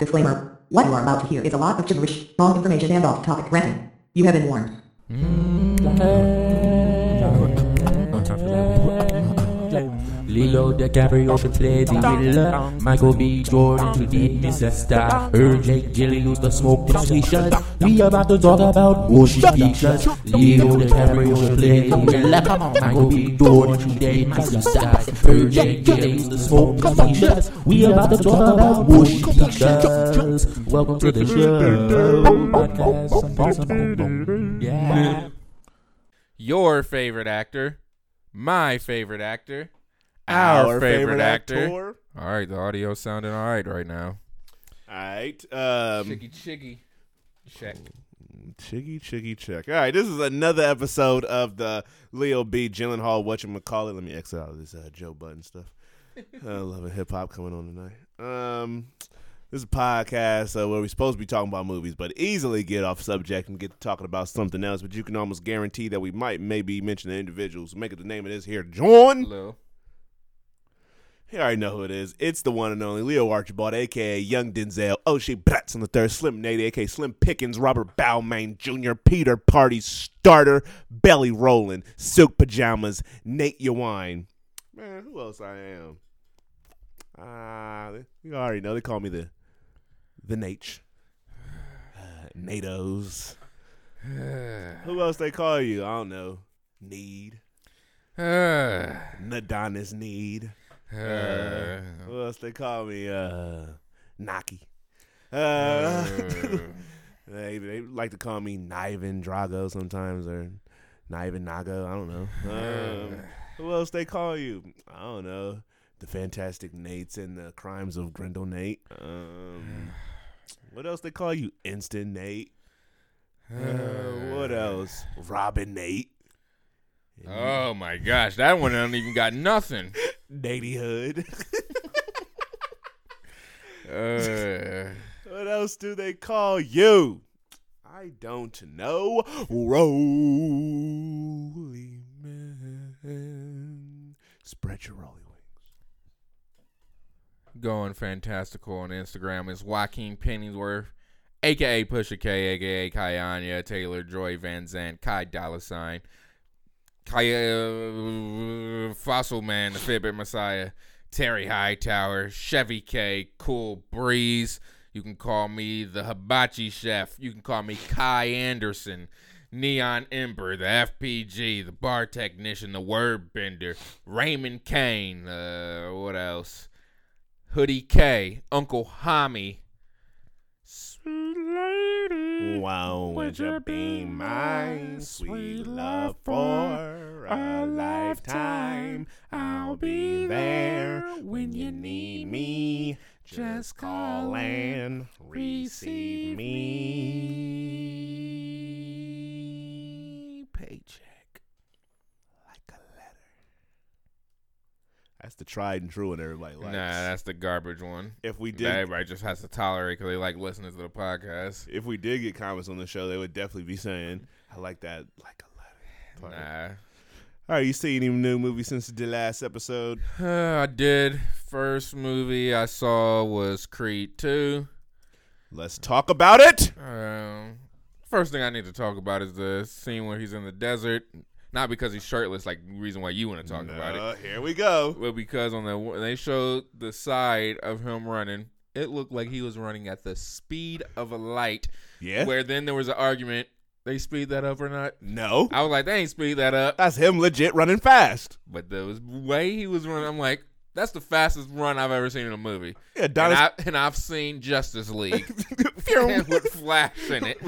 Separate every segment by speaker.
Speaker 1: Disclaimer. What you are about to hear is a lot of gibberish, wrong information and off-topic ranting. You have been warned. Mm.
Speaker 2: Leo DiCaprio should play the villain. Michael B. Jordan should be Mr. Star. Her Jake Gyllenhaal the smoke station. We about to talk about motion pictures. Leo DiCaprio should play the villain. Michael B. Jordan should be Mr. Star. Her Jake Gyllenhaal the smoke station. We about to talk about motion pictures. Welcome to the show. Podcast. Yeah.
Speaker 3: your favorite actor, my favorite actor,
Speaker 4: Our favorite actor.
Speaker 3: All right, the audio sounding all right right now.
Speaker 4: All right. Um,
Speaker 3: Chiggy chiggy. Check.
Speaker 4: chiggy, chiggy, check. All right. This is another episode of the Leo B. Gyllenhaal whatchamacallit. Let me exit out of this uh, Joe Budden stuff. I love hip hop coming on tonight. Um, this is a podcast uh, where we're supposed to be talking about movies, but easily get off subject and get to talking about something else. But you can almost guarantee that we might maybe mention the individuals. Make it the name of this here, John.
Speaker 3: Hello.
Speaker 4: You already know who it is. It's the one and only Leo Archibald, aka Young Denzel, O'Shea Bratz on the third, Slim Nate, aka Slim Pickens, Robert Balmain Jr., Peter Party Starter, Belly Rolling, Silk Pajamas, Nate Yawine. Man, who else I am? Ah, you already know. They call me the the Nate. Uh, Natos. who else they call you? I don't know. Need.
Speaker 3: Uh,
Speaker 4: Nadonis Need.
Speaker 3: Uh,
Speaker 4: What else they call me? Uh, Naki. Uh,
Speaker 3: uh,
Speaker 4: they they like to call me Niven Drago sometimes or Niven Nago. I don't know. Um, who else they call you? I don't know. The Fantastic Nates and the Crimes of Grendel Nate. Um, what else they call you? Instant Nate. Uh, what else? Robin Nate.
Speaker 3: Oh my gosh, that one don't even got nothing.
Speaker 4: Hood.
Speaker 3: Uh,
Speaker 4: What else do they call you? I don't know. Rolly man. Spread your rolly wings.
Speaker 3: going fantastical on Instagram is Joaquin Pennyworth, aka Pusha K, aka Kayanya Taylor, Joy Van Zandt, Kai Dollar Sign, Kai uh, Fossil Man, the Fitbit Messiah, Terry Hightower, Chevy K, Cool Breeze. You can call me the Hibachi Chef. You can call me Kai Anderson. Neon Ember, the FPG, the bar technician, the word bender, Raymond Kane, uh, what else? Hoodie K, Uncle Hami. Lady.
Speaker 4: Wow, would you be my Sweet love for a lifetime. I'll be there when you need me. Just call and receive me. Paycheck. Like a letter. That's the tried and true and everybody likes.
Speaker 3: Nah, that's the garbage one.
Speaker 4: if we
Speaker 3: That
Speaker 4: did
Speaker 3: everybody just has to tolerate because they like listening to the podcast.
Speaker 4: if we did get comments on the show, they would definitely be saying, I like that like a letter.
Speaker 3: Nah.
Speaker 4: All right, you see any new movies since the last episode?
Speaker 3: I did. First movie I saw was Creed 2.
Speaker 4: Let's talk about it.
Speaker 3: Um, first thing I need to talk about is the scene where he's in the desert. Not because he's shirtless, like the reason why you want to talk about it.
Speaker 4: Here we go.
Speaker 3: Well, because on the they showed the side of him running, it looked like he was running at the speed of a light.
Speaker 4: Yeah.
Speaker 3: Where then there was an argument. They speed that up or not?
Speaker 4: No.
Speaker 3: I was like, they ain't speed that up.
Speaker 4: That's him legit running fast.
Speaker 3: But the way he was running, I'm like, that's the fastest run I've ever seen in a movie.
Speaker 4: Yeah,
Speaker 3: And, I, and I've seen Justice League with Flash in it.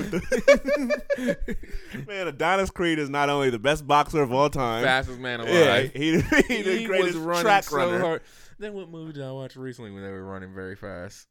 Speaker 4: Man, Adonis Creed is not only the best boxer of all time.
Speaker 3: fastest man
Speaker 4: yeah,
Speaker 3: alive.
Speaker 4: he, he, the
Speaker 3: he
Speaker 4: greatest
Speaker 3: was running
Speaker 4: track
Speaker 3: so
Speaker 4: runner.
Speaker 3: hard. Then what movie did I watch recently when they were running very fast?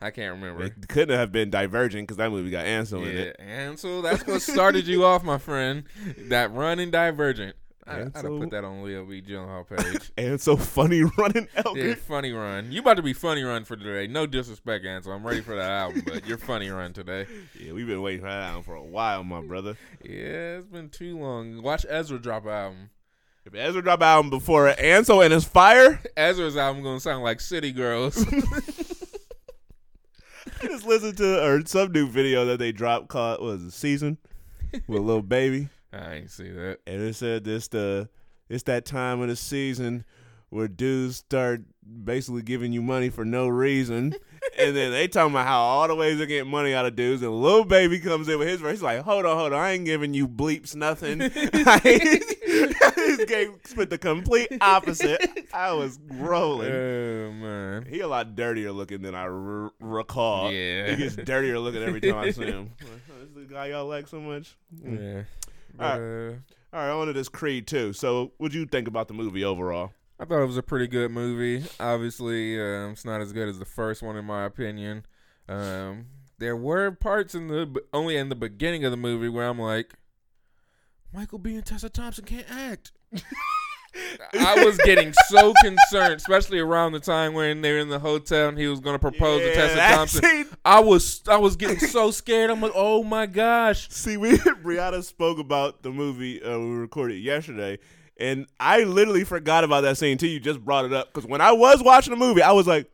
Speaker 3: I can't remember.
Speaker 4: It couldn't have been Divergent because that movie got Ansel in it.
Speaker 3: Ansel, that's what started you off, my friend. That running divergent. I, I'd have put that on Leo B. Gyllenhaal page.
Speaker 4: And so funny running
Speaker 3: yeah,
Speaker 4: Elgin.
Speaker 3: funny run. You about to be funny run for today. No disrespect, Ansel. I'm ready for that album, but you're funny run today.
Speaker 4: Yeah, we've been waiting for that album for a while, my brother.
Speaker 3: Yeah, it's been too long. Watch Ezra drop an album.
Speaker 4: If Ezra drop album before Ansel and his fire,
Speaker 3: Ezra's album gonna sound like City Girls.
Speaker 4: just listened to or some new video that they dropped called what was it, season with a Lil Baby,
Speaker 3: I ain't see that.
Speaker 4: and it said this the it's that time of the season where dudes start basically giving you money for no reason. And then they talking about how all the ways they're getting money out of dudes, and Lil Baby comes in with his verse. He's like, "Hold on, hold on, I ain't giving you bleeps nothing." his game spent the complete opposite. I was rolling.
Speaker 3: Oh man.
Speaker 4: He a lot dirtier looking than I r- recall.
Speaker 3: Yeah.
Speaker 4: he gets dirtier looking every time I see him. Like, "Oh, this is the guy y'all like so much. Mm. All
Speaker 3: But, uh,
Speaker 4: All right, on to this Creed too. So, what'd you think about the movie overall?
Speaker 3: I thought it was a pretty good movie. Obviously, um, it's not as good as the first one in my opinion. Um, there were parts in the only in the beginning of the movie where I'm like, Michael B. and Tessa Thompson can't act. I was getting so concerned, especially around the time when they were in the hotel and he was going to propose to Tessa Thompson. I was I was getting so scared. I'm like, oh my gosh.
Speaker 4: See, we Brianna spoke about the movie uh, we recorded yesterday, and I literally forgot about that scene until you just brought it up. Because when I was watching the movie, I was like,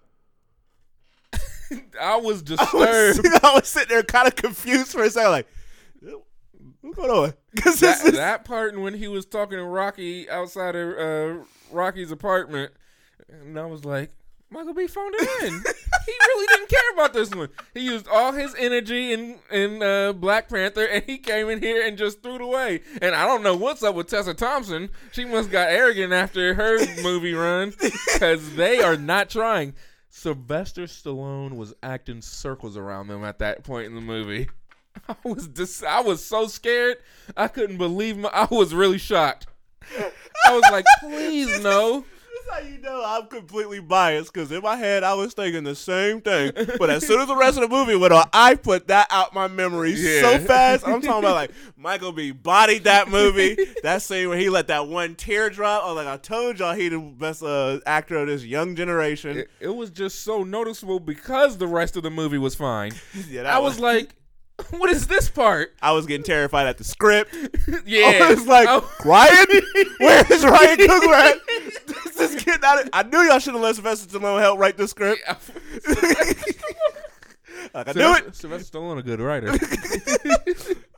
Speaker 3: I was
Speaker 4: I
Speaker 3: disturbed.
Speaker 4: was, I was sitting there kind of confused for a second, like, going on? Because this
Speaker 3: that,
Speaker 4: is
Speaker 3: that part and when he was talking to Rocky outside of uh, Rocky's apartment, and I was like, Michael B phoned it in. he really didn't care about this one. He used all his energy in in uh, Black Panther, and he came in here and just threw it away. And I don't know what's up with Tessa Thompson. She must got arrogant after her movie run because they are not trying. Sylvester Stallone was acting circles around them at that point in the movie. I was dis- I was so scared. I couldn't believe my I was really shocked. I was like, please no.
Speaker 4: That's how you know I'm completely biased because in my head I was thinking the same thing. But as soon as the rest of the movie went on, I put that out my memory so fast. I'm talking about like Michael B. bodied that movie. that scene where he let that one tear drop. I was like, I told y'all he the best uh, actor of this young generation.
Speaker 3: It, it was just so noticeable because the rest of the movie was fine.
Speaker 4: Yeah, that
Speaker 3: I was like, what is this part?
Speaker 4: I was getting terrified at the script.
Speaker 3: Yeah.
Speaker 4: I was like,
Speaker 3: I-
Speaker 4: Ryan, where is Ryan Coogler at? This is getting out of, I knew y'all should have let Sylvester Stallone help write the script. like, I knew it.
Speaker 3: Sylvester Stallone, a good writer.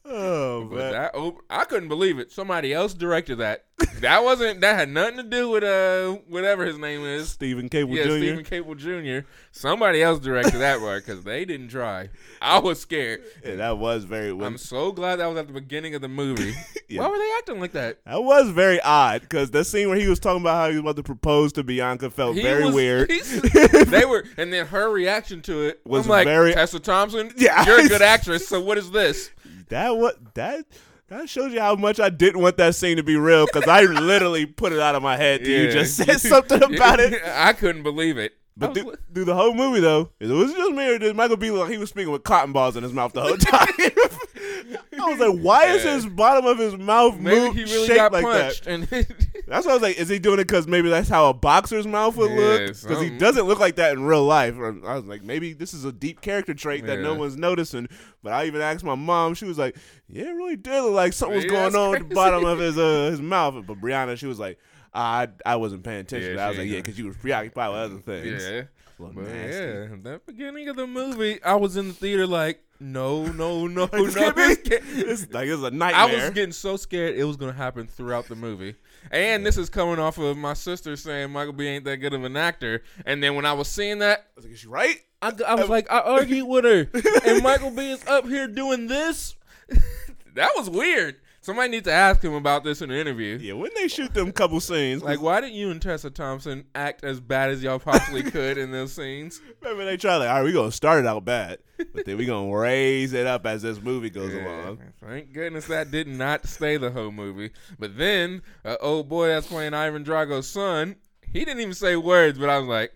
Speaker 4: Oh,
Speaker 3: But
Speaker 4: man.
Speaker 3: that op- I couldn't believe it. Somebody else directed that. That wasn't. That had nothing to do with uh whatever his name is.
Speaker 4: Steven Caple
Speaker 3: Yeah,
Speaker 4: Jr.
Speaker 3: Steven Caple Jr. Somebody else directed that part because they didn't try. I was scared.
Speaker 4: Yeah, that was very.
Speaker 3: I'm so glad that was at the beginning of the movie.
Speaker 4: Yeah.
Speaker 3: Why were they acting like that?
Speaker 4: that was very odd because the scene where he was talking about how he was about to propose to Bianca felt
Speaker 3: He
Speaker 4: very
Speaker 3: was-
Speaker 4: weird.
Speaker 3: they were, and then her reaction to it
Speaker 4: Was
Speaker 3: was like,
Speaker 4: very-
Speaker 3: Tessa Thompson,
Speaker 4: Yeah.
Speaker 3: you're a good actress. So what is this?
Speaker 4: That what that that shows you how much I didn't want that scene to be real because I literally put it out of my head. till You just said something about it.
Speaker 3: I couldn't believe it.
Speaker 4: But through, through the whole movie, though, it was just me or did Michael B. look like he was speaking with cotton balls in his mouth the whole time? I was like, why is his bottom of his mouth
Speaker 3: maybe
Speaker 4: move
Speaker 3: he really
Speaker 4: shaped like that?
Speaker 3: and
Speaker 4: That's why I was like, is he doing it because maybe that's how a boxer's mouth would look? Because he doesn't look like that in real life. Or I was like, maybe this is a deep character trait that no one's noticing. But I even asked my mom. She was like, yeah, it really did look like something was
Speaker 3: Yeah,
Speaker 4: going on at the bottom of his uh, his mouth. But Brianna, she was like, I I wasn't paying attention.
Speaker 3: Yeah.
Speaker 4: I was like, yeah, because you was preoccupied with other things.
Speaker 3: yeah. But yeah, that beginning of the movie, I was in the theater like, no, no, no, no.
Speaker 4: This can't be-
Speaker 3: this
Speaker 4: It's like it's a nightmare.
Speaker 3: I was getting so scared it was gonna happen throughout the movie. And this is coming off of my sister saying Michael B ain't that good of an actor. And then when I was seeing that,
Speaker 4: I was like, is she right?
Speaker 3: I, I was like, I argued with her, and Michael B is up here doing this. that was weird. Somebody needs to ask him about this in an interview.
Speaker 4: Yeah, when they shoot them couple scenes,
Speaker 3: Like, why didn't you and Tessa Thompson act as bad as y'all possibly could in those scenes?
Speaker 4: Remember they try like, all right, we gonna start it out bad, but then we gonna raise it up as this movie goes
Speaker 3: Yeah,
Speaker 4: along.
Speaker 3: Thank goodness that did not stay the whole movie. But then, uh, old boy that's playing Ivan Drago's son, he didn't even say words, but I was like,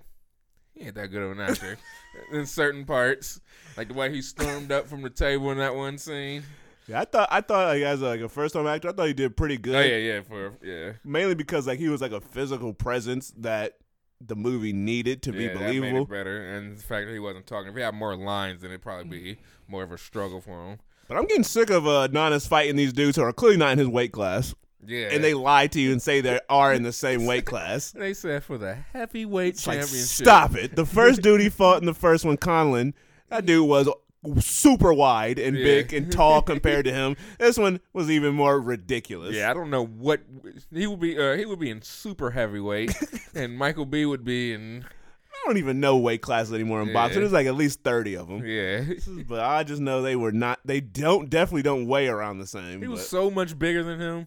Speaker 3: he ain't that good of an actor in certain parts. Like the way he stormed up from the table in that one scene.
Speaker 4: Yeah, I thought I thought like as a, like a first time actor, I thought he did pretty good.
Speaker 3: Oh yeah, yeah, for yeah.
Speaker 4: Mainly because like he was like a physical presence that the movie needed to be
Speaker 3: yeah, made
Speaker 4: believable.
Speaker 3: better, and the fact that he wasn't talking. If he had more lines, then it'd probably be more of a struggle for him.
Speaker 4: But I'm getting sick of uh, Adonis fighting these dudes who are clearly not in his weight class,
Speaker 3: Yeah,
Speaker 4: and they lie to you and say they are in the same weight class.
Speaker 3: they said for the heavyweight
Speaker 4: It's like,
Speaker 3: championship.
Speaker 4: stop it. The first dude he fought in the first one, Conlan, that dude was super wide and
Speaker 3: Yeah.
Speaker 4: big and tall compared to him. This one was even more ridiculous.
Speaker 3: Yeah, I don't know what he would be. Uh, he would be in super heavyweight, and Michael B would be in.
Speaker 4: I don't even know weight classes anymore in
Speaker 3: Yeah.
Speaker 4: boxing. There's like at least thirty of them.
Speaker 3: Yeah,
Speaker 4: But I just know they were not. They don't definitely don't weigh around the same.
Speaker 3: he was so much bigger than him.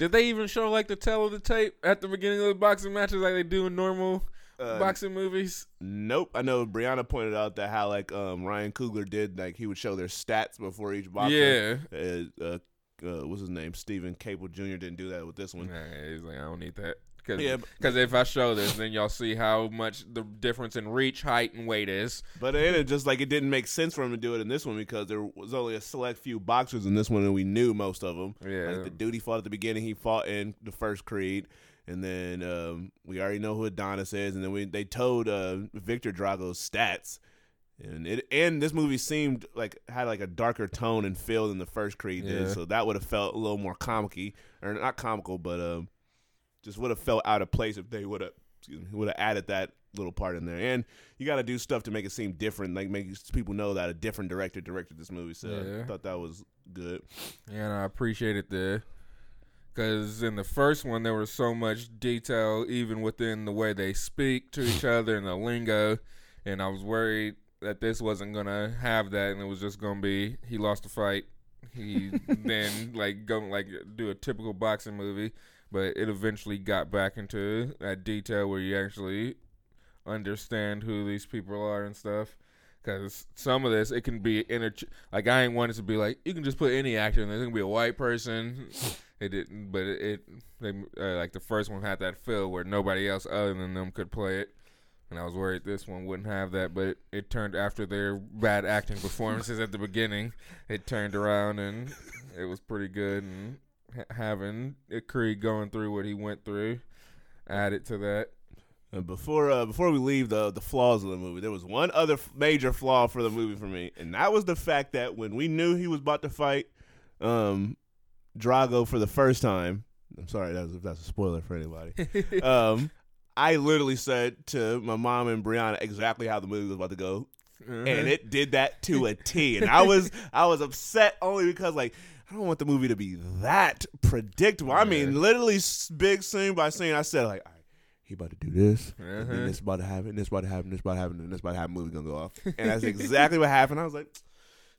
Speaker 3: Did they even show like the tail of the tape at the beginning of the boxing matches, like they do in normal
Speaker 4: uh,
Speaker 3: boxing movies?
Speaker 4: Nope. I know Brianna pointed out that how like um Ryan Coogler did like he would show their stats before each boxer.
Speaker 3: Yeah.
Speaker 4: Uh, uh, uh, what's his name? Steven Caple Jr. didn't do that with this one.
Speaker 3: Nah, he's like, I don't need that. Cause,
Speaker 4: Yeah,
Speaker 3: 'cause if I show this, then y'all see how much the difference in reach, height, and weight is.
Speaker 4: But then it just like it didn't make sense for him to do it in this one because there was only a select few boxers in this one, and we knew most of them.
Speaker 3: Yeah.
Speaker 4: Like the dude he fought at the beginning, he fought in the first Creed, and then um, we already know who Adonis is, and then we they told uh, Viktor Drago's stats, and it and this movie seemed like had like a darker tone and feel than the first Creed did,
Speaker 3: Yeah.
Speaker 4: so that would have felt a little more comical or not comical, but um, just would have felt out of place if they would have would have added that little part in there. And you got to do stuff to make it seem different, like make people know that a different director directed this movie. So
Speaker 3: Yeah.
Speaker 4: I thought that was good.
Speaker 3: And I appreciated the because in the first one there was so much detail, even within the way they speak to each other and the lingo, and I was worried that this wasn't gonna have that, and it was just gonna be he lost the fight, he then like go like do a typical boxing movie, but it eventually got back into that detail where you actually understand who these people are and stuff. Because some of this, it can be inter. Like I ain't wanted to be like you can just put any actor in there. It can be a white person. It didn't, but it, it they uh, like the first one had that feel where nobody else other than them could play it, and I was worried this one wouldn't have that. But it turned after their bad acting performances at the beginning, it turned around and it was pretty good. And ha- having Creed going through what he went through added to that.
Speaker 4: And before uh, before we leave the the flaws of the movie, there was one other f- major flaw for the movie for me, and that was the fact that when we knew he was about to fight um, Drago for the first time, I'm sorry that's, that's a spoiler for anybody. um, I literally said to my mom and Brianna exactly how the movie was about to go,
Speaker 3: Uh-huh.
Speaker 4: and it did that to a T. And I was I was upset only because like I don't want the movie to be that predictable. I mean, literally big scene by scene. I said like, all right, he about to do this, and
Speaker 3: Uh-huh.
Speaker 4: then this about to happen, this about to happen, this about to happen, and this about to happen. Movie gonna go off, and that's exactly what happened. I was like.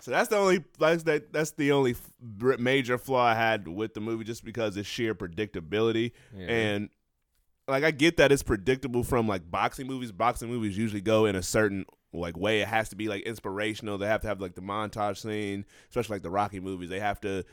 Speaker 4: So that's the only that's that that's the only major flaw I had with the movie, just because it's sheer predictability.
Speaker 3: Yeah.
Speaker 4: And like I get that it's predictable from like boxing movies. Boxing movies usually go in a certain like way. It has to be like inspirational. They have to have like the montage scene, especially like the Rocky movies. They have to.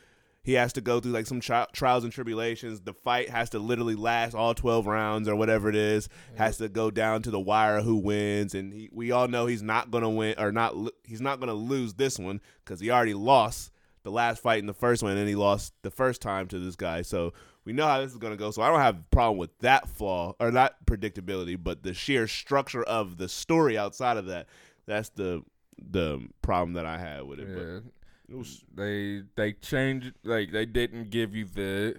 Speaker 4: He has to go through like some tri- trials and tribulations. The fight has to literally last all twelve rounds or whatever it is. Has to go down to the wire who wins, and he, we all know he's not gonna win or not. He's not gonna lose this one because he already lost the last fight in the first one, and he lost the first time to this guy. So we know how this is going to go. So I don't have a problem with that flaw or that predictability, but the sheer structure of the story outside of that, that's the the problem that I had with it.
Speaker 3: Yeah.
Speaker 4: But it was
Speaker 3: they they changed like they didn't give you the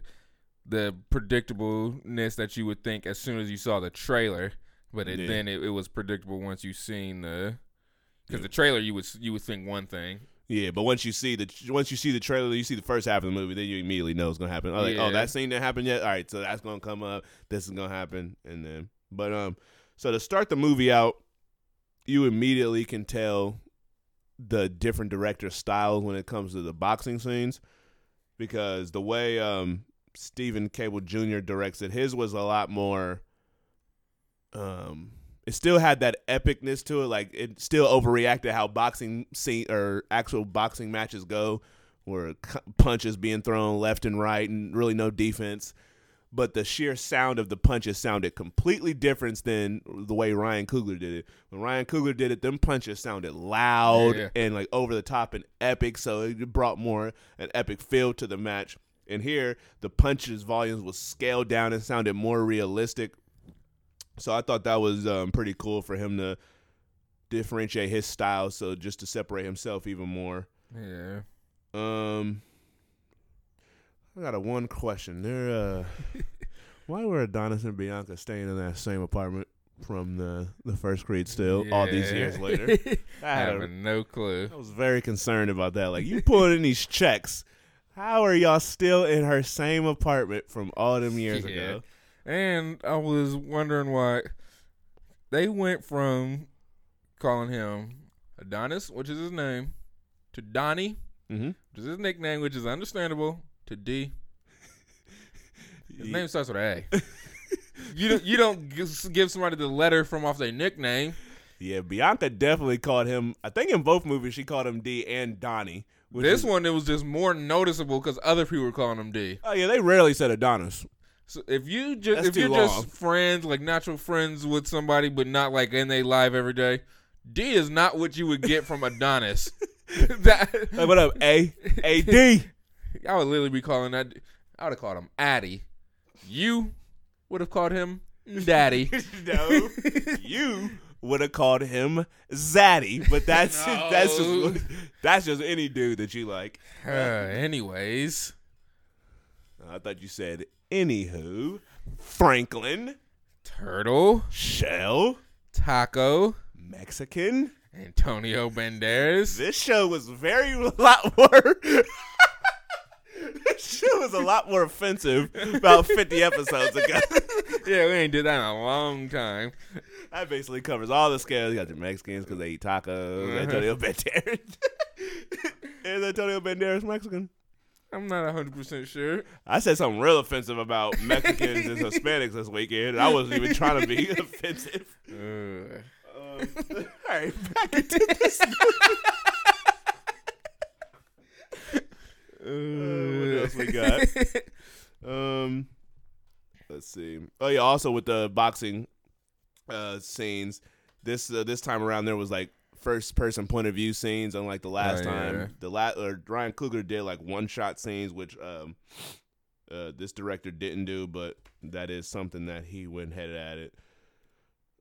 Speaker 3: the predictableness that you would think as soon as you saw the trailer, but it,
Speaker 4: Yeah.
Speaker 3: then it, it was predictable once you seen the because the trailer you would you would think one thing.
Speaker 4: yeah. But once you see the once you see the trailer, you see the first half of the movie, then you immediately know it's going to happen. Oh, like, oh, that scene didn't happen yet. All right, so that's going to come up. This is going to happen, and then but um, so to start the movie out, you immediately can tell the different director styles when it comes to the boxing scenes because the way um Steven Caple Jr. directs it, his was a lot more um it still had that epicness to it like it still overreacted how boxing scene or actual boxing matches go where punches being thrown left and right and really no defense but the sheer sound of the punches sounded completely different than the way Ryan Coogler did it. When Ryan Coogler did it, them punches sounded loud
Speaker 3: Yeah.
Speaker 4: and like over the top and epic, so it brought more an epic feel to the match. And here, the punches volumes was scaled down and sounded more realistic. So I thought that was um, pretty cool for him to differentiate his style, so just to separate himself even more.
Speaker 3: Yeah.
Speaker 4: Um, I got a one question. There, uh, why were Adonis and Bianca staying in that same apartment? from the the first Creed. Still, all these years later,
Speaker 3: I
Speaker 4: I,
Speaker 3: have
Speaker 4: a-
Speaker 3: no clue.
Speaker 4: I was very concerned about that. Like, you pulling in these checks. How are y'all still in her same apartment from all them years
Speaker 3: Yeah.
Speaker 4: ago?
Speaker 3: And I was wondering why they went from calling him Adonis, which is his name, to Donnie,
Speaker 4: Mm-hmm.
Speaker 3: which is his nickname, which is understandable, to D. His name starts with A. you don't you don't give, somebody the letter from off their nickname.
Speaker 4: Yeah, Bianca definitely called him. I think in both movies she called him D and Donnie.
Speaker 3: This
Speaker 4: is-
Speaker 3: one it was just more noticeable because other people were calling him D.
Speaker 4: Oh yeah, they rarely said Adonis.
Speaker 3: So if you just
Speaker 4: That's
Speaker 3: if you're
Speaker 4: too
Speaker 3: just friends, like natural friends with somebody, but not like in they live every day, D is not what you would get from Adonis. that,
Speaker 4: what up, A A D?
Speaker 3: I would literally be calling that. I would have called him Addy. You would have called him Daddy.
Speaker 4: no, you would have called him Zaddy, but that's
Speaker 3: No.
Speaker 4: that's just that's just any dude that you like.
Speaker 3: Uh, anyways,
Speaker 4: I thought you said anywho. Franklin,
Speaker 3: Turtle,
Speaker 4: Shell,
Speaker 3: Taco,
Speaker 4: Mexican.
Speaker 3: Antonio Banderas.
Speaker 4: This show was very a lot more. This show was a lot more offensive about 50 episodes ago.
Speaker 3: Yeah, we ain't did that in a long time.
Speaker 4: that basically covers all the scales. You got the Mexicans because they eat tacos.
Speaker 3: Uh-huh.
Speaker 4: Antonio Banderas. Is Antonio Banderas Mexican?
Speaker 3: I'm not 100% sure.
Speaker 4: I said something real offensive about Mexicans and Hispanics this weekend. and I wasn't even trying to be offensive.
Speaker 3: Uh,
Speaker 4: Um, all right, back into this. Uh, what else we got? Um, let's see. Oh yeah, also with the boxing uh scenes, this uh, this time around there was like first person point of view scenes, unlike the last
Speaker 3: Oh, yeah.
Speaker 4: time. The la- or Ryan Coogler did like one shot scenes, which um uh this director didn't do, but that is something that he went headed at it.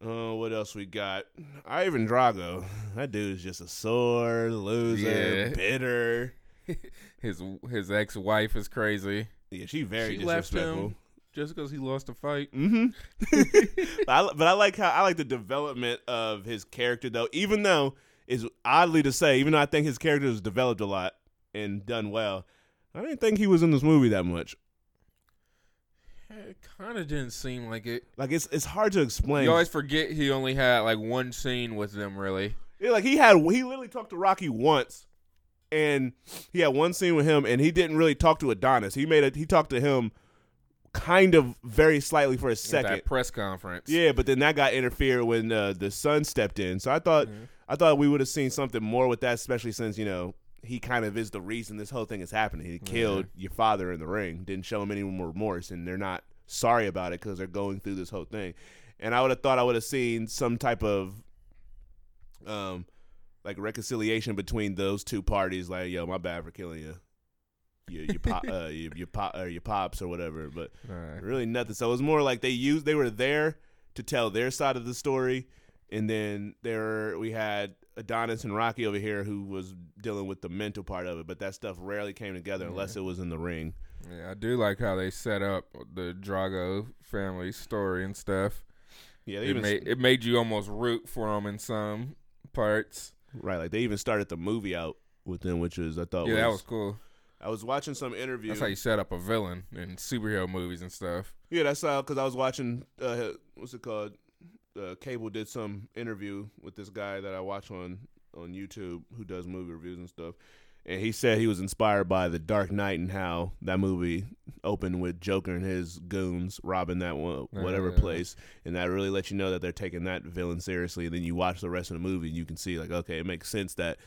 Speaker 4: Uh, what else we got? Ivan Drago. That dude is just a sore loser,
Speaker 3: Yeah.
Speaker 4: bitter.
Speaker 3: his his ex wife is crazy.
Speaker 4: Yeah, she very
Speaker 3: She left him just because he lost a fight.
Speaker 4: hmm but, I, but I like how I like the development of his character though. Even though it's oddly to say, even though I think his character was developed a lot and done well, I didn't think he was in this movie that much.
Speaker 3: It kind of didn't seem like it.
Speaker 4: Like it's it's hard to explain.
Speaker 3: You always forget he only had like one scene with them, really.
Speaker 4: Yeah, like he had he literally talked to Rocky once, and he had one scene with him, and he didn't really talk to Adonis. He made a he talked to him kind of very slightly for a second.
Speaker 3: that press conference.
Speaker 4: Yeah, but then that got interfered when uh, the son stepped in. So I thought
Speaker 3: Mhm.
Speaker 4: I thought we would have seen something more with that, especially since you know he kind of is the reason this whole thing is happening. He killed your father in the ring, didn't show him any more remorse, and they're not sorry about it because they're going through this whole thing. And I would have thought I would have seen some type of um like reconciliation between those two parties. Like, yo, my bad for killing you. Your your pop, uh, your, your pop, or your pops or whatever, but
Speaker 3: Alright.
Speaker 4: really nothing. So it was more like they used they were there to tell their side of the story, and then there we had Adonis and Rocky over here who was dealing with the mental part of it. But that stuff rarely came together unless it was in the ring.
Speaker 3: Yeah, I do like how they set up the Drago family story and stuff.
Speaker 4: Yeah, they
Speaker 3: It made it made you almost root for them in some parts.
Speaker 4: Right like they even started the movie out with them, which is I thought
Speaker 3: yeah,
Speaker 4: was,
Speaker 3: that was cool.
Speaker 4: I was watching some interview.
Speaker 3: That's how you set up a villain in superhero movies and stuff.
Speaker 4: Yeah, that's how because I was watching uh, what's it called? Uh, Caple did some interview with this guy that I watch on on YouTube who does movie reviews and stuff, and he said he was inspired by The Dark Knight and how that movie opened with Joker and his goons robbing that one whatever
Speaker 3: Yeah.
Speaker 4: place, and that really lets you know that they're taking that villain seriously. And then you watch the rest of the movie, and you can see like, okay, it makes sense that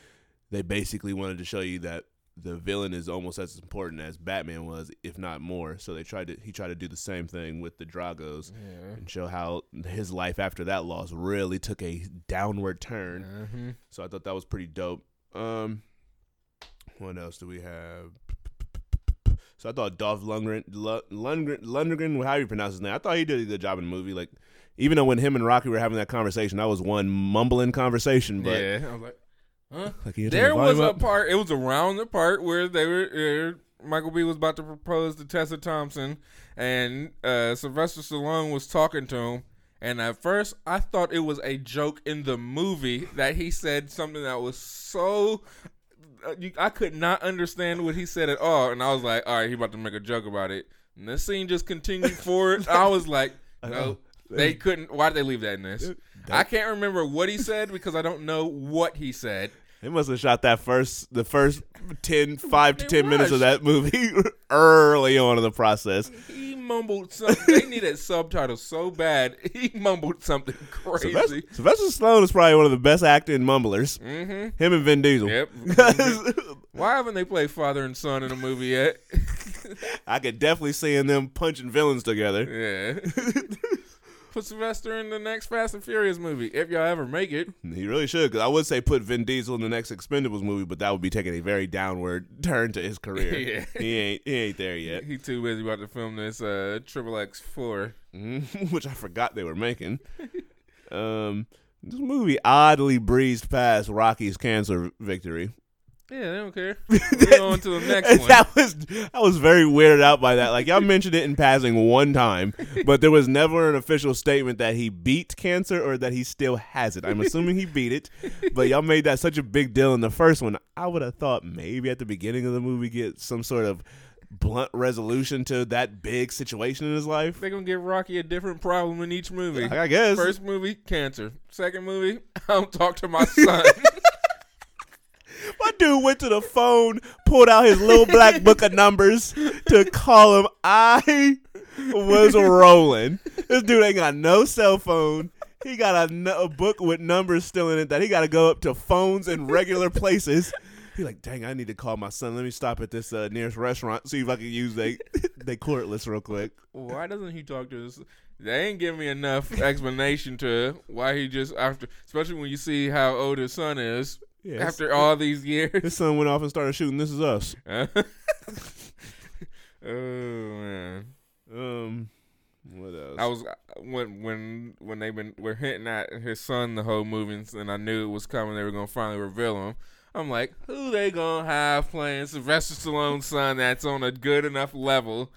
Speaker 4: they basically wanted to show you that the villain is almost as important as Batman was, if not more. So they tried to he tried to do the same thing with the Dragos
Speaker 3: Yeah.
Speaker 4: and show how his life after that loss really took a downward turn.
Speaker 3: hmm
Speaker 4: So I thought that was pretty dope. Um, what else do we have? So I thought Dolph Lundgren, Lu- Lundgren, Lundgren, how you pronounce his name? I thought he did a good job in the movie. Like, even though when him and Rocky were having that conversation, that was one mumbling conversation. But
Speaker 3: yeah, I was like, huh?
Speaker 4: like, can you turn
Speaker 3: There was
Speaker 4: volume
Speaker 3: a part. It was around the part where they were. Uh, Michael B was about to propose to Tessa Thompson, and uh, Sylvester Stallone was talking to him, And at first, I thought it was a joke in the movie that he said something that was so. Uh, you, I could not understand what he said at all, and I was like, "All right, he about to make a joke about it." And the scene just continued forward. I was like, "No, they couldn't. Why did they leave that in this?" I can't remember what he said because I don't know what he said.
Speaker 4: They must have shot that first, the first 10, 5 to
Speaker 3: They
Speaker 4: 10 minutes of that movie early on in the process.
Speaker 3: He mumbled something. they needed subtitles so bad. He mumbled something crazy.
Speaker 4: Sylvester, Sylvester Stallone is probably one of the best acting mumblers.
Speaker 3: Mm-hmm.
Speaker 4: Him and Vin Diesel.
Speaker 3: Yep. Why haven't they played father and son in a movie yet?
Speaker 4: I could definitely see them punching villains together.
Speaker 3: yeah. Put Sylvester in the next Fast and Furious movie if y'all ever make it.
Speaker 4: He really should, because I would say put Vin Diesel in the next Expendables movie, but that would be taking a very downward turn to his career.
Speaker 3: Yeah.
Speaker 4: He ain't he ain't there yet,
Speaker 3: He too busy about to film this uh Triple X four.
Speaker 4: Mhm, which I forgot they were making. Um, this movie oddly breezed past Rocky's cancer victory.
Speaker 3: Yeah, they don't care. We're on to the next one.
Speaker 4: that was I was very weirded out by that. Like y'all mentioned it in passing one time, but there was never an official statement that he beat cancer or that he still has it. I'm assuming he beat it, but y'all made that such a big deal in the first one. I would have thought maybe at the beginning of the movie get some sort of blunt resolution to that big situation in his life.
Speaker 3: They're gonna give Rocky a different problem in each movie.
Speaker 4: I guess.
Speaker 3: First movie, cancer. Second movie, I don't talk to my son.
Speaker 4: My dude went to the phone, pulled out his little black book of numbers to call him. I was rolling. This dude ain't got no cell phone. He got a, a book with numbers still in it that he got to go up to phones in regular places. He like, dang, I need to call my son. Let me stop at this uh, nearest restaurant, see if I can use they they cordless real quick.
Speaker 3: Why doesn't he talk to us? They ain't give me enough explanation to why he just after, especially when you see how old his son is
Speaker 4: Yeah,
Speaker 3: after all these years.
Speaker 4: his son went off and started shooting. This is us.
Speaker 3: oh man,
Speaker 4: Um, what else?
Speaker 3: I was when when when they been were hinting at his son the whole movie, and I knew it was coming. They were gonna finally reveal him. I'm like, who they gonna have playing Sylvester Stallone's son that's on a good enough level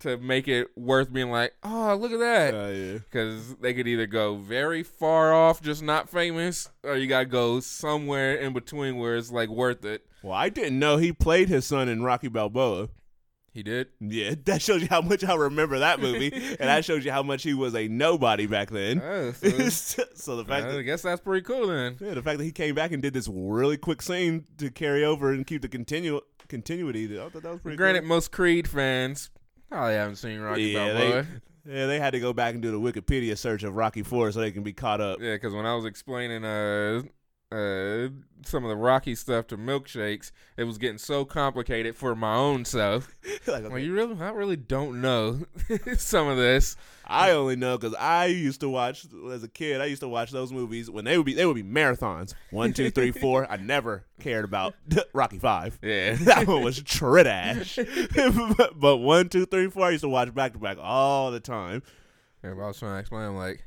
Speaker 3: to make it worth being like, oh look at that.
Speaker 4: Uh, yeah.
Speaker 3: Because they could either go very far off, just not famous, or you gotta go somewhere in between where it's like worth it.
Speaker 4: Well, I didn't know he played his son in Rocky Balboa.
Speaker 3: He did.
Speaker 4: Yeah, that shows you how much I remember that movie, and that shows you how much he was a nobody back then.
Speaker 3: Oh, so,
Speaker 4: so the fact
Speaker 3: I
Speaker 4: that
Speaker 3: guess that's pretty cool then.
Speaker 4: yeah, the fact that he came back and did this really quick scene to carry over and keep the continu- continuity, I thought that was pretty.
Speaker 3: Granted,
Speaker 4: cool.
Speaker 3: most Creed fans probably haven't seen Rocky
Speaker 4: yeah,
Speaker 3: Balboa.
Speaker 4: they, yeah, they had to go back and do the Wikipedia search of Rocky Four so they can be caught up.
Speaker 3: Yeah, because when I was explaining uh uh some of the Rocky stuff to milkshakes, it was getting so complicated for my own self.
Speaker 4: like,
Speaker 3: Well, you really, I really don't know some of this.
Speaker 4: I only know because I used to watch as a kid. I used to watch those movies when they would be they would be marathons. One, two, three, four. I never cared about Rocky Five.
Speaker 3: Yeah.
Speaker 4: that one was trash. but, but one, two, three, four, I used to watch back to back all the time.
Speaker 3: Yeah, but I was trying to explain, I'm like,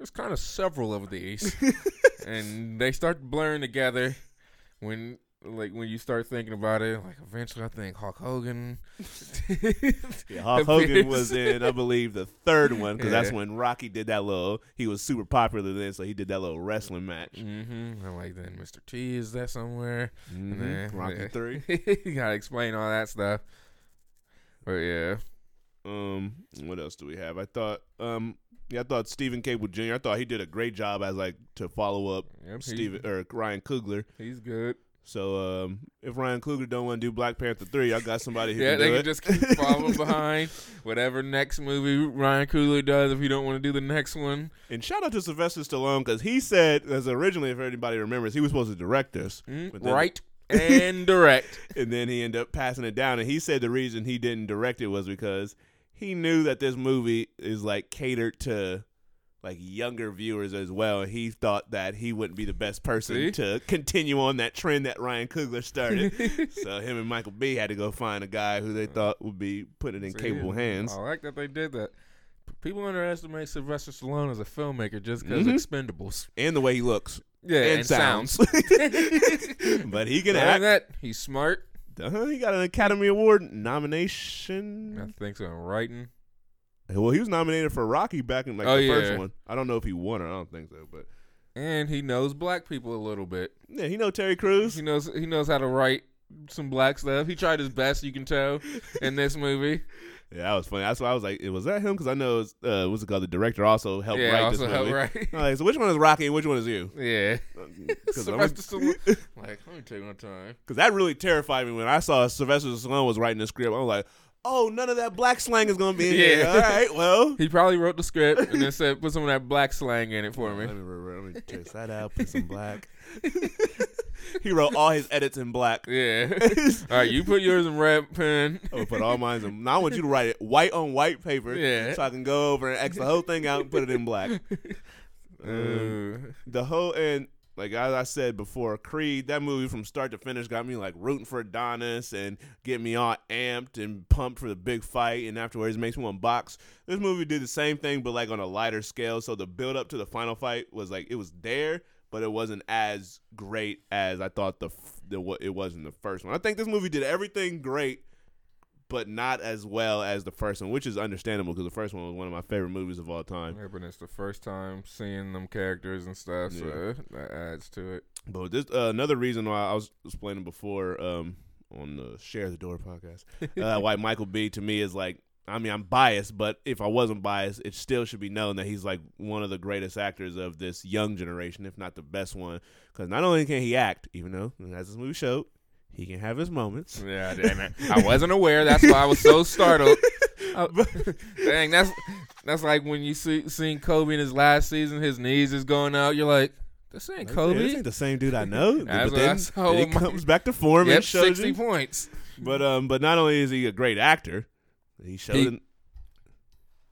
Speaker 3: there's kind of several of these, and they start blurring together when, like, when you start thinking about it. Like, eventually, I think Hulk Hogan.
Speaker 4: Yeah, Hulk Hogan was in, I believe, the third one because that's when Rocky did that little. He was super popular then, so he did that little wrestling match.
Speaker 3: Mm-hmm. Like, then Mr. T is there somewhere? And
Speaker 4: Mhm.
Speaker 3: then-
Speaker 4: Rocky
Speaker 3: yeah.
Speaker 4: three.
Speaker 3: you gotta explain all that stuff. But yeah,
Speaker 4: Um, what else do we have? I thought, um, yeah, I thought Steven Caple Jr. I thought he did a great job as like to follow up
Speaker 3: Yep, he-
Speaker 4: Steven or Ryan Coogler.
Speaker 3: he's good.
Speaker 4: So um, if Ryan Coogler don't want to do Black Panther three, I got somebody who
Speaker 3: Yeah, they can
Speaker 4: it.
Speaker 3: just keep following behind whatever next movie Ryan Coogler does. If you don't want to do the next one,
Speaker 4: And shout out to Sylvester Stallone because he said, as originally, if anybody remembers, he was supposed to direct this,
Speaker 3: Mm,
Speaker 4: then-
Speaker 3: right and direct.
Speaker 4: and then he ended up passing it down. And he said the reason he didn't direct it was because he knew that this movie is like catered to like younger viewers as well. He thought that he wouldn't be the best person
Speaker 3: See?
Speaker 4: to continue on that trend that Ryan Coogler started. so him and Michael B had to go find a guy who they thought would be put it in
Speaker 3: See,
Speaker 4: capable hands.
Speaker 3: I like that they did that. People underestimate Sylvester Stallone as a filmmaker just because
Speaker 4: Mhm.
Speaker 3: Expendables.
Speaker 4: And the way he looks.
Speaker 3: Yeah,
Speaker 4: And
Speaker 3: and,
Speaker 4: sounds.
Speaker 3: sounds.
Speaker 4: but he can
Speaker 3: Other
Speaker 4: act.
Speaker 3: that, he's smart.
Speaker 4: Uh-huh, he got an Academy Award nomination.
Speaker 3: I think so. in Writing.
Speaker 4: Well, he was nominated for Rocky back in like
Speaker 3: Oh,
Speaker 4: the first one. I don't know if he won or I don't think so, but
Speaker 3: And he knows black people a little bit.
Speaker 4: yeah, he know Terry Crews.
Speaker 3: He knows he knows how to write some black stuff. He tried his best, you can tell, in this movie.
Speaker 4: Yeah, that was funny. That's why I was like, was that him? Because I know it's, uh, what's it called? The director also helped
Speaker 3: yeah,
Speaker 4: write
Speaker 3: also
Speaker 4: this
Speaker 3: helped
Speaker 4: movie.
Speaker 3: right.
Speaker 4: I'm like, so which one is Rocky and which one is you?
Speaker 3: yeah.
Speaker 4: 'Cause I'm-
Speaker 3: Sylvester Stallone. like, let me take my time.
Speaker 4: Because that really terrified me when I saw Sylvester Stallone was writing the script. I was like, oh, none of that black slang is going to be in here.
Speaker 3: Yeah.
Speaker 4: All right, well.
Speaker 3: He probably wrote the script and then said, "Put some of that black slang in it for me."
Speaker 4: Let me, let me test that out. Put some black. he wrote all his edits in black.
Speaker 3: Yeah. All right, you put yours in red pen.
Speaker 4: I would put all mine in. Now I want you to write it white on white paper,
Speaker 3: Yeah.
Speaker 4: so I can go over and X the whole thing out and put it in black. Um,
Speaker 3: Uh,
Speaker 4: the whole and like as I said before, Creed, that movie from start to finish got me like rooting for Adonis and getting me all amped and pumped for the big fight, and afterwards makes me want to box. This movie did the same thing, but like on a lighter scale. So the build up to the final fight was like it was there, but it wasn't as great as I thought the, f- the what it was in the first one. I think this movie did everything great. But not as well as the first one, which is understandable because the first one was one of my favorite movies of all time.
Speaker 3: yeah, but it's the first time seeing them characters and stuff, so
Speaker 4: Yeah.
Speaker 3: that adds to it.
Speaker 4: But this uh, another reason why I was explaining before um, on the Share the Door podcast, uh, why Michael B to me is like, I mean, I'm biased, but if I wasn't biased, it still should be known that he's like one of the greatest actors of this young generation, if not the best one. Because not only can he act, even though as this movie showed, he can have his moments.
Speaker 3: Yeah, damn it. I wasn't aware. That's why I was so startled. I- dang, that's that's like when you see seen Kobe in his last season, his knees is going out. You're like, this ain't Kobe.
Speaker 4: "Man, this ain't the same dude I know.
Speaker 3: That's
Speaker 4: but then, then he comes back to form
Speaker 3: yep,
Speaker 4: and shows
Speaker 3: sixty
Speaker 4: you.
Speaker 3: points.
Speaker 4: But um, but not only is he a great actor, he showed
Speaker 3: He-
Speaker 4: in-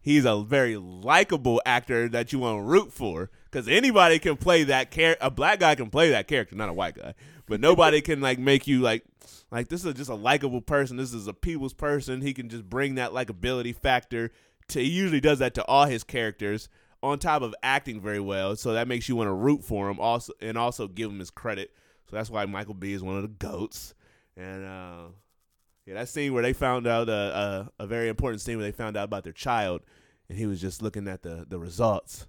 Speaker 4: he's a very likable actor that you want to root for. Because anybody can play that character. A black guy can play that character, not a white guy. But nobody can like make you like like this is just a likable person. This is a people's person. He can just bring that likability factor. To he usually does that to all his characters. On top of acting very well, so that makes you want to root for him. Also, and also give him his credit. So that's why Michael B is one of the goats. And uh, yeah, that scene where they found out uh, uh, a very important scene where they found out about their child, and he was just looking at the the results.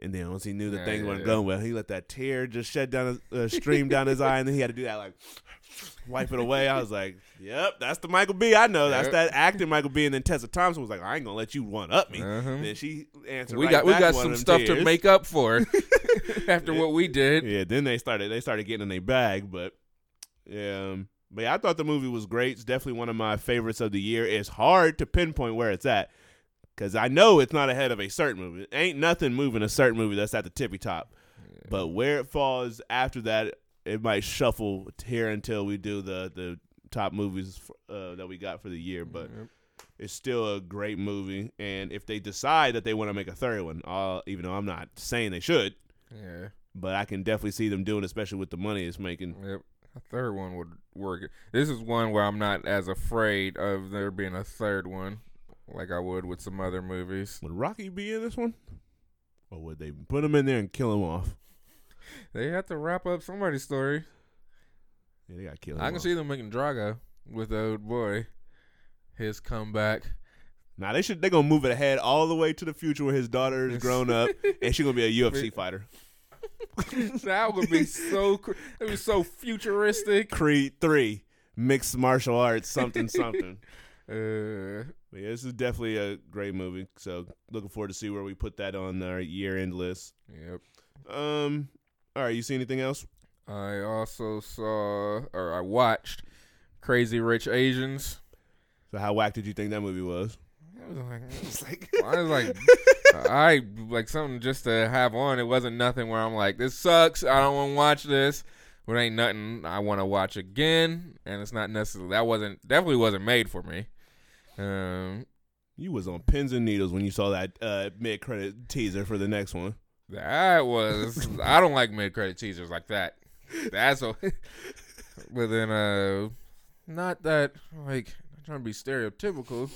Speaker 4: And then once he knew that
Speaker 3: Yeah,
Speaker 4: things
Speaker 3: yeah,
Speaker 4: weren't
Speaker 3: yeah.
Speaker 4: going well, he let that tear just shed down, his, uh, stream down his eye, and then he had to do that like wipe it away. I was like, "Yep, that's the Michael B. I know. That's
Speaker 3: Yep.
Speaker 4: that acting Michael B." And then Tessa Thompson was like, "I ain't gonna let you one up me."
Speaker 3: Uh-huh.
Speaker 4: Then she answered,
Speaker 3: We
Speaker 4: right
Speaker 3: got we got some stuff to make up for after what we did.
Speaker 4: Yeah, then they started they started getting in their bag, but yeah, um, but yeah, I thought the movie was great. It's definitely one of my favorites of the year. It's hard to pinpoint where it's at because I know it's not ahead of a certain movie. Ain't nothing moving a certain movie that's at the tippy top, but where it falls after that, it might shuffle here until we do the the top movies uh, that we got for the year. But
Speaker 3: Yep.
Speaker 4: it's still a great movie, and if they decide that they want to make a third one, uh, even though I'm not saying they should
Speaker 3: Yeah.
Speaker 4: but I can definitely see them doing, it, especially with the money it's making.
Speaker 3: Yep. A third one would work. This is one where I'm not as afraid of there being a third one like I would with some other movies.
Speaker 4: Would Rocky be in this one, or would they put him in there and kill him off?
Speaker 3: They have to wrap up somebody's story.
Speaker 4: Yeah, they got kill him.
Speaker 3: I can
Speaker 4: off.
Speaker 3: see them making Drago with the old boy. His comeback.
Speaker 4: Now they should. They're gonna move it ahead all the way to the future where his daughter is grown up and she's gonna be a UFC fighter.
Speaker 3: that would be so. That would be so futuristic.
Speaker 4: Creed three, mixed martial arts, something something.
Speaker 3: Uh,
Speaker 4: But yeah, this is definitely a great movie. So looking forward to see where we put that on our year end list.
Speaker 3: yep.
Speaker 4: Um, all right, you see anything else?
Speaker 3: I also saw or I watched Crazy Rich Asians.
Speaker 4: So how whack did you think that movie was?
Speaker 3: I was like I was like, I like something just to have on. It wasn't nothing where I'm like, this sucks. I don't want to watch this. But ain't nothing I want to watch again. And it's not necessarily that wasn't definitely wasn't made for me. Um,
Speaker 4: You was on pins and needles when you saw that uh, mid credit teaser for the next one.
Speaker 3: that was I don't like mid credit teasers like that. That's a. but then uh, not that like not trying to be stereotypical.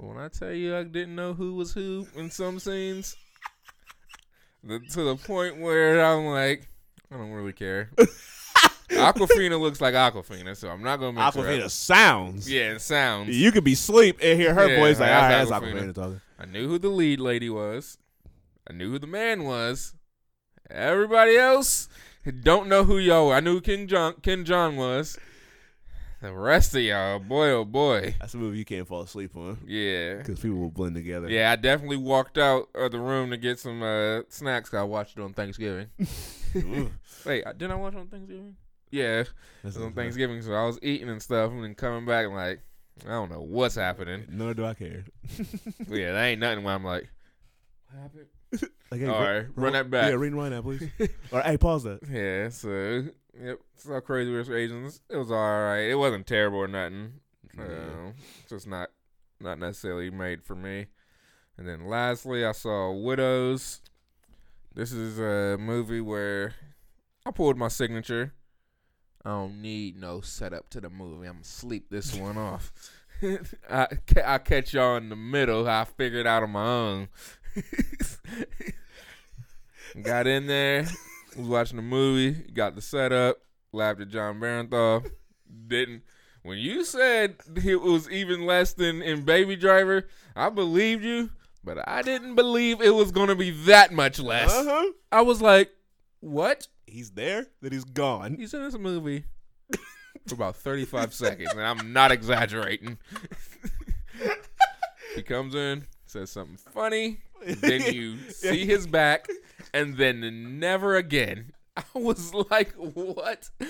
Speaker 3: When I tell you I didn't know who was who in some scenes, the, to the point where I'm like, I don't really care. Awkwafina looks like Awkwafina, so I'm not gonna her Awkwafina
Speaker 4: sounds.
Speaker 3: Yeah, it sounds.
Speaker 4: You could be asleep and hear her
Speaker 3: Yeah,
Speaker 4: voice like, all right,
Speaker 3: that's
Speaker 4: that's
Speaker 3: Awkwafina.
Speaker 4: Awkwafina talking.
Speaker 3: I knew who the lead lady was. I knew who the man was. Everybody else don't know who y'all were. I knew who Ken Jeong Ken Jeong was. The rest of y'all, boy oh boy.
Speaker 4: That's a movie you can't fall asleep on
Speaker 3: Yeah.
Speaker 4: because people will blend together.
Speaker 3: Yeah, I definitely walked out of the room to get some uh, snacks. I watched it on Thanksgiving. Wait, didn't I watch it on Thanksgiving? Yeah, it was on Thanksgiving, so I was eating and stuff, and then coming back, and like, I don't know what's happening.
Speaker 4: Nor do I care.
Speaker 3: yeah, that ain't nothing. Where I'm like, what happened?
Speaker 4: Like, hey,
Speaker 3: All
Speaker 4: re-
Speaker 3: run that back.
Speaker 4: Yeah, rewind that, please. or hey, pause that.
Speaker 3: Yeah, so yep, saw Crazy Rich Asians. It was all right. It wasn't terrible or nothing.
Speaker 4: Yeah.
Speaker 3: Um, just not not necessarily made for me. And then lastly, I saw Widows. This is a movie where I pulled my signature. I don't need no setup to the movie. I'm gonna sleep this one off. I I catch y'all in the middle. I figured out on my own. Got in there, was watching the movie, got the setup, laughed at Jon Bernthal. Didn't when you said it was even less than in Baby Driver, I believed you, but I didn't believe it was gonna be that much less.
Speaker 4: Uh huh.
Speaker 3: I was like, what?
Speaker 4: He's there, then he's gone.
Speaker 3: He's in this movie for about 35 seconds, and I'm not exaggerating. he comes in, says something funny, then you see his back, and then never again. I was like, what?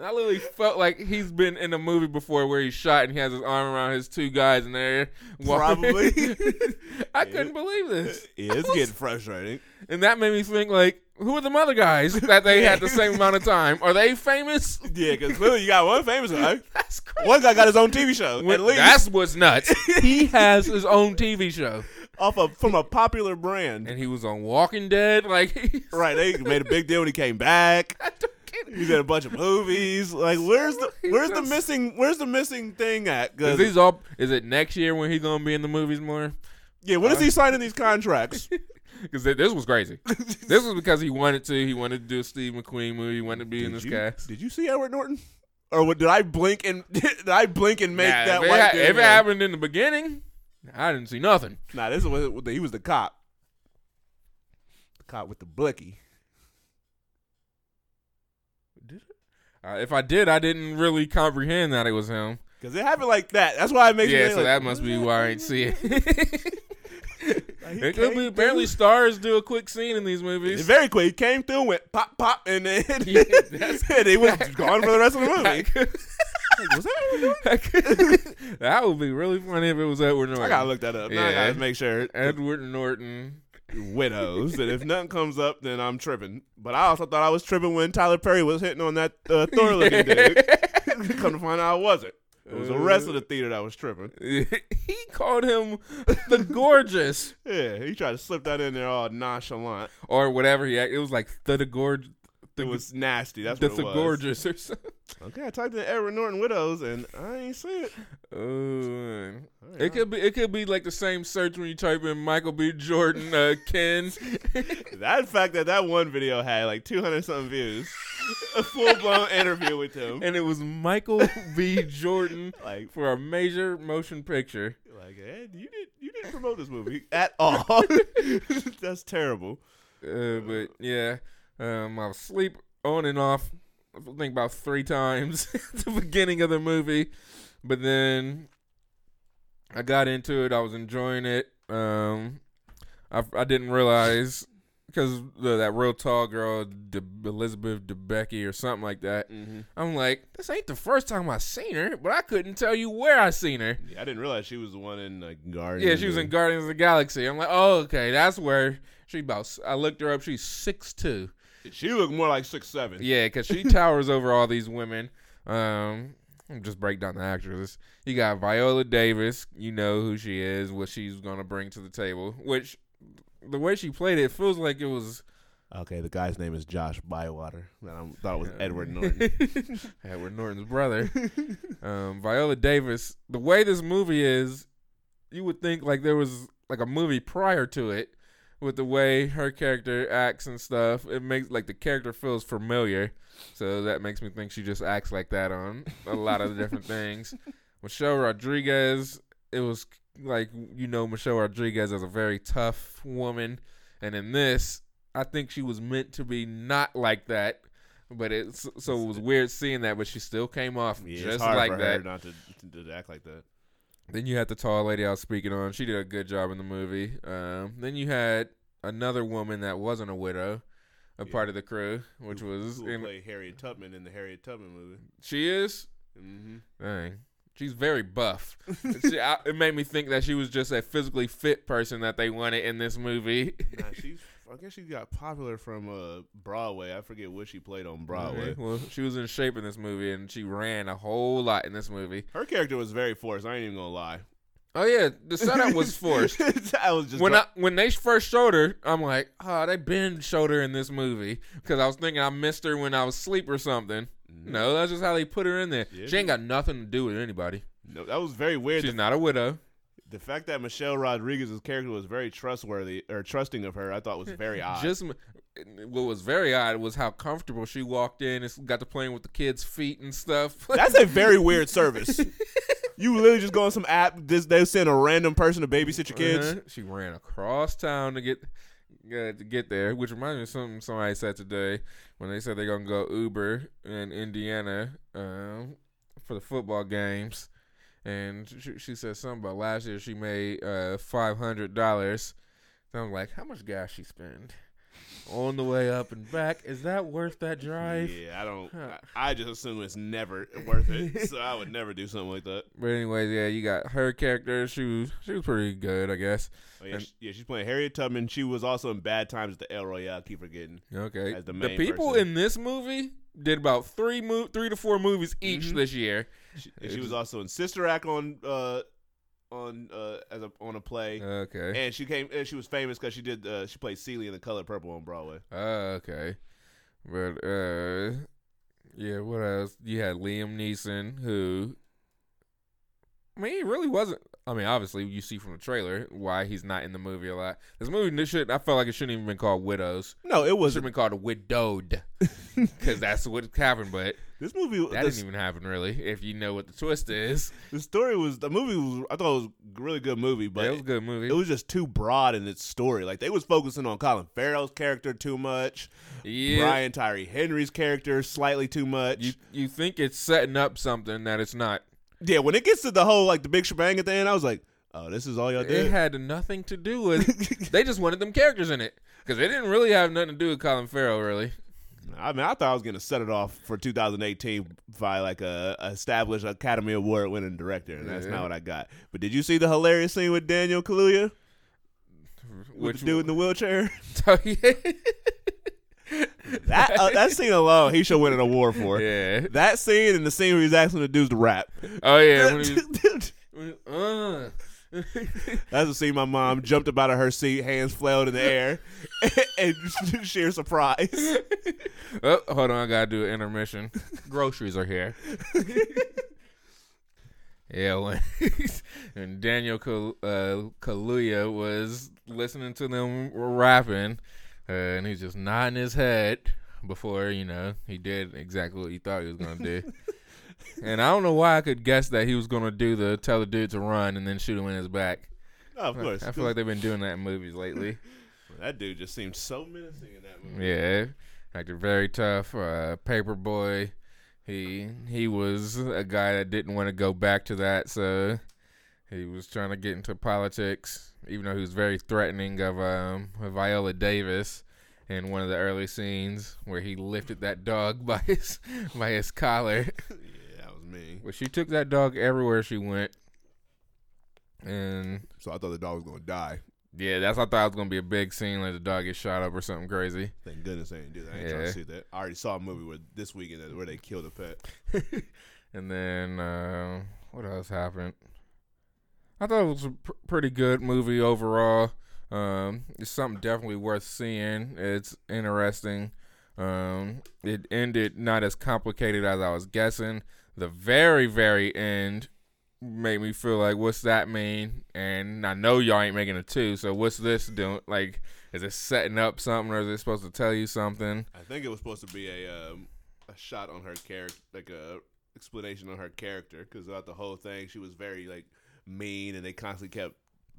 Speaker 3: I literally felt like he's been in a movie before where he's shot and he has his arm around his two guys and they're walking.
Speaker 4: Probably.
Speaker 3: I couldn't believe this.
Speaker 4: It's getting frustrating.
Speaker 3: And that made me think, like, who are the other guys that they had the same amount of time? Are they famous?
Speaker 4: Yeah, because clearly you got one famous guy.
Speaker 3: That's crazy.
Speaker 4: One guy got his own TV show.
Speaker 3: When-
Speaker 4: at least
Speaker 3: That's what's nuts. he has his own TV show,
Speaker 4: off of from a popular brand.
Speaker 3: and he was on Walking Dead. Like,
Speaker 4: Right, they made a big deal when he came back.
Speaker 3: I don't get it.
Speaker 4: He's in a bunch of movies. Like, where's the where's the missing where's the missing thing at?
Speaker 3: Is he's all? Is it next year when he's gonna be in the movies more?
Speaker 4: yeah, when is he uh, signing these contracts?
Speaker 3: Because this was crazy. this was because he wanted to. He wanted to do a Steve McQueen movie. He wanted to be in this
Speaker 4: you,
Speaker 3: cast.
Speaker 4: Did you see Edward Norton? Or what, did I blink and did I blink and make
Speaker 3: Nah,
Speaker 4: that
Speaker 3: if, it, ha- if it happened in the beginning, I didn't see nothing.
Speaker 4: Nah, this was he was the cop. The cop with the blicky.
Speaker 3: Uh, if I did, I didn't really comprehend that it was him.
Speaker 4: Cause it happened like that. That's why it makes me
Speaker 3: Yeah,
Speaker 4: think,
Speaker 3: so
Speaker 4: like,
Speaker 3: that must be why I ain't see it.
Speaker 4: Like, he
Speaker 3: it could be
Speaker 4: came
Speaker 3: apparently stars do a quick scene in these
Speaker 4: It's
Speaker 3: movies.
Speaker 4: very quick. He came through, went pop pop, and then
Speaker 3: Yeah, that's-
Speaker 4: and he was gone for the rest of the movie.
Speaker 3: That
Speaker 4: Like, was that Edward Norton?
Speaker 3: that would be really funny if it was Edward Norton.
Speaker 4: I gotta look that up. Now I
Speaker 3: Yeah.
Speaker 4: gotta make sure.
Speaker 3: Edward Norton.
Speaker 4: Widows, and if nothing comes up, then I'm tripping. But I also thought I was tripping when Tyler Perry was hitting on that uh, Thor looking dude. Come to find out I wasn't. It was the rest of the theater that was tripping.
Speaker 3: he called him the gorgeous
Speaker 4: Yeah, he tried to slip that in there all nonchalant.
Speaker 3: or whatever he. act- It was like the the gorge.
Speaker 4: It was nasty. That's
Speaker 3: the,
Speaker 4: what it was.
Speaker 3: gorgeous or something.
Speaker 4: Okay, I typed in Edward Norton Widows, and I ain't see it.
Speaker 3: Oh, it could be. It could be like the same search when you type in Michael B. Jordan, uh, Ken.
Speaker 4: That fact that that one video had like 200 something views, a full blown interview with him.
Speaker 3: and it was Michael B. Jordan
Speaker 4: Like,
Speaker 3: for a major motion picture.
Speaker 4: like, Ed, you didn't you didn't promote this movie at all. That's terrible.
Speaker 3: Uh, but yeah, um, I was asleep on and off. I think about three times at the beginning of the movie, but then I got into it. I was enjoying it. Um, I I didn't realize because that real tall girl, De- Elizabeth Debicki or something like that. I'm like, this ain't the first time I seen her, but I couldn't tell you where I seen her.
Speaker 4: Yeah, I didn't realize she was the one in like Guardians.
Speaker 3: Yeah, she was in Guardians of the Galaxy. I'm like, oh, okay, that's where she about. I looked her up. She's six two.
Speaker 4: She looked more like six seven.
Speaker 3: Yeah, because she towers over all these women. Um, just break down the actresses. You got Viola Davis. You know who she is, what she's gonna bring to the table. Which, the way she played it, feels like it was
Speaker 4: Okay, the guy's name is Josh Bywater. I thought it was Edward Norton.
Speaker 3: Edward Norton's brother. um, Viola Davis. The way this movie is, you would think like there was like a movie prior to it, with the way her character acts and stuff. It makes like the character feels familiar, so that makes me think she just acts like that on a lot of the different things. Michelle Rodriguez, it was like you know Michelle Rodriguez as a very tough woman, and in this, I think she was meant to be not like that. But it's so it was weird seeing that, but she still came off
Speaker 4: Yeah, it's
Speaker 3: just
Speaker 4: hard
Speaker 3: like
Speaker 4: for
Speaker 3: that.
Speaker 4: her not to, to, act like that.
Speaker 3: Then you had the tall lady I was speaking on. She did a good job in the movie. Um, then you had another woman that wasn't a widow, a
Speaker 4: Yeah.
Speaker 3: part of the crew, which was
Speaker 4: Who
Speaker 3: in,
Speaker 4: Harriet Tubman in the Harriet Tubman movie?
Speaker 3: she is.
Speaker 4: Mm-hmm.
Speaker 3: Dang, she's very buff. she, I, it made me think that she was just a physically fit person that they wanted in this movie.
Speaker 4: Nah, she's. I guess she got popular from uh, Broadway. I forget what she played on Broadway.
Speaker 3: Well, she was in shape in this movie, and she ran a whole lot in this movie.
Speaker 4: Her character was very forced. I ain't even gonna lie.
Speaker 3: Oh yeah, the setup was forced.
Speaker 4: I was just
Speaker 3: when I when they first showed her, I'm like, oh, they been showed her in this movie because I was thinking I missed her when I was asleep or something. No, that's just how they put her in there.
Speaker 4: Yeah.
Speaker 3: She ain't got nothing to do with anybody.
Speaker 4: no, that was very weird.
Speaker 3: She's
Speaker 4: The,
Speaker 3: not a widow.
Speaker 4: the fact that Michelle Rodriguez's character was very trustworthy or trusting of her, I thought was very odd.
Speaker 3: Just what was very odd was how comfortable she walked in and got to playing with the kids' feet and stuff.
Speaker 4: That's a very weird service. You literally just go on some app. This they send a random person to babysit your kids.
Speaker 3: Uh-huh. She ran across town to get uh, to get there, which reminds me of something somebody said today when they said they're gonna go Uber in Indiana um, for the football games, and she, she said something about last year she made uh, five hundred dollars. So I'm like, how much gas she spend on the way up and back? Is that worth that drive?
Speaker 4: Yeah, I don't.
Speaker 3: Huh.
Speaker 4: I, I just assume it's never worth it. so I would never do something like that.
Speaker 3: But anyways, yeah, you got her character. She was she was pretty good, I guess.
Speaker 4: Oh, yeah,
Speaker 3: And-
Speaker 4: she- yeah, she's playing Harriet Tubman. She was also in Bad Times at the El Royale. I keep forgetting.
Speaker 3: Okay.
Speaker 4: the
Speaker 3: the people
Speaker 4: person.
Speaker 3: in this movie did about three mo- three to four movies each
Speaker 4: Mhm.
Speaker 3: this year.
Speaker 4: She, and she was also in Sister Act on uh on uh as a on a play.
Speaker 3: Okay.
Speaker 4: and she came. And she was famous because she did. Uh, she played Celie in The Color Purple on Broadway.
Speaker 3: Uh, okay. But uh yeah, what else? You had Liam Neeson who I mean, he really wasn't I mean, obviously you see from the trailer why he's not in the movie a lot. This movie this should I felt like it shouldn't even been called Widows.
Speaker 4: No, it was It
Speaker 3: should have been called Widowed. Cuz that's what happened, but
Speaker 4: this movie.
Speaker 3: that
Speaker 4: the,
Speaker 3: didn't even happen really if you know what the twist is.
Speaker 4: the story was the movie was. I thought it was a really good movie, but
Speaker 3: yeah, it was a good movie.
Speaker 4: it was just too broad in its story. Like they was focusing on Colin Farrell's character too much.
Speaker 3: yeah.
Speaker 4: Brian Tyree Henry's character slightly too much.
Speaker 3: You you think it's setting up something that it's not.
Speaker 4: Yeah, when it gets to the whole like the big shebang at the end, I was like, oh, this is all y'all did.
Speaker 3: It had nothing to do with. they just wanted them characters in it because they didn't really have nothing to do with Colin Farrell. Really,
Speaker 4: I mean, I thought I was gonna set it off for 2018 by like a, a established Academy Award winning director, and that's
Speaker 3: Yeah.
Speaker 4: not what I got. But did you see the hilarious scene with Daniel Kaluuya with the dude in the wheelchair? Oh, That uh, that scene alone, he should win an award for.
Speaker 3: yeah.
Speaker 4: That scene and the scene where he's asking the dudes to rap.
Speaker 3: Oh yeah. When he was, uh.
Speaker 4: That's the scene my mom jumped up out of her seat, hands flailed in the air, and sheer surprise.
Speaker 3: oh, hold on, I gotta do an intermission. Groceries are here. yeah, when, when Daniel Kal- uh, Kaluuya was listening to them rapping, uh, and he's just nodding his head before you know he did exactly what he thought he was gonna do. and I don't know why I could guess that he was gonna do the tell the dude to run and then shoot him in his back.
Speaker 4: Oh, of course.
Speaker 3: I feel like they've been doing that in movies lately.
Speaker 4: that dude just seemed so menacing in that movie.
Speaker 3: Yeah, acted very tough. Uh, Paperboy, he he was a guy that didn't want to go back to that, so he was trying to get into politics, even though he was very threatening of um Viola Davis in one of the early scenes where he lifted that dog by his by his collar.
Speaker 4: Yeah, that was me.
Speaker 3: But she took that dog everywhere she went, and
Speaker 4: So I thought the dog was gonna die.
Speaker 3: yeah, that's I thought it was gonna be a big scene, like the dog gets shot up or something crazy.
Speaker 4: Thank goodness they didn't do that. I ain't trying to see that. I already saw a movie where this weekend where they killed a pet.
Speaker 3: and then uh, what else happened? I thought it was a pr- pretty good movie overall. Um, it's something definitely worth seeing. It's interesting. Um, it ended not as complicated as I was guessing. The very, very end made me feel like, what's that mean? And I know y'all ain't making a two, so what's this doing? Like, Is it setting up something, or is it supposed to tell you something?
Speaker 4: I think it was supposed to be a um, a shot on her character, like a explanation on her character, because throughout the whole thing, she was very like mean, and they constantly kept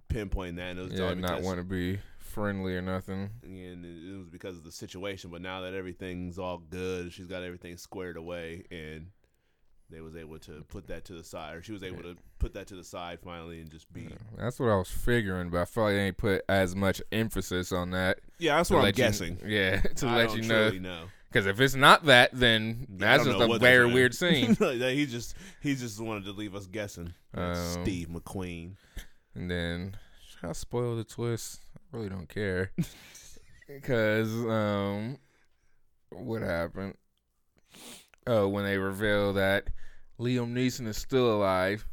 Speaker 4: pinpointing that. And it was
Speaker 3: yeah, not want to be friendly or nothing.
Speaker 4: and it was because of the situation. But now that everything's all good, she's got everything squared away, and they was able to put that to the side, or she was able to put that to the side finally, and just be.
Speaker 3: That's what I was figuring, but I felt like they ain't put as much emphasis on that.
Speaker 4: Yeah, that's what I'm
Speaker 3: let you-
Speaker 4: guessing.
Speaker 3: yeah, to
Speaker 4: I
Speaker 3: let you know.
Speaker 4: know.
Speaker 3: Because if it's not that, then that's just a very weird scene.
Speaker 4: He just he just wanted to leave us guessing.
Speaker 3: Um,
Speaker 4: Steve McQueen.
Speaker 3: and then should I spoil the twist? I really don't care. Because um, what happened? Oh, when they reveal that Liam Neeson is still alive.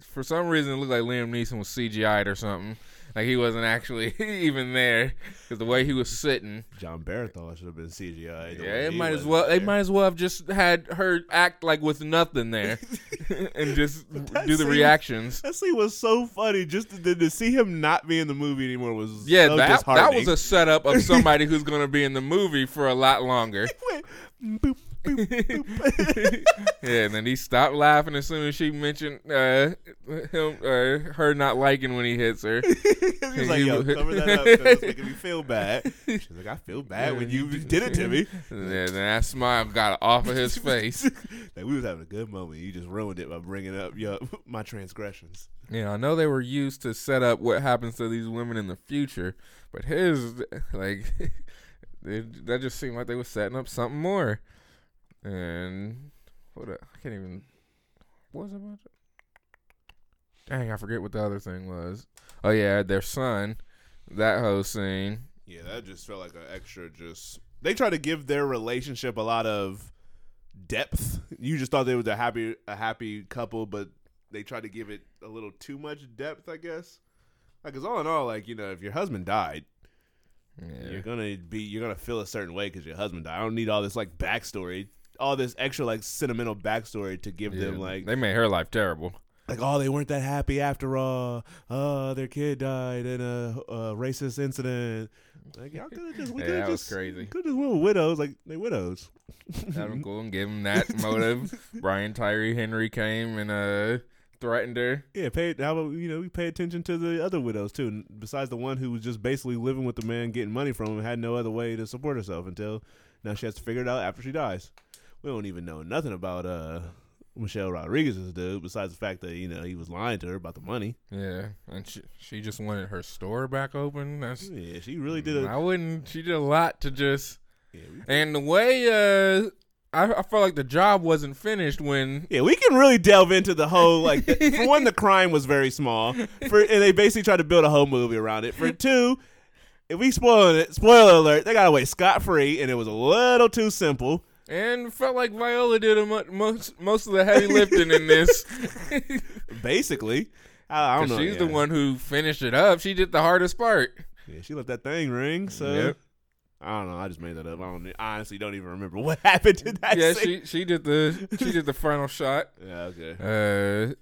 Speaker 3: For some reason, it looked like Liam Neeson was CGI'd or something. Like he wasn't actually even there because the way he was sitting.
Speaker 4: Jon Bernthal should have been CGI.
Speaker 3: Yeah, it might as well. They might as well have just had her act like with nothing there, and just do the
Speaker 4: scene-
Speaker 3: reactions.
Speaker 4: That scene was so funny. Just to, to see him not be in the movie anymore was
Speaker 3: Yeah,
Speaker 4: so
Speaker 3: that that was a setup of somebody who's going to be in the movie for a lot longer.
Speaker 4: Went, boop, boop, boop.
Speaker 3: Yeah, and then he stopped laughing as soon as she mentioned uh, him, uh, her not liking when he hits her.
Speaker 4: he was like, "Yo, cover that up because it's making me feel bad." She's like, "I feel bad when you did it to me."
Speaker 3: And then that smile got off of his face.
Speaker 4: Like we was having a good moment. You just ruined it by bringing up yo my transgressions.
Speaker 3: Yeah, I know they were used to set up what happens to these women in the future, but his like it, that just seemed like they were setting up something more. And what a, I can't even what was it about? Dang, I forget what the other thing was. Oh yeah, their son. That whole scene.
Speaker 4: Yeah, that just felt like an extra. Just they try to give their relationship a lot of depth. You just thought they was a happy a happy couple, but they tried to give it a little too much depth. I guess. Like, cause all in all, like you know, if your husband died,
Speaker 3: Yeah.
Speaker 4: you're gonna be you're gonna feel a certain way because your husband died. I don't need all this like backstory, all this extra like sentimental backstory to give them like
Speaker 3: they made her life terrible.
Speaker 4: like oh they weren't that happy after all. Oh, their kid died in a, a racist incident. Like y'all could have just we
Speaker 3: Yeah,
Speaker 4: could have just
Speaker 3: crazy.
Speaker 4: Could have went with widows like they widows.
Speaker 3: Him go and give him that motive. Brian Tyree Henry came and uh threatened her.
Speaker 4: Yeah, pay. How about you know we pay attention to the other widows too. Besides the one who was just basically living with the man, getting money from him, had no other way to support herself until now she has to figure it out after she dies. We don't even know nothing about uh Michelle Rodriguez's dude, besides the fact that you know he was lying to her about the money.
Speaker 3: Yeah, and she she just wanted her store back open. That's
Speaker 4: Yeah, she really did a.
Speaker 3: I wouldn't. She did a lot to just.
Speaker 4: Yeah, we,
Speaker 3: And the way uh, I I felt like the job wasn't finished when.
Speaker 4: yeah, we can really delve into the whole like. the- for one, the crime was very small. For and they basically tried to build a whole movie around it. For two. If we spoil it, spoiler alert, they got away scot free, and it was a little too simple.
Speaker 3: And felt like Viola did a mu- most most of the heavy lifting in this.
Speaker 4: Basically, I, I don't know.
Speaker 3: she's the one who finished it up. She did the hardest part.
Speaker 4: Yeah, she let that thing ring. So
Speaker 3: Yep.
Speaker 4: I don't know. I just made that up. I don't. I honestly don't even remember what happened to that.
Speaker 3: yeah,
Speaker 4: scene.
Speaker 3: she she did the she did the final shot.
Speaker 4: Yeah. Okay.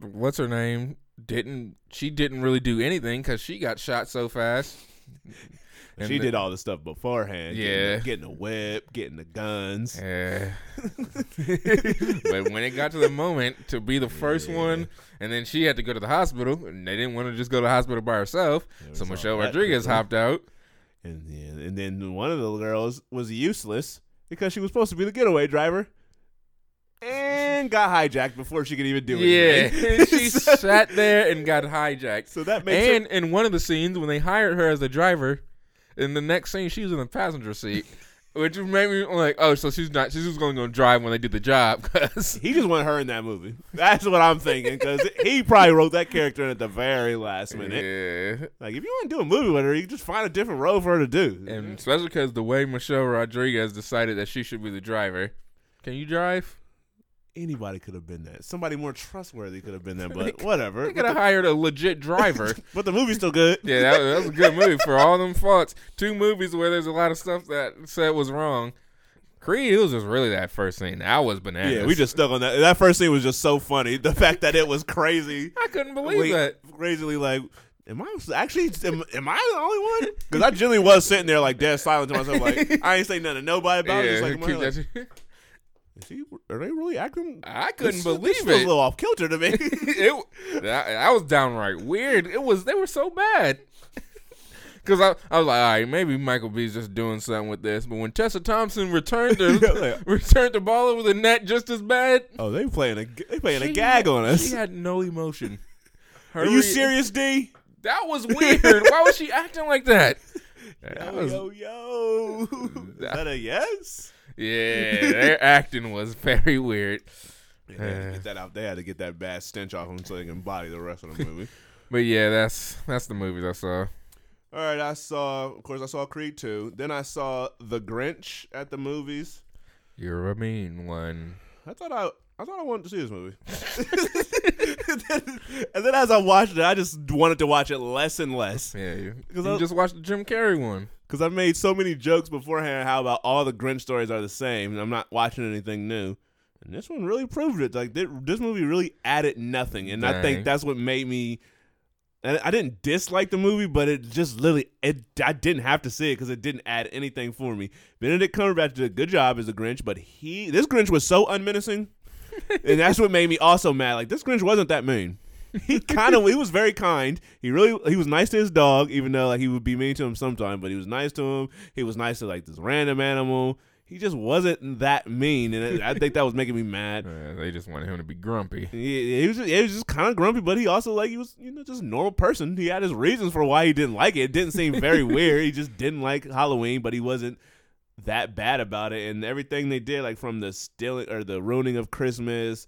Speaker 3: Uh, what's her name? Didn't she didn't really do anything because she got shot so fast. And
Speaker 4: she
Speaker 3: the-
Speaker 4: did all the stuff beforehand.
Speaker 3: Yeah.
Speaker 4: Getting the, getting the whip, getting the guns.
Speaker 3: Yeah. but when it got to the moment to be the first
Speaker 4: Yeah.
Speaker 3: one, and then she had to go to the hospital, and they didn't want to just go to the hospital by herself, so Michelle Rodriguez hopped out.
Speaker 4: And yeah, and then one of the girls was useless because she was supposed to be the getaway driver. And got hijacked before she could even do anything.
Speaker 3: Yeah, she
Speaker 4: so,
Speaker 3: sat there and got hijacked.
Speaker 4: so that makes her
Speaker 3: And in one of the scenes, when they hired her as the driver, in the next scene, she was in the passenger seat, which made me like, oh, so she's not, she's just going to drive when they do the job, because
Speaker 4: He just wanted her in that movie. That's what I'm thinking because he probably wrote that character in at the very last minute.
Speaker 3: yeah,
Speaker 4: Like, if you want to do a movie with her, you just find a different role for her to do.
Speaker 3: and especially because the way Michelle Rodriguez decided that she should be the driver. Can you drive?
Speaker 4: Anybody could have been that. Somebody more trustworthy could have been that, but whatever.
Speaker 3: They could have
Speaker 4: the,
Speaker 3: hired a legit driver.
Speaker 4: but the movie's still good.
Speaker 3: yeah, that, that was a good movie for all them faults. Two movies where there's a lot of stuff that said was wrong. Creed, it was just really that first scene. That was bananas.
Speaker 4: Yeah, we just stuck on that. That first scene was just so funny. The fact that it was crazy.
Speaker 3: I couldn't believe
Speaker 4: Wait,
Speaker 3: that.
Speaker 4: Crazily, like, Am I actually? Am, am I the only one? Because I generally was sitting there like dead silent to myself, like I ain't say nothing to nobody about it. Just like, is he, are they really acting?
Speaker 3: I couldn't
Speaker 4: This-
Speaker 3: believe
Speaker 4: this
Speaker 3: it.
Speaker 4: a little off kilter to me.
Speaker 3: it that, that was downright weird. It was they were so bad. Cause I, I was like, all right, maybe Michael B's just doing something with this. But when Tessa Thompson returned the
Speaker 4: Like-
Speaker 3: returned the ball over the net just as bad,
Speaker 4: oh, they playing a they playing a gag on us.
Speaker 3: She had no emotion. Her
Speaker 4: Are you
Speaker 3: re-
Speaker 4: serious, D?
Speaker 3: That was weird. Why was she acting like that? That
Speaker 4: Yo,
Speaker 3: was,
Speaker 4: yo, yo. Is that a yes?
Speaker 3: Yeah, their acting was very weird.
Speaker 4: They had to uh, get that out. They had to get that bad stench off them so they can body the rest of the movie.
Speaker 3: But yeah, that's that's the movies I saw.
Speaker 4: All right, I saw. Of course, I saw Creed two. Then I saw The Grinch at the movies.
Speaker 3: You're a mean one.
Speaker 4: I thought I. I thought I wanted to see this movie. and, then, and then as I watched it, I just wanted to watch it less and less.
Speaker 3: Yeah, you, you
Speaker 4: I-
Speaker 3: just watched the Jim Carrey one.
Speaker 4: Because I've made so many jokes beforehand how about all the Grinch stories are the same, and I'm not watching anything new. And this one really proved it. Like this movie really added nothing, and I think that's what made me. And I didn't dislike the movie, but it just literally it. I didn't have to see it because it didn't add anything for me. Benedict Cumberbatch did a good job as a Grinch, but he this Grinch was so unmenacing, and that's what made me also mad. Like this Grinch wasn't that mean. He kind of he was very kind. He really he was nice to his dog, even though like he would be mean to him sometimes. But he was nice to him. He was nice to like this random animal. He just wasn't that mean, and I think that was making me mad.
Speaker 3: Uh, they just wanted him to be grumpy.
Speaker 4: He, he was just, he was just kind of grumpy, but he also like he was you know just a normal person. He had his reasons for why he didn't like it. It didn't seem very weird. He just didn't like Halloween, but he wasn't that bad about it. And everything they did, like from the stealing or the ruining of Christmas,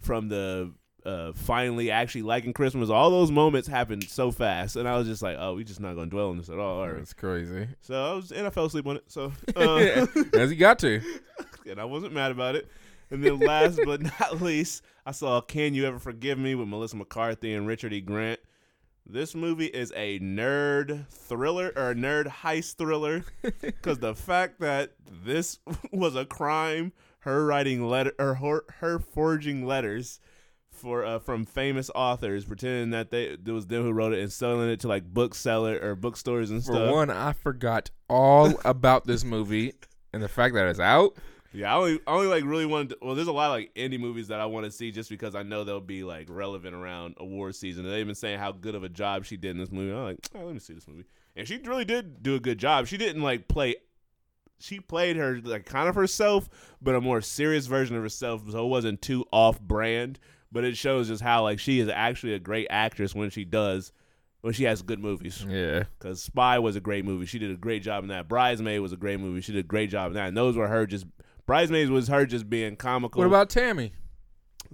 Speaker 4: from the uh, finally actually liking Christmas, all those moments happened so fast, and I was just like, oh, we just not gonna dwell on this at all. All right.
Speaker 3: That's crazy.
Speaker 4: So I was and I fell asleep on it. So uh,
Speaker 3: As he got to.
Speaker 4: and I wasn't mad about it. And then last but not least, I saw Can You Ever Forgive Me with Melissa McCarthy and Richard E. Grant. This movie is a nerd thriller or a nerd heist thriller because the fact that this was a crime, her writing letter or her, her forging letters for uh, from famous authors, pretending that they it was them who wrote it and selling it to like bookseller or bookstores and
Speaker 3: For
Speaker 4: stuff.
Speaker 3: one, I forgot all about this movie and the fact that it's out.
Speaker 4: Yeah, I only, I only like really wanted. To, well, there's a lot of like indie movies that I want to see just because I know they'll be like relevant around award season. They've been saying how good of a job she did in this movie. I'm like, oh, let me see this movie, and she really did do a good job. She didn't like play. She played her like kind of herself, but a more serious version of herself, so it wasn't too off brand. But it shows just how like she is actually a great actress when she does when she has good movies.
Speaker 3: Yeah.
Speaker 4: Because Spy was a great movie. She did a great job in that. Bridesmaid was a great movie. She did a great job in that. And those were her just. Bridesmaids was her just being comical.
Speaker 3: What about Tammy?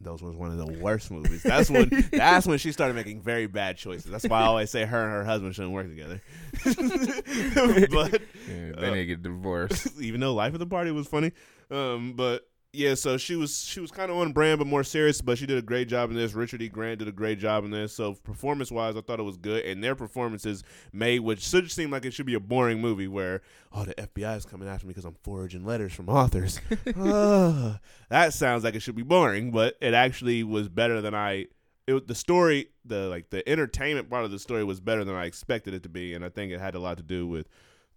Speaker 4: those was one of the worst movies. That's when that's when she started making very bad choices. That's why I always say her and her husband shouldn't work together. but
Speaker 3: Yeah, they need to get divorced.
Speaker 4: even though Life of the Party was funny, um, but yeah, so she was she was kind of on brand but more serious. But she did a great job in this. Richard E. Grant did a great job in this. So performance wise, I thought it was good, and their performances made which should seem like it should be a boring movie where oh the FBI is coming after me because I'm forging letters from authors. That sounds like it should be boring, but it actually was better than I. It, the story, the like the entertainment part of the story was better than I expected it to be, and I think it had a lot to do with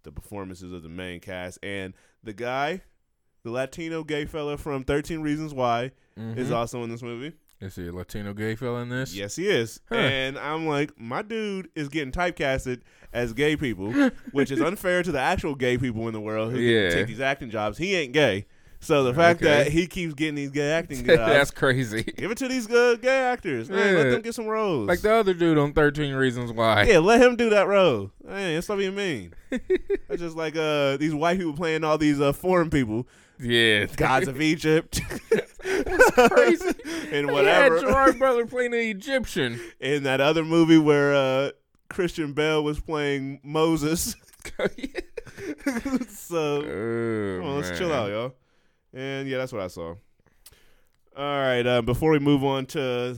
Speaker 4: the performances of the main cast and the guy, the Latino gay fella from Thirteen Reasons Why, is
Speaker 3: Mhm.
Speaker 4: also in this movie.
Speaker 3: Is he a Latino gay fella in this?
Speaker 4: Yes, he is.
Speaker 3: Huh.
Speaker 4: And I'm like, my dude is getting typecasted as gay people, which is unfair to the actual gay people in the world who
Speaker 3: Yeah.
Speaker 4: take these acting jobs. He ain't gay. So the fact
Speaker 3: Okay.
Speaker 4: that he keeps getting these gay acting jobs, That's
Speaker 3: crazy.
Speaker 4: give it to these good gay actors. Man, let them get some roles.
Speaker 3: Like the other dude on 13 Reasons Why.
Speaker 4: yeah, let him do that role. Man, stop being mean. That's just like uh these white people playing all these uh foreign people,
Speaker 3: Yeah.
Speaker 4: gods of Egypt, That's
Speaker 3: crazy.
Speaker 4: and whatever.
Speaker 3: had Gerard Butler playing an Egyptian.
Speaker 4: in that other movie where uh Christian Bale was playing Moses. so
Speaker 3: Oh,
Speaker 4: on, let's chill out, y'all. And yeah, that's what I saw. All right, uh, before we move on to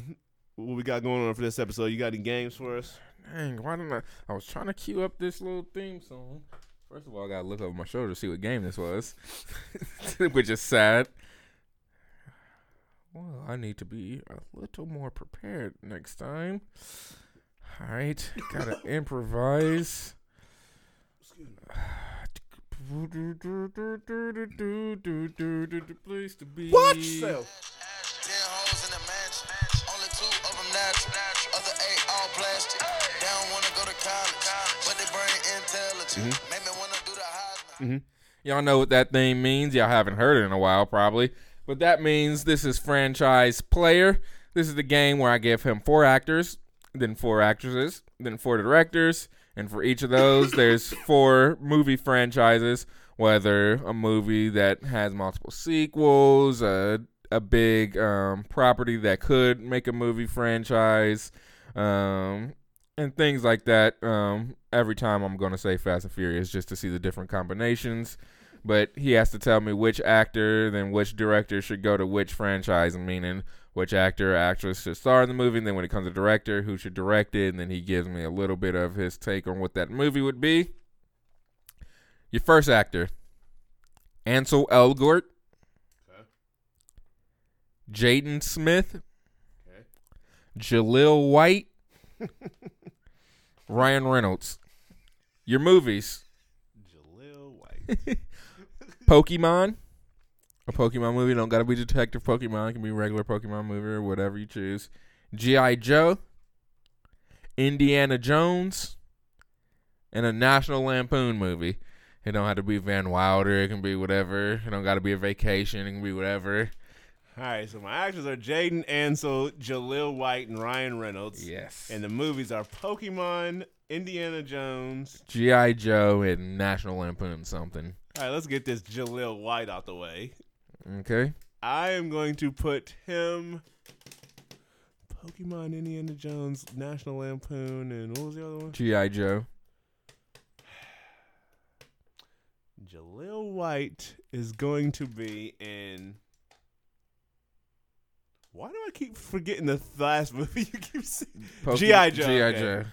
Speaker 4: what we got going on for this episode, you got any games for us?
Speaker 3: Dang, why didn't I? I was trying to cue up this little theme song. First of all, I gotta look over my shoulder to see what game this was, which is sad. Well, I need to be a little more prepared next time. All right, gotta improvise. Place to be.
Speaker 4: What? So,
Speaker 5: Heisman.
Speaker 3: Y'all know what that thing means. Y'all haven't heard it in a while, probably. But that means this is franchise player. This is the game where I give him four actors, then four actresses, then four directors, and for each of those, there's four movie franchises. Whether a movie that has multiple sequels, a a big um, property that could make a movie franchise, um, and things like that. Um, every time I'm going to say Fast and Furious just to see the different combinations. But he has to tell me which actor, then which director should go to which franchise, meaning which actor or actress should star in the movie. And then when it comes to director, who should direct it, and then he gives me a little bit of his take on what that movie would be. Your first actor, Ansel Elgort, Jaden Smith, Jaleel White, Ryan Reynolds. Your movies:
Speaker 4: Jaleel White.
Speaker 3: Pokemon, a Pokemon movie. Don't gotta be Detective Pokemon. It can be a regular Pokemon movie or whatever you choose. GI Joe, Indiana Jones, and a National Lampoon movie. It don't have to be Van Wilder. It can be whatever. It don't gotta be a vacation. It can be whatever.
Speaker 4: All right, so my actors are Jaden Ansel, Jaleel White, and Ryan Reynolds.
Speaker 3: Yes.
Speaker 4: And the movies are Pokemon, Indiana Jones.
Speaker 3: GI Joe and National Lampoon something.
Speaker 4: All right, let's get this Jaleel White out the way.
Speaker 3: Okay.
Speaker 4: I am going to put him Pokemon, Indiana Jones, National Lampoon, and what was the other one?
Speaker 3: GI Joe.
Speaker 4: Jaleel White is going to be in. Why do I keep forgetting the last movie you keep
Speaker 3: seeing?
Speaker 4: G.I. Joe,
Speaker 3: GI
Speaker 4: okay.
Speaker 3: Joe.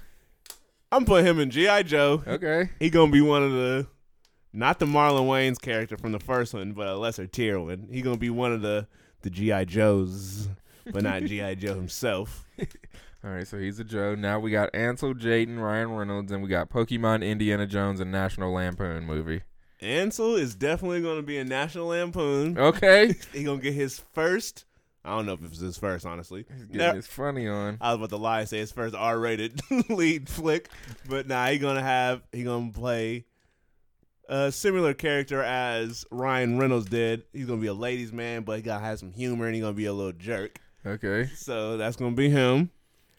Speaker 4: I'm putting him in G.I. Joe.
Speaker 3: Okay.
Speaker 4: He gonna be one of the, not the Marlon Wayans character from the first one, but a lesser tier one. He gonna be one of the the G.I. Joes, but not G.I. Joe himself.
Speaker 3: All right, so he's a Joe. Now we got Ansel, Jaden, Ryan Reynolds, and we got Pokemon, Indiana Jones, and National Lampoon movie.
Speaker 4: Ansel is definitely gonna be a National Lampoon.
Speaker 3: Okay.
Speaker 4: He gonna get his first. I don't know if it was his first, honestly.
Speaker 3: He's getting
Speaker 4: Never-
Speaker 3: his funny on.
Speaker 4: I was about to lie and say his first R-rated lead flick, but nah, he gonna have he gonna play a similar character as Ryan Reynolds did. He's gonna be a ladies' man, but he gotta have some humor and he gonna be a little jerk.
Speaker 3: Okay.
Speaker 4: So that's gonna be him.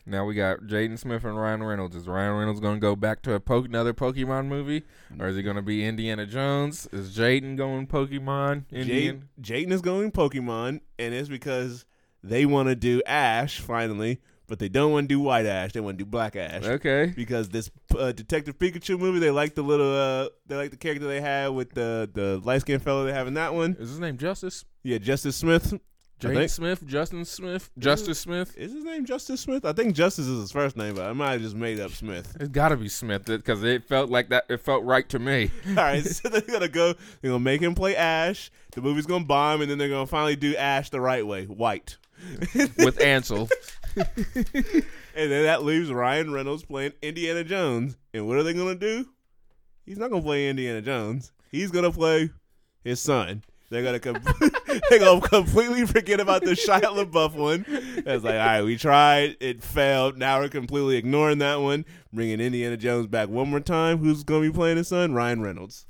Speaker 3: Now we got Jaden Smith and Ryan Reynolds. Is Ryan Reynolds going to go back to a po- another Pokemon movie, or is he going to be Indiana Jones? Is Jaden going Pokemon? Indian?
Speaker 4: Jaden is going Pokemon, and it's because they want to do Ash finally, but they don't want to do White Ash. They want to do Black Ash.
Speaker 3: Okay.
Speaker 4: because this uh, Detective Pikachu movie, they like the little, uh, they like the character they had with the the light skinned fellow they have in that one.
Speaker 3: Is his name Justice?
Speaker 4: Yeah, Justice Smith. I think-
Speaker 3: Smith? Justin Smith? Justice Smith?
Speaker 4: Is his name Justice Smith? I think Justice is his first name, but I might have just made up Smith.
Speaker 3: It's got to be Smith because it felt like that. It felt right to me.
Speaker 4: All right, so they're gonna go. They're gonna make him play Ash. The movie's gonna bomb, and then they're gonna finally do Ash the right way, white.
Speaker 3: with Ansel.
Speaker 4: And then that leaves Ryan Reynolds playing Indiana Jones. And what are they gonna do? He's not gonna play Indiana Jones. He's gonna play his son. They're gonna com- they're gonna completely forget about the Shia LaBeouf one. It's like, all right, we tried, it failed. Now we're completely ignoring that one, bringing Indiana Jones back one more time. Who's gonna be playing his son? Ryan Reynolds.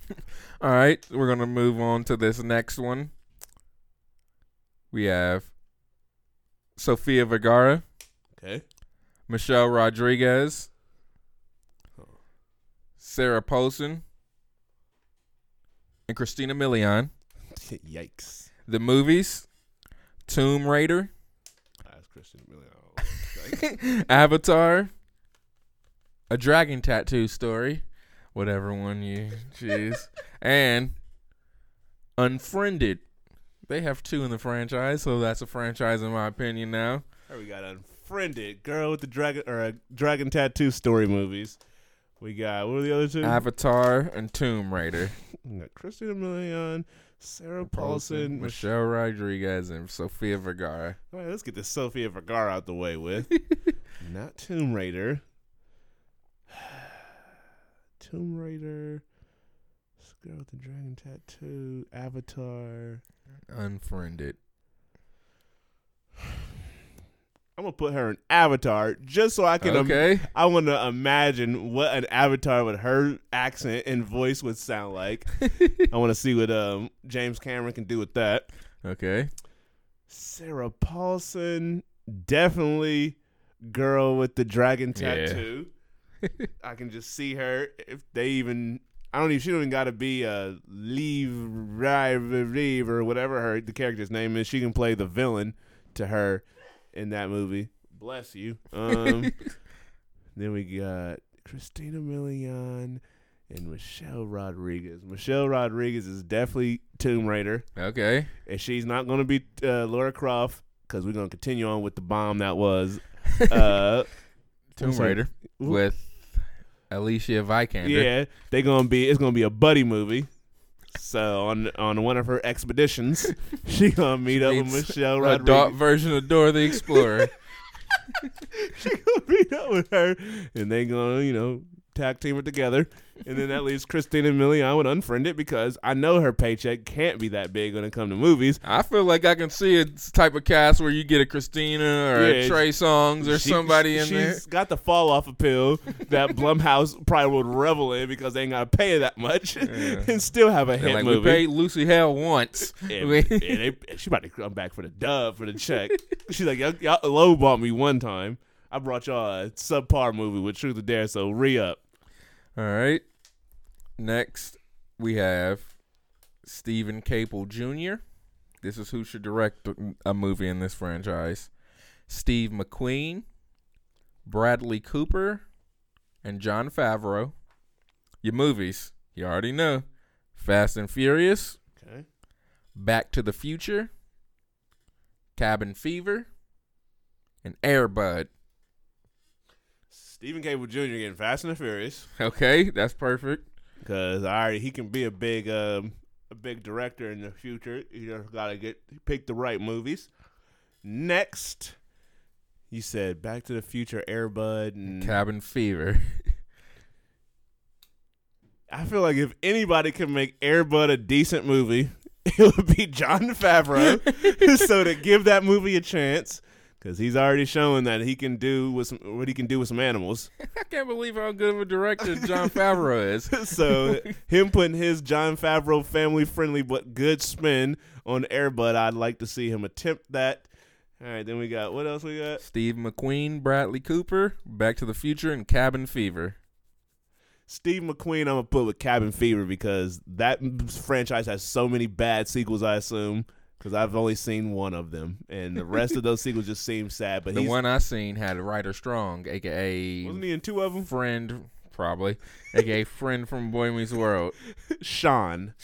Speaker 3: All right, we're gonna move on to this next one. We have Sofia Vergara,
Speaker 4: Okay.
Speaker 3: Michelle Rodriguez, Sarah Paulson, and Christina Milian.
Speaker 4: Yikes.
Speaker 3: The movies: Tomb Raider,
Speaker 4: That's Christian Milian.
Speaker 3: Avatar, A Dragon Tattoo Story, whatever one you choose, and Unfriended. They have two in the franchise, so that's a franchise in my opinion now.
Speaker 4: Here we got Unfriended, Girl with the Dragon or uh, Dragon Tattoo story movies. We got what are the other two?
Speaker 3: Avatar and Tomb Raider.
Speaker 4: We got Christina Milian, Sarah Paulson, Michelle,
Speaker 3: Rodriguez, and Sofia Vergara.
Speaker 4: All right, let's get this Sofia Vergara out the way with. Not Tomb Raider. Tomb Raider. This girl with the dragon tattoo. Avatar.
Speaker 3: Unfriended.
Speaker 4: I'm gonna put her in Avatar just so I can. im-
Speaker 3: Okay.
Speaker 4: I want to imagine what an Avatar with her accent and voice would sound like. I want to see what um, James Cameron can do with that.
Speaker 3: Okay.
Speaker 4: Sarah Paulson, definitely girl with the dragon
Speaker 3: Yeah.
Speaker 4: tattoo. I can just see her. If they even, I don't even. She don't even got to be a leave, Reeve or whatever her the character's name is. She can play the villain to her in that movie. Bless you. Um, then we got Christina Milian and Michelle Rodriguez. Michelle Rodriguez is definitely Tomb Raider
Speaker 3: Okay.
Speaker 4: and she's not going to be uh, Lara Croft because we're going to continue on with the bomb that was. Uh,
Speaker 3: Tomb Raider with Alicia Vikander.
Speaker 4: yeah, they're going to be. It's going to be a buddy movie. So on on one of her expeditions, she gonna meet up with Michelle
Speaker 3: A
Speaker 4: Rodriguez.
Speaker 3: dark version of Dora the Explorer.
Speaker 4: she gonna meet up with her, and they gonna you know tag team it together. And then that leaves Christina Milian unfriend it because I know her paycheck can't be that big when it comes to movies.
Speaker 3: I feel like I can see a type of cast where you get a Christina or
Speaker 4: Yeah,
Speaker 3: a Trey Songz or
Speaker 4: She-
Speaker 3: somebody in
Speaker 4: she's
Speaker 3: there.
Speaker 4: She's got the fall off appeal that Blumhouse probably would revel in because they ain't got to pay her that much and still have a hit
Speaker 3: like we
Speaker 4: movie.
Speaker 3: paid Lucy Hale once.
Speaker 4: and,
Speaker 3: We-
Speaker 4: and they, she about to come back for the dub for the check. She's like, y'all, y'all low bought me one time. I brought y'all a subpar movie with Truth or Dare, so re up.
Speaker 3: All right. Next, we have Steven Caple Jr. This is who should direct a movie in this franchise. Steve McQueen, Bradley Cooper, and Jon Favreau. Your movies, you already know. Fast and Furious,
Speaker 4: Okay.
Speaker 3: Back to the Future, Cabin Fever, and Airbud.
Speaker 4: Steven Caple Jr. getting Fast and the Furious
Speaker 3: Okay, that's perfect.
Speaker 4: because I already he can be a big um, a big director in the future. You just gotta get pick the right movies. Next, you said Back to the Future, Airbud, and
Speaker 3: Cabin Fever.
Speaker 4: I feel like if anybody can make Airbud a decent movie, it would be Jon Favreau. so to give that movie a chance, because he's already shown that he can do with some, what he can do with some animals.
Speaker 3: I can't believe how good of a director Jon Favreau is.
Speaker 4: so him putting his Jon Favreau family friendly but good spin on Airbud, I'd like to see him attempt that. All right, then we got what else we got?
Speaker 3: Steve McQueen, Bradley Cooper, Back to the Future, and Cabin Fever.
Speaker 4: Steve McQueen, I'm gonna put with Cabin Fever because that franchise has so many bad sequels. I assume because I've only seen one of them, and the rest of those sequels just seem sad. But
Speaker 3: The
Speaker 4: he's,
Speaker 3: one I seen had Ryder Strong, aka
Speaker 4: wasn't he in two of them?
Speaker 3: friend, probably, aka friend from Boy Meets World.
Speaker 4: Sean.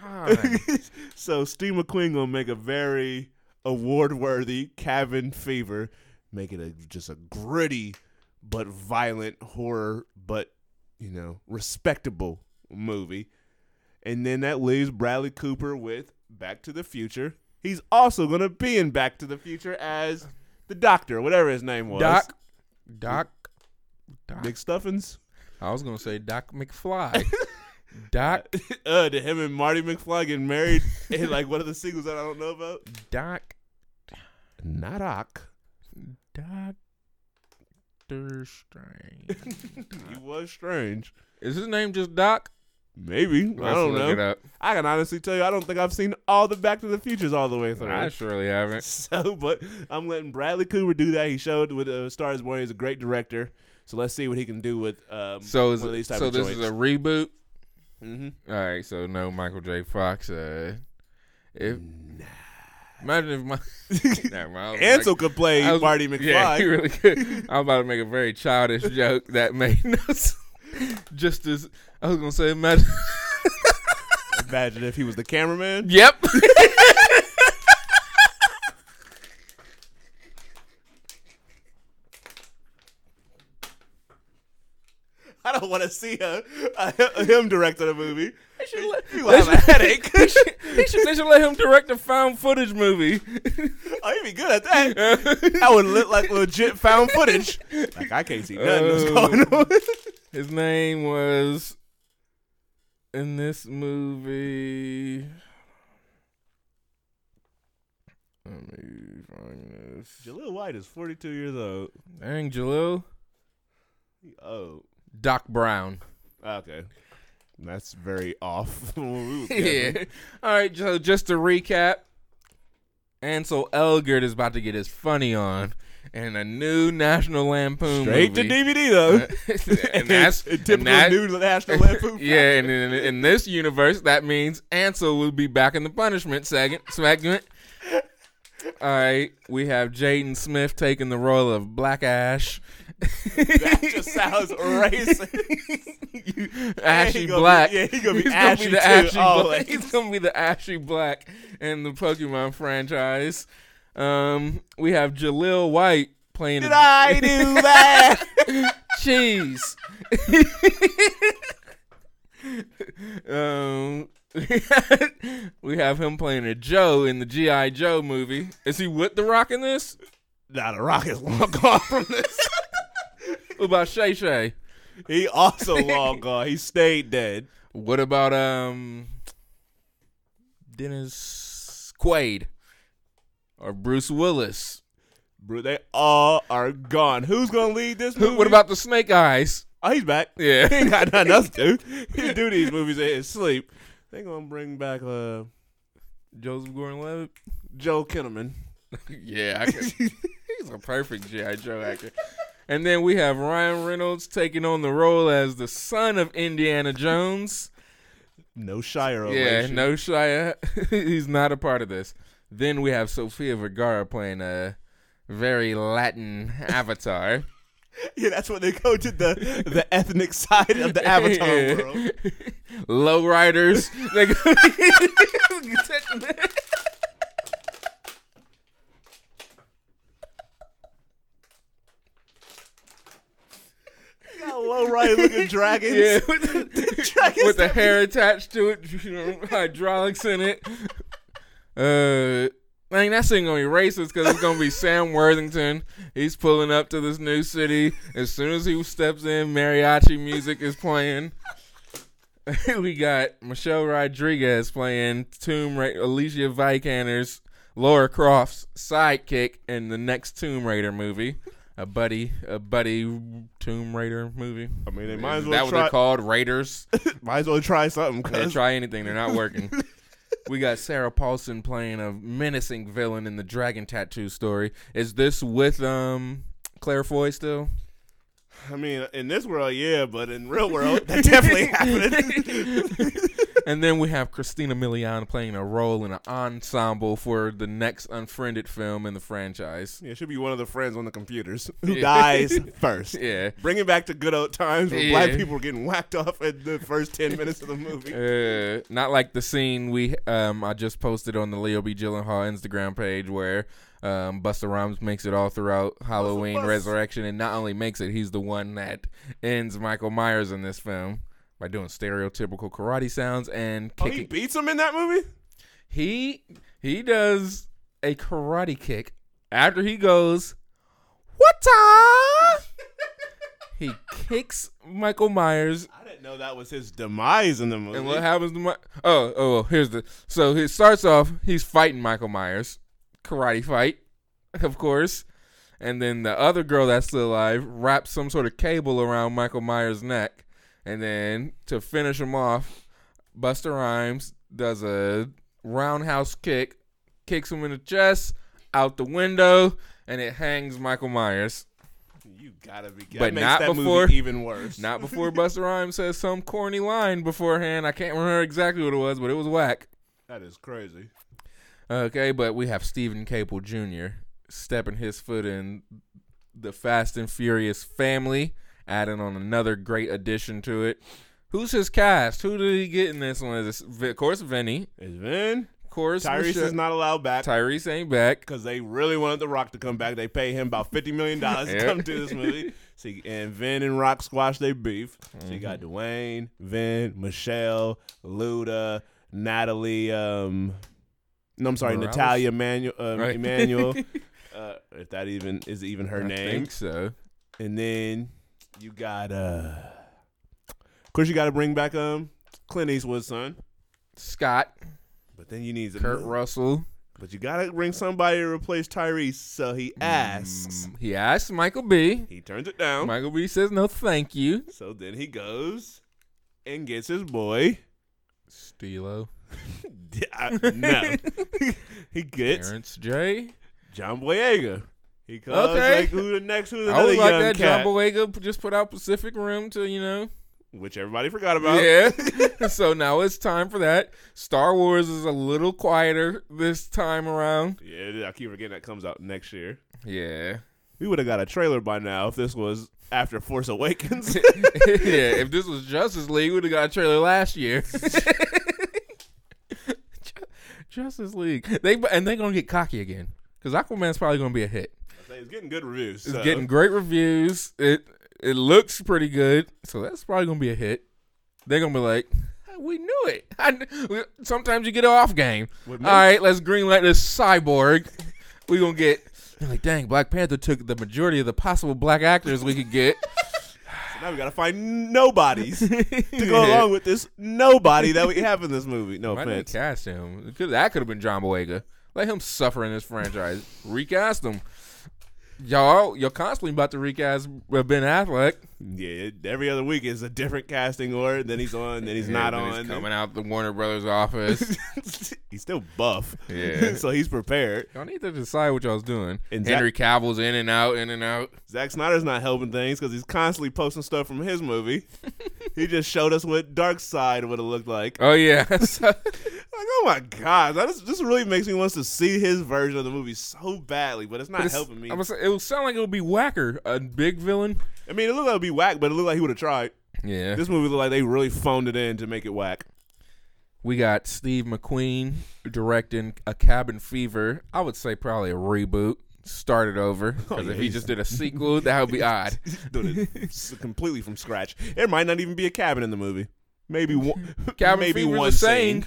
Speaker 3: Sean.
Speaker 4: so Steve McQueen gonna make a very award-worthy Cabin Fever, make it a just a gritty but violent horror, but you know respectable movie. And then that leaves Bradley Cooper with Back to the Future. He's also gonna be in Back to the Future as the Doctor, whatever his name was.
Speaker 3: Doc, Doc, Doc.
Speaker 4: Nick Stuffins.
Speaker 3: I was gonna say Doc McFly. Doc,
Speaker 4: uh, to him and Marty McFly getting married in like one of the sequels that I don't know about.
Speaker 3: Doc,
Speaker 4: Not Doc.
Speaker 3: Doctor Strange.
Speaker 4: he was strange.
Speaker 3: Is his name just Doc?
Speaker 4: Maybe. I
Speaker 3: Let's
Speaker 4: don't
Speaker 3: look It
Speaker 4: know.
Speaker 3: up.
Speaker 4: I can honestly tell you, I don't think I've seen all the Back to the Futures all the way through.
Speaker 3: I surely haven't.
Speaker 4: so, but I'm letting Bradley Cooper do that. He showed with uh, Star is Born. He's a great director. So let's see what he can do with um,
Speaker 3: So is
Speaker 4: one of these type
Speaker 3: so
Speaker 4: of
Speaker 3: this
Speaker 4: joints.
Speaker 3: is a reboot.
Speaker 4: mm-hmm.
Speaker 3: All right, so no Michael J. Fox. Uh, if imagine if my Never mind, I was
Speaker 4: Ansel could play
Speaker 3: I was-
Speaker 4: Marty McFly.
Speaker 3: Yeah, he really could. I'm about to make a very childish joke that made no sense. Just as I was gonna say, imagine.
Speaker 4: Imagine if he was the cameraman.
Speaker 3: yep.
Speaker 4: I don't want to see a, a, him directing a movie.
Speaker 3: Let-
Speaker 4: You have a headache.
Speaker 3: he should, he should, they should let him direct a found footage movie.
Speaker 4: Oh, he'd be good at that. that would look like legit found footage. Like I can't see nothing that's
Speaker 3: Oh.
Speaker 4: going on.
Speaker 3: His name was in this movie. Let me find this.
Speaker 4: Jaleel White is 42 years old.
Speaker 3: Dang, Jaleel.
Speaker 4: Oh,
Speaker 3: Doc Brown.
Speaker 4: okay. That's very off. from what we was
Speaker 3: yeah. All right. So just to recap, Ansel Elgort is about to get his funny on in a new National Lampoon
Speaker 4: Straight to. DVD uh, though.
Speaker 3: and that's and
Speaker 4: typical
Speaker 3: that-
Speaker 4: new National Lampoon.
Speaker 3: yeah, and in, in this universe, that means Ansel will be back in the punishment segment. segment. All right, we have Jaden Smith taking the role of Black Ash.
Speaker 4: That just sounds racist.
Speaker 3: Ashy
Speaker 4: he gonna be-
Speaker 3: Black.
Speaker 4: yeah, he gonna be
Speaker 3: He's
Speaker 4: ashy
Speaker 3: the Ashy. Black. He's gonna be the Ashy Black in the Pokemon franchise. Um, we have Jaleel White playing.
Speaker 4: Did
Speaker 3: a-
Speaker 4: I do that?
Speaker 3: cheese. um, we have him playing a Joe in the GI Joe movie. Is he with the Rock in this?
Speaker 4: nah, the Rock is long gone from this.
Speaker 3: What about Shay Shay?
Speaker 4: He also long gone. He stayed dead.
Speaker 3: What about um Dennis Quaid or Bruce Willis?
Speaker 4: Bro, they all are gone. Who's gonna lead this movie?
Speaker 3: Who, what about the Snake Eyes?
Speaker 4: Oh, he's back.
Speaker 3: Yeah.
Speaker 4: he ain't got nothing else to do. He do these movies in his sleep. They gonna bring back uh
Speaker 3: Joseph Gordon-Levitt.
Speaker 4: Joe Kinnaman.
Speaker 3: yeah, he's a perfect GI Joe actor. And then we have Ryan Reynolds taking on the role as the son of Indiana Jones.
Speaker 4: No Shia
Speaker 3: Yeah,
Speaker 4: relation.
Speaker 3: no Shia. he's not a part of this. Then we have Sofia Vergara playing a very Latin avatar.
Speaker 4: Yeah, that's when they go to the the ethnic side of the Avatar
Speaker 3: Yeah.
Speaker 4: world.
Speaker 3: Lowriders. They go-
Speaker 4: Got low right looking dragons.
Speaker 3: yeah, with the,
Speaker 4: Dragons
Speaker 3: with the
Speaker 4: that-
Speaker 3: hair attached to it, you know, hydraulics in it. Uh, I mean, that's ain't gonna be racist because it's gonna be Sam Worthington. He's pulling up to this new city. As soon as he steps in, mariachi music is playing. we got Michelle Rodriguez playing Tomb Raider, Alicia Vikander's Lara Croft's sidekick in the next Tomb Raider movie. A buddy, a buddy Tomb Raider movie.
Speaker 4: I mean, they might as well
Speaker 3: that what they're called? Raiders.
Speaker 4: Might as well try something. Cause
Speaker 3: try anything. They're not working. we got Sarah Paulson playing a menacing villain in the Dragon Tattoo story. Is this with um Claire Foy still?
Speaker 4: I mean, in this world, yeah, but in real world, that definitely happened.
Speaker 3: And then we have Christina Milian playing a role in an ensemble for the next Unfriended film in the franchise.
Speaker 4: yeah, it should be one of the friends on the computers who
Speaker 3: Yeah.
Speaker 4: dies first.
Speaker 3: Yeah.
Speaker 4: Bring it back to good old times when
Speaker 3: Yeah.
Speaker 4: black people were getting whacked off at the first ten minutes of the movie.
Speaker 3: Uh, not like the scene we um I just posted on the Leo B. Gyllenhaal Instagram page where um Busta Rhymes makes it all throughout Halloween. Resurrection, and not only makes it, he's the one that ends Michael Myers in this film by doing stereotypical karate sounds and kicking.
Speaker 4: Oh, he beats him in that movie.
Speaker 3: he he does a karate kick after he goes what he kicks Michael Myers
Speaker 4: I didn't know that was his demise in the movie.
Speaker 3: and what happens to my oh oh well, here's the so he starts off he's fighting Michael Myers, karate fight, of course, and then the other girl that's still alive wraps some sort of cable around Michael Myers' neck, and then to finish him off, Busta Rhymes does a roundhouse kick, kicks him in the chest, out the window, and it hangs Michael Myers.
Speaker 4: You gotta be.
Speaker 3: But
Speaker 4: makes
Speaker 3: not
Speaker 4: that
Speaker 3: before-
Speaker 4: movie even worse.
Speaker 3: Not before Busta Rhymes says some corny line beforehand. I can't remember exactly what it was, but it was whack.
Speaker 4: that is crazy.
Speaker 3: Okay, but we have Steven Caple Jr. stepping his foot in the Fast and Furious family, adding on another great addition to it. Who's his cast? Who did he get in this one? Is this, of course, Vinny.
Speaker 4: Is Vin
Speaker 3: Of course,
Speaker 4: Tyrese
Speaker 3: Michelle-
Speaker 4: is not allowed back
Speaker 3: Tyrese ain't back.
Speaker 4: because they really wanted The Rock to come back. They pay him about fifty million dollars to come to this movie. See, and Vin and Rock squash their beef. So you
Speaker 3: Mm-hmm.
Speaker 4: got Dwayne, Vin, Michelle, Luda, Natalie. Um, no, I'm sorry,
Speaker 3: Morales?
Speaker 4: Natalia Manuel. Um,
Speaker 3: Right.
Speaker 4: Emmanuel. uh, if that even is even her
Speaker 3: I
Speaker 4: name.
Speaker 3: think so.
Speaker 4: And then you got uh of course you gotta bring back um Clint Eastwood's son.
Speaker 3: Scott,
Speaker 4: But then you need
Speaker 3: Kurt Russell.
Speaker 4: But you gotta bring somebody to replace Tyrese. So he asks.
Speaker 3: Mm, He asks Michael B.
Speaker 4: He turns it down.
Speaker 3: Michael B says no, thank you.
Speaker 4: So then he goes and gets his boy.
Speaker 3: Stilo,
Speaker 4: I- no, he gets
Speaker 3: Terrence J.
Speaker 4: John Boyega.
Speaker 3: Okay.
Speaker 4: like who the next who's
Speaker 3: I
Speaker 4: another
Speaker 3: was like
Speaker 4: young
Speaker 3: that.
Speaker 4: cat,
Speaker 3: John Boyega just put out Pacific Rim to you know.
Speaker 4: which everybody forgot about.
Speaker 3: Yeah. so now it's time for that. Star Wars is a little quieter this time around.
Speaker 4: Yeah, I keep forgetting that comes out next year.
Speaker 3: Yeah.
Speaker 4: We would have got a trailer by now if this was after Force Awakens.
Speaker 3: yeah. If this was Justice League, we'd have got a trailer last year. Justice League. They and they're gonna get cocky again because Aquaman's probably gonna be a hit.
Speaker 4: It's getting good reviews.
Speaker 3: It's
Speaker 4: so.
Speaker 3: getting great reviews. It it looks pretty good, so that's probably gonna be a hit. They're gonna be like, we knew it. I sometimes you get an off game. All right, let's greenlight this cyborg. We gonna get. Like, dang, Black Panther took the majority of the possible black actors we could get.
Speaker 4: Now we gotta find nobodies to go along with this nobody that we have in this movie. No
Speaker 3: Why
Speaker 4: offense.
Speaker 3: cast him? That could have been John Boyega. Let him suffer in this franchise. Recast him. Y'all, you're constantly about to recast Ben Affleck.
Speaker 4: Yeah, every other week is a different casting order. Then he's on, then he's
Speaker 3: Yeah,
Speaker 4: not
Speaker 3: then
Speaker 4: on.
Speaker 3: He's coming out the Warner Brothers office.
Speaker 4: he's still buff.
Speaker 3: Yeah.
Speaker 4: so he's prepared.
Speaker 3: Y'all need to decide what y'all's doing.
Speaker 4: And
Speaker 3: Henry Cavill's in and out, in and out.
Speaker 4: Zack Snyder's not helping things because he's constantly posting stuff from his movie. he just showed us what Darkseid would have looked like.
Speaker 3: Oh yeah,
Speaker 4: Like, oh my god, that is, this really makes me want to see his version of the movie so badly, but it's not
Speaker 3: but it's-
Speaker 4: helping me.
Speaker 3: It would sound like it would be Whacker, a big villain.
Speaker 4: I mean, it looked like it'd be whack, but it looked like he would have tried.
Speaker 3: Yeah,
Speaker 4: This movie looked like they really phoned it in to make it whack.
Speaker 3: we got Steve McQueen directing a Cabin Fever. I would say probably a reboot. Start it over oh, because
Speaker 4: yeah,
Speaker 3: if he just did a sequel, that would be odd.
Speaker 4: Doing it completely from scratch. There might not even be a cabin in the movie. Maybe one.
Speaker 3: Cabin
Speaker 4: maybe
Speaker 3: Fever's
Speaker 4: one scene.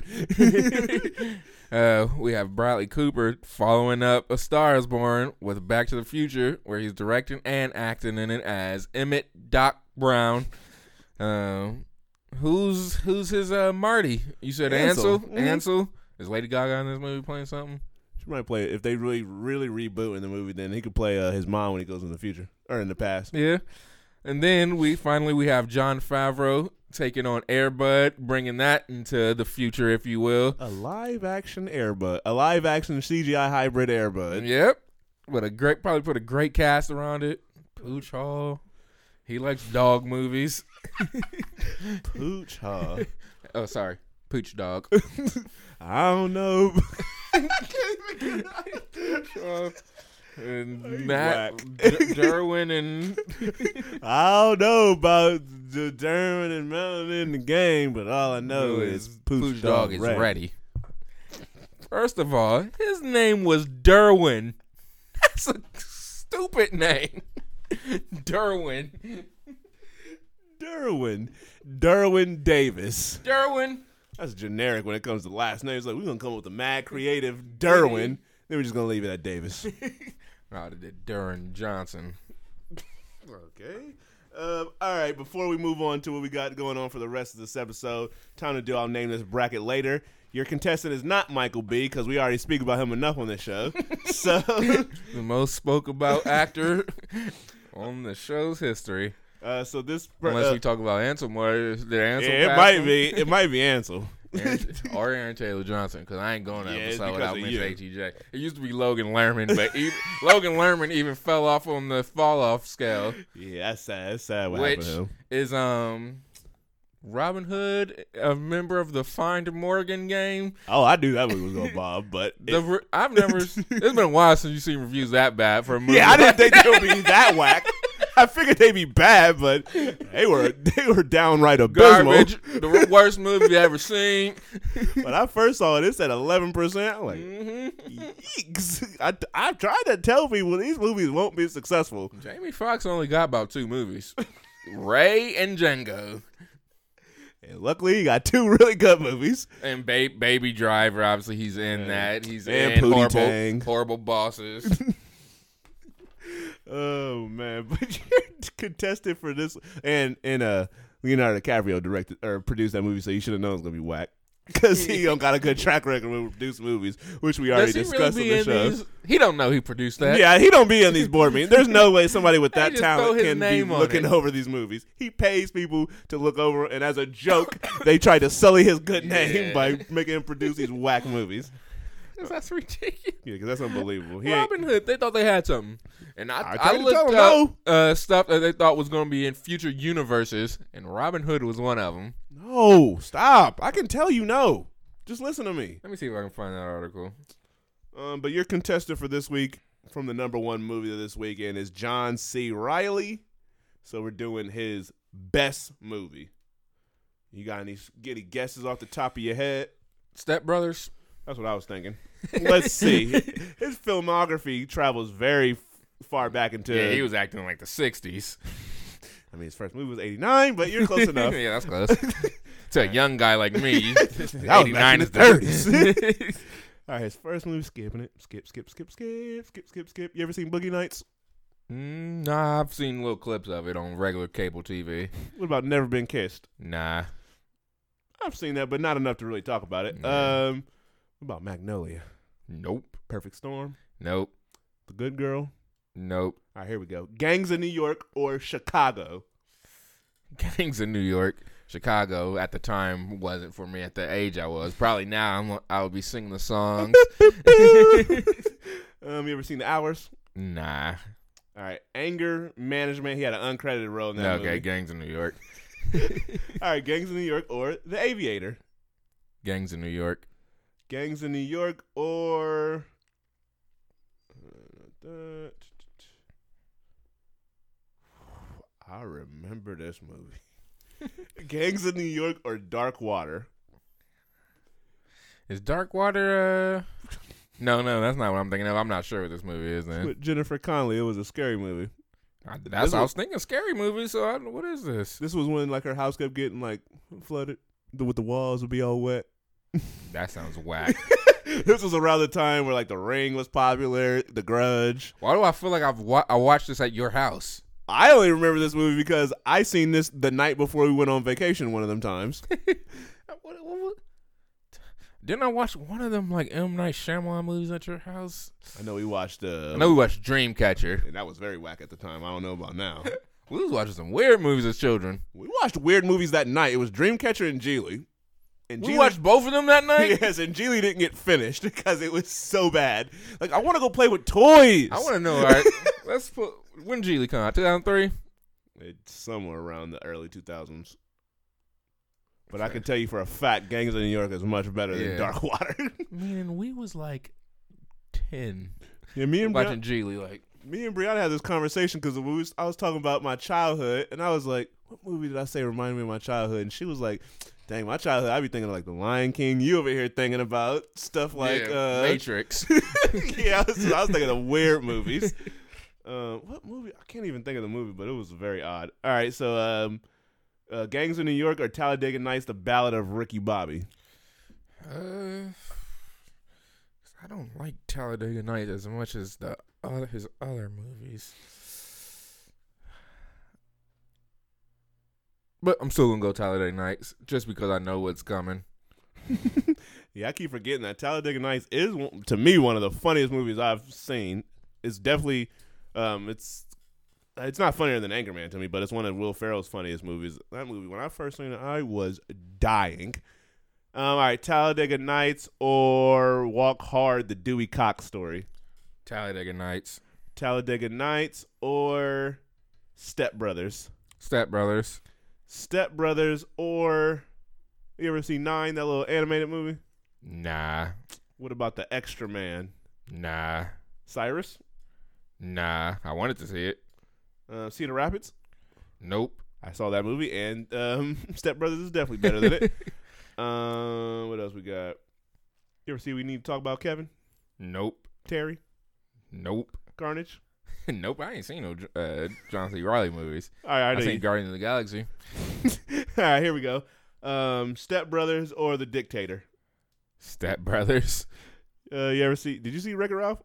Speaker 3: Uh, we have Bradley Cooper following up A Star Is Born with Back to the Future, where he's directing and acting in it as Emmett Doc Brown. Um, who's who's his uh, Marty? You said Ansel.
Speaker 4: Ansel.
Speaker 3: Ansel.
Speaker 4: Mhm.
Speaker 3: Is Lady Gaga in this movie playing something?
Speaker 4: She might play if they really, really reboot in the movie. Then he could play uh, his mom when he goes in the future or in the past.
Speaker 3: Yeah. And then we finally we have Jon Favreau taking on Airbud, bringing that into the future, if you will.
Speaker 4: A live action Airbud, a live action CGI hybrid Airbud.
Speaker 3: Yep. With a great, probably put a great cast around it. Pooch Hall. He likes dog movies.
Speaker 4: Pooch, Hall.
Speaker 3: Oh, sorry. Pooch dog.
Speaker 4: I don't know.
Speaker 3: And. Matt D- Derwin and
Speaker 4: I don't know about the Derwin and Melon in the game, but all I know is Pooch,
Speaker 3: Dog, is
Speaker 4: ready.
Speaker 3: ready. First of all, his name was Derwin. That's a stupid name. Derwin.
Speaker 4: Derwin, Derwin Davis.
Speaker 3: Derwin.
Speaker 4: That's generic when it comes to last names. Like we're gonna come up with a mad creative Derwin. Then we're just gonna leave it at Davis.
Speaker 3: Oh, they did Duran Johnson.
Speaker 4: Okay. Um, all right. Before we move on to what we got going on for the rest of this episode, time to do. I'll name this bracket later. Your contestant is not Michael B. because we already speak about him enough on this show. so
Speaker 3: The most spoke about actor on the show's history.
Speaker 4: Uh, so this,
Speaker 3: Unless
Speaker 4: uh,
Speaker 3: we talk about Ansel more, did Ansel
Speaker 4: yeah, it might
Speaker 3: him?
Speaker 4: be, it might be Ansel.
Speaker 3: Aaron, or Aaron Taylor Johnson, because I ain't going to
Speaker 4: Yeah,
Speaker 3: episode without mentioning. It used to be Logan Lerman, but even, Logan Lerman even fell off on the fall off scale,
Speaker 4: Yeah, that's sad. That's sad.
Speaker 3: Which is um Robin Hood, a member of the Find Morgan game.
Speaker 4: Oh, I knew that movie was gonna bob, but
Speaker 3: The
Speaker 4: it-
Speaker 3: re- I've never. it's been a while since you've seen reviews that bad for a movie.
Speaker 4: yeah, I didn't think they would be that whack. I figured they'd be bad, but they were they were downright abysmal.
Speaker 3: garbage. the worst movie you ever seen.
Speaker 4: When I first saw it, it said eleven percent. I'm like,
Speaker 3: hmm
Speaker 4: Yeeks. I, I tried to tell people these movies won't be successful.
Speaker 3: Jamie Foxx only got about two movies. Ray and Django.
Speaker 4: And luckily, he got two really good movies.
Speaker 3: And ba- Baby Driver, obviously, he's in
Speaker 4: Yeah.
Speaker 3: that. He's
Speaker 4: And
Speaker 3: in
Speaker 4: Pootie
Speaker 3: horrible,
Speaker 4: Tang.
Speaker 3: horrible bosses.
Speaker 4: Oh man, but you're contested for this, and and uh, Leonardo DiCaprio directed or produced that movie, so you should have known it was gonna be whack. Because he don't got a good track record with produced movies, which we already
Speaker 3: Does he
Speaker 4: discussed
Speaker 3: really
Speaker 4: on
Speaker 3: be
Speaker 4: the show.
Speaker 3: these? He don't know he produced that.
Speaker 4: Yeah, he don't be in these board meetings. There's no way somebody with that
Speaker 3: just throw
Speaker 4: talent
Speaker 3: his
Speaker 4: can be
Speaker 3: name on
Speaker 4: looking
Speaker 3: it.
Speaker 4: over these movies. He pays people to look over, and as a joke, they try to sully his good name by making him produce these whack movies.
Speaker 3: That's ridiculous.
Speaker 4: Yeah, because that's unbelievable. He
Speaker 3: Robin Hood, they thought they had something. And I,
Speaker 4: I
Speaker 3: I, looked up uh, stuff that they thought was going to be in future universes, and Robin Hood was one of them.
Speaker 4: no, stop. I can tell you no. Just listen to me.
Speaker 3: Let me see if I can find that article.
Speaker 4: Um, but your contestant for this week from the number one movie of this weekend is John C. Reilly. So we're doing his best movie. You got any any guesses off the top of your head?
Speaker 3: Step Brothers.
Speaker 4: That's what I was thinking. Let's see. His filmography travels very far back into.
Speaker 3: Yeah, he was acting in like the 60s.
Speaker 4: I mean, his first movie was '89, but you're close enough.
Speaker 3: yeah, that's close. to a young guy like me,
Speaker 4: That was back
Speaker 3: 89
Speaker 4: in
Speaker 3: is
Speaker 4: the
Speaker 3: the
Speaker 4: 30s. All right, his first movie, skipping it. Skip, skip, skip, skip, skip, skip, skip. You ever seen Boogie Nights?
Speaker 3: mm, nah, I've seen little clips of it on regular cable TV.
Speaker 4: What about Never Been Kissed?
Speaker 3: Nah.
Speaker 4: I've seen that, but not enough to really talk about it.
Speaker 3: Yeah.
Speaker 4: Um, what about Magnolia?
Speaker 3: Nope.
Speaker 4: Perfect Storm?
Speaker 3: Nope.
Speaker 4: The Good Girl?
Speaker 3: Nope.
Speaker 4: All right, here we go. Gangs of New York or Chicago?
Speaker 3: Gangs in New York. Chicago at the time wasn't for me at the age I was. Probably now I'm, I would be singing the songs.
Speaker 4: um, you ever seen The Hours?
Speaker 3: nah.
Speaker 4: All right, Anger Management. He had an uncredited role in that
Speaker 3: okay,
Speaker 4: movie.
Speaker 3: Gangs in New York.
Speaker 4: All right, Gangs of New York or The Aviator?
Speaker 3: Gangs in New York.
Speaker 4: Gangs in New York or I remember this movie. Gangs of New York or Dark Water?
Speaker 3: Is Dark Water? Uh... No, no, that's not what I'm thinking of. I'm not sure what this movie is. Then
Speaker 4: With Jennifer Connelly. It was a scary movie.
Speaker 3: I, that's
Speaker 4: This
Speaker 3: I
Speaker 4: was-
Speaker 3: was thinking scary movie. So I, what is this?
Speaker 4: This was when like her house kept getting like flooded, the, with the walls would be all wet.
Speaker 3: That sounds whack.
Speaker 4: this was around the time where like The Ring was popular, The Grudge.
Speaker 3: Why do I feel like I've wa- I watched this at your house?
Speaker 4: I only remember this movie because I seen this the night before we went on vacation one of them times.
Speaker 3: What, what, what? Didn't I watch one of them like M Night Shyamalan movies at your house?
Speaker 4: I know we watched uh
Speaker 3: I know we watched Dreamcatcher.
Speaker 4: and that was very whack at the time. I don't know about now.
Speaker 3: We was watching some weird movies as children.
Speaker 4: we watched weird movies that night. It was Dreamcatcher and Geely. And
Speaker 3: We
Speaker 4: Geely-
Speaker 3: watched both of them that night.
Speaker 4: Yes, and Geely didn't get finished because it was so bad. Like I want to go play with toys.
Speaker 3: I want to know. All right, let's put when Geely come out? 2003.
Speaker 4: It's somewhere around the early 2000s. But I can tell you for a fact, Gangs of New York is much better
Speaker 3: Yeah.
Speaker 4: than Dark Water.
Speaker 3: Man, we was like ten
Speaker 4: yeah, me and
Speaker 3: watching
Speaker 4: Brianna,
Speaker 3: Geely. Like,
Speaker 4: me and Brianna had this conversation because was, I was talking about my childhood, and I was like, "What movie did I say reminded me of my childhood?" And she was like, "Dang, my childhood, I'd be thinking of like The Lion King. You over here thinking about stuff like
Speaker 3: yeah,
Speaker 4: uh,
Speaker 3: Matrix.
Speaker 4: yeah, I was, I was thinking of weird movies. Uh, what movie? I can't even think of the movie, but it was very odd. All right, so um, uh, Gangs of New York or Talladega Nights: The Ballad of Ricky Bobby.
Speaker 3: uh, I don't like Talladega Nights as much as the other his other movies. But I'm still gonna go Talladega Nights just because I know what's coming.
Speaker 4: Yeah, I keep forgetting that Talladega Nights is to me one of the funniest movies I've seen. It's definitely, um, it's it's not funnier than Anchorman to me, but it's one of Will Ferrell's funniest movies. That movie, when I first seen it, I was dying. Um, all right, Talladega Nights or Walk Hard: The Dewey Cox Story.
Speaker 3: Talladega Nights,
Speaker 4: Talladega Nights or Step Brothers.
Speaker 3: Step Brothers.
Speaker 4: Step Brothers or you ever see Nine, that little animated movie?
Speaker 3: Nah,
Speaker 4: What about the Extra Man?
Speaker 3: nah,
Speaker 4: Cyrus?
Speaker 3: nah. I wanted to see it.
Speaker 4: Uh, Cedar Rapids?
Speaker 3: Nope.
Speaker 4: I saw that movie, and um, Step Brothers is definitely better than it. Um, what else we got? You ever see We Need to Talk About Kevin?
Speaker 3: Nope.
Speaker 4: Terri?
Speaker 3: Nope.
Speaker 4: Carnage?
Speaker 3: nope. I ain't seen no uh, John C. Reilly movies.
Speaker 4: All right, I
Speaker 3: I seen
Speaker 4: you-
Speaker 3: Guardians of the Galaxy.
Speaker 4: All right, here we go. Um, Step Brothers or The Dictator?
Speaker 3: Step Brothers.
Speaker 4: Uh, you ever see? Did you see Wreck Ralph?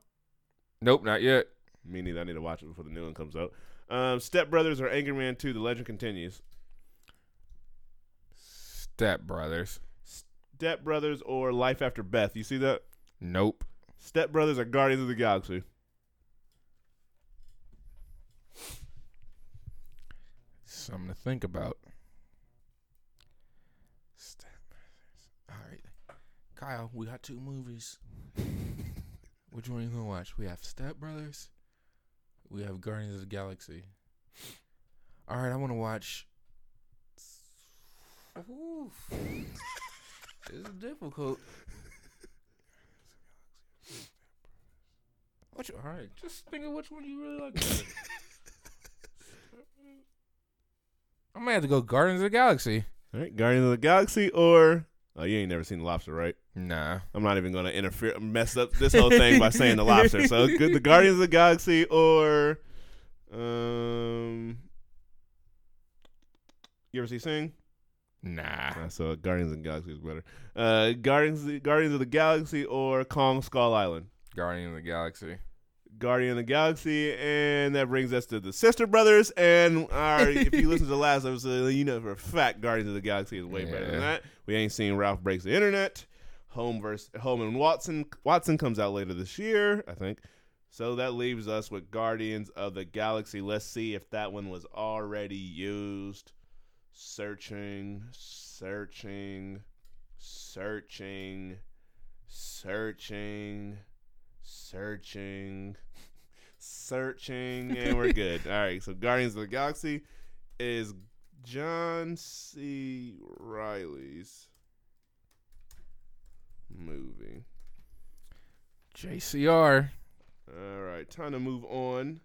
Speaker 3: Nope, not yet.
Speaker 4: Me neither. I need to watch it before the new one comes out. Um, Step Brothers or Anchorman 2, The Legend Continues.
Speaker 3: Step Brothers.
Speaker 4: Step Brothers or Life After Beth. You see that?
Speaker 3: Nope.
Speaker 4: Step Brothers or Guardians of the Galaxy.
Speaker 3: Something to think about. All right, Kyle, we got two movies. Which one are you gonna watch? We have Step Brothers. We have Guardians of the Galaxy. All right, I want to watch. Oof. this is difficult. What you, all right, just think of which one you really like. I'm gonna have to go Guardians of the Galaxy.
Speaker 4: All right, Guardians of the Galaxy or oh, you ain't never seen the Lobster, right?
Speaker 3: Nah.
Speaker 4: I'm not even gonna interfere, mess up this whole thing by saying the Lobster. So good, the Guardians of the Galaxy or um, you ever see Sing?
Speaker 3: Nah.
Speaker 4: Uh, so Guardians of the Galaxy is better. Uh, Guardians, Guardians of the Galaxy or Kong Skull Island.
Speaker 3: Guardians of the Galaxy.
Speaker 4: Guardian of the Galaxy, and that brings us to the Sister Brothers. And our, if you listen to the last episode, you know for a fact Guardians of the Galaxy is way better than that. We ain't seen Ralph breaks the internet. Home versus Holmes and Watson. Watson comes out later this year, I think. So that leaves us with Guardians of the Galaxy. Let's see if that one was already used. Searching, searching, searching, searching, searching, searching, and we're good. All right, so Guardians of the Galaxy is John C. Reilly's movie.
Speaker 3: JCR.
Speaker 4: All right, time to move on.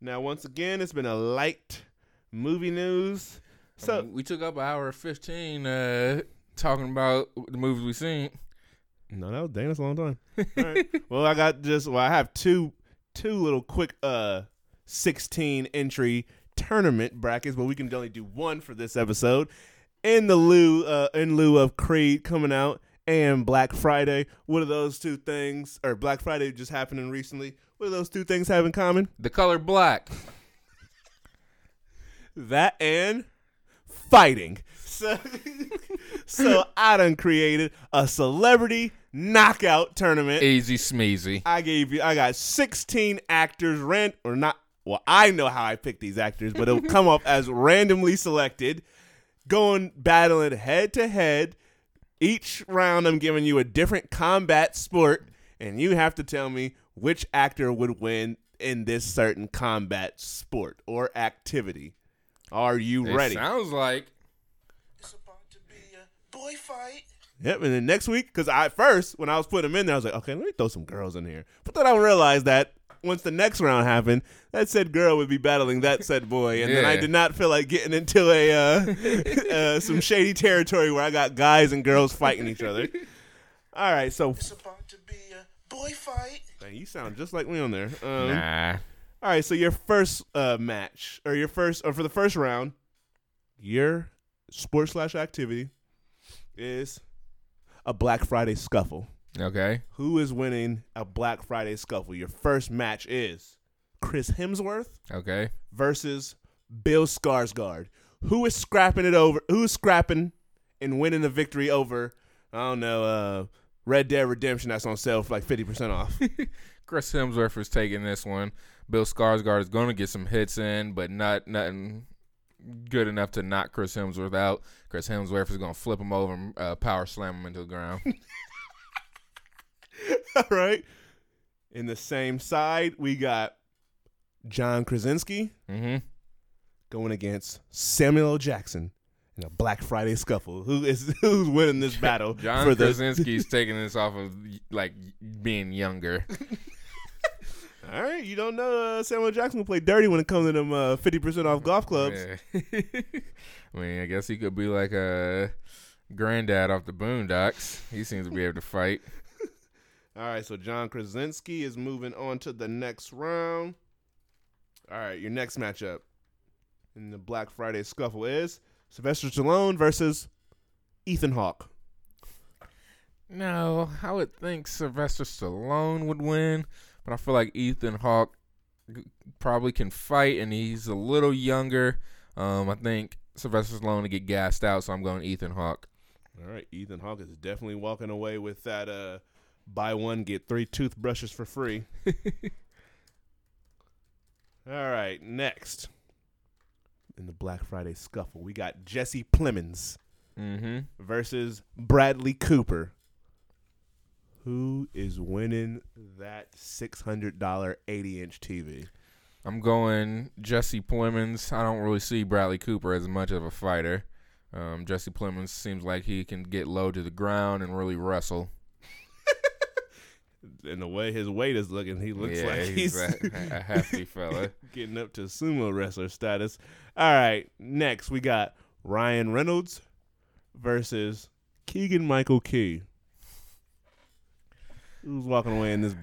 Speaker 4: Now, once again, it's been a light movie news.
Speaker 3: So
Speaker 4: So,
Speaker 3: we took up an hour fifteen uh, talking about the movies we've seen.
Speaker 4: No, that was dang, that's a long time. All right. well, I got just well, I have two two little quick uh 16 entry tournament brackets, but we can only do one for this episode. In the lieu uh, in lieu of Creed coming out and Black Friday, what are those two things? Or Black Friday just happening recently. What do those two things have in common?
Speaker 3: The color black.
Speaker 4: That and fighting. So, so I done created a celebrity knockout tournament.
Speaker 3: Easy smeezy.
Speaker 4: I gave you. I got 16 actors, rent or not. Well, I know how I pick these actors, but it'll come up as randomly selected, going battling head to head. Each round, I'm giving you a different combat sport, and you have to tell me which actor would win in this certain combat sport or activity. Are you
Speaker 3: It
Speaker 4: ready?
Speaker 3: sounds like
Speaker 5: It's about to be a boy fight.
Speaker 4: Yep, and then next week, because I at first when I was putting them in there, I was like, okay, let me throw some girls in here. But then I realized that once the next round happened, that said girl would be battling that said boy, and then I did not feel like getting into a uh, uh, some shady territory where I got guys and girls fighting each other. All right, so
Speaker 5: It's about to be a boy fight.
Speaker 4: man, you sound just like me on there. Um,
Speaker 3: nah.
Speaker 4: All right, so your first uh, match or your first or for the first round, your sport slash activity is a Black Friday scuffle.
Speaker 3: Okay.
Speaker 4: Who is winning a Black Friday scuffle? Your first match is Chris Hemsworth
Speaker 3: Okay.
Speaker 4: versus Bill Skarsgård. Who is scrapping it over? Who's scrapping and winning the victory over? I don't know. Uh, Red Dead Redemption that's on sale for like fifty percent off.
Speaker 3: Chris Hemsworth is taking this one. Bill Skarsgård is going to get some hits in, but not nothing good enough to knock Chris Hemsworth out. Chris Hemsworth is going to flip him over and uh, power slam him into the ground.
Speaker 4: All right. In the same side, we got John Krasinski
Speaker 3: mm-hmm.
Speaker 4: going against Samuel L. Jackson in a Black Friday scuffle. Who is who's winning this battle
Speaker 3: John
Speaker 4: for the
Speaker 3: Krasinski's taking this off of like being younger.
Speaker 4: All right, you don't know uh, Samuel Jackson will play dirty when it comes to them uh, 50% off golf clubs.
Speaker 3: Yeah. I mean, I guess he could be like a granddad off the Boondocks. He seems to be able to fight.
Speaker 4: All right, so John Krasinski is moving on to the next round. All right, your next matchup in the Black Friday scuffle is Sylvester Stallone versus Ethan Hawke.
Speaker 3: No, I would think Sylvester Stallone would win, but I feel like Ethan Hawke probably can fight, and he's a little younger. Um, I think Sylvester Stallone to get gassed out, so I'm going Ethan Hawke.
Speaker 4: All right, Ethan Hawke is definitely walking away with that uh buy one get three toothbrushes for free. All right, next. In the Black Friday scuffle, we got Jesse Plemons
Speaker 3: Mm-hmm.
Speaker 4: versus Bradley Cooper. Who is winning that $600 80 inch TV?
Speaker 3: I'm going Jesse Plemons. I don't really see Bradley Cooper as much of a fighter. Um, Jesse Plemons seems like he can get low to the ground and really wrestle.
Speaker 4: And the way his weight is looking, he looks
Speaker 3: yeah,
Speaker 4: like he's,
Speaker 3: a, a hefty fella.
Speaker 4: getting up to sumo wrestler status. All right, next we got Ryan Reynolds versus Keegan Michael Key. Who's walking away in this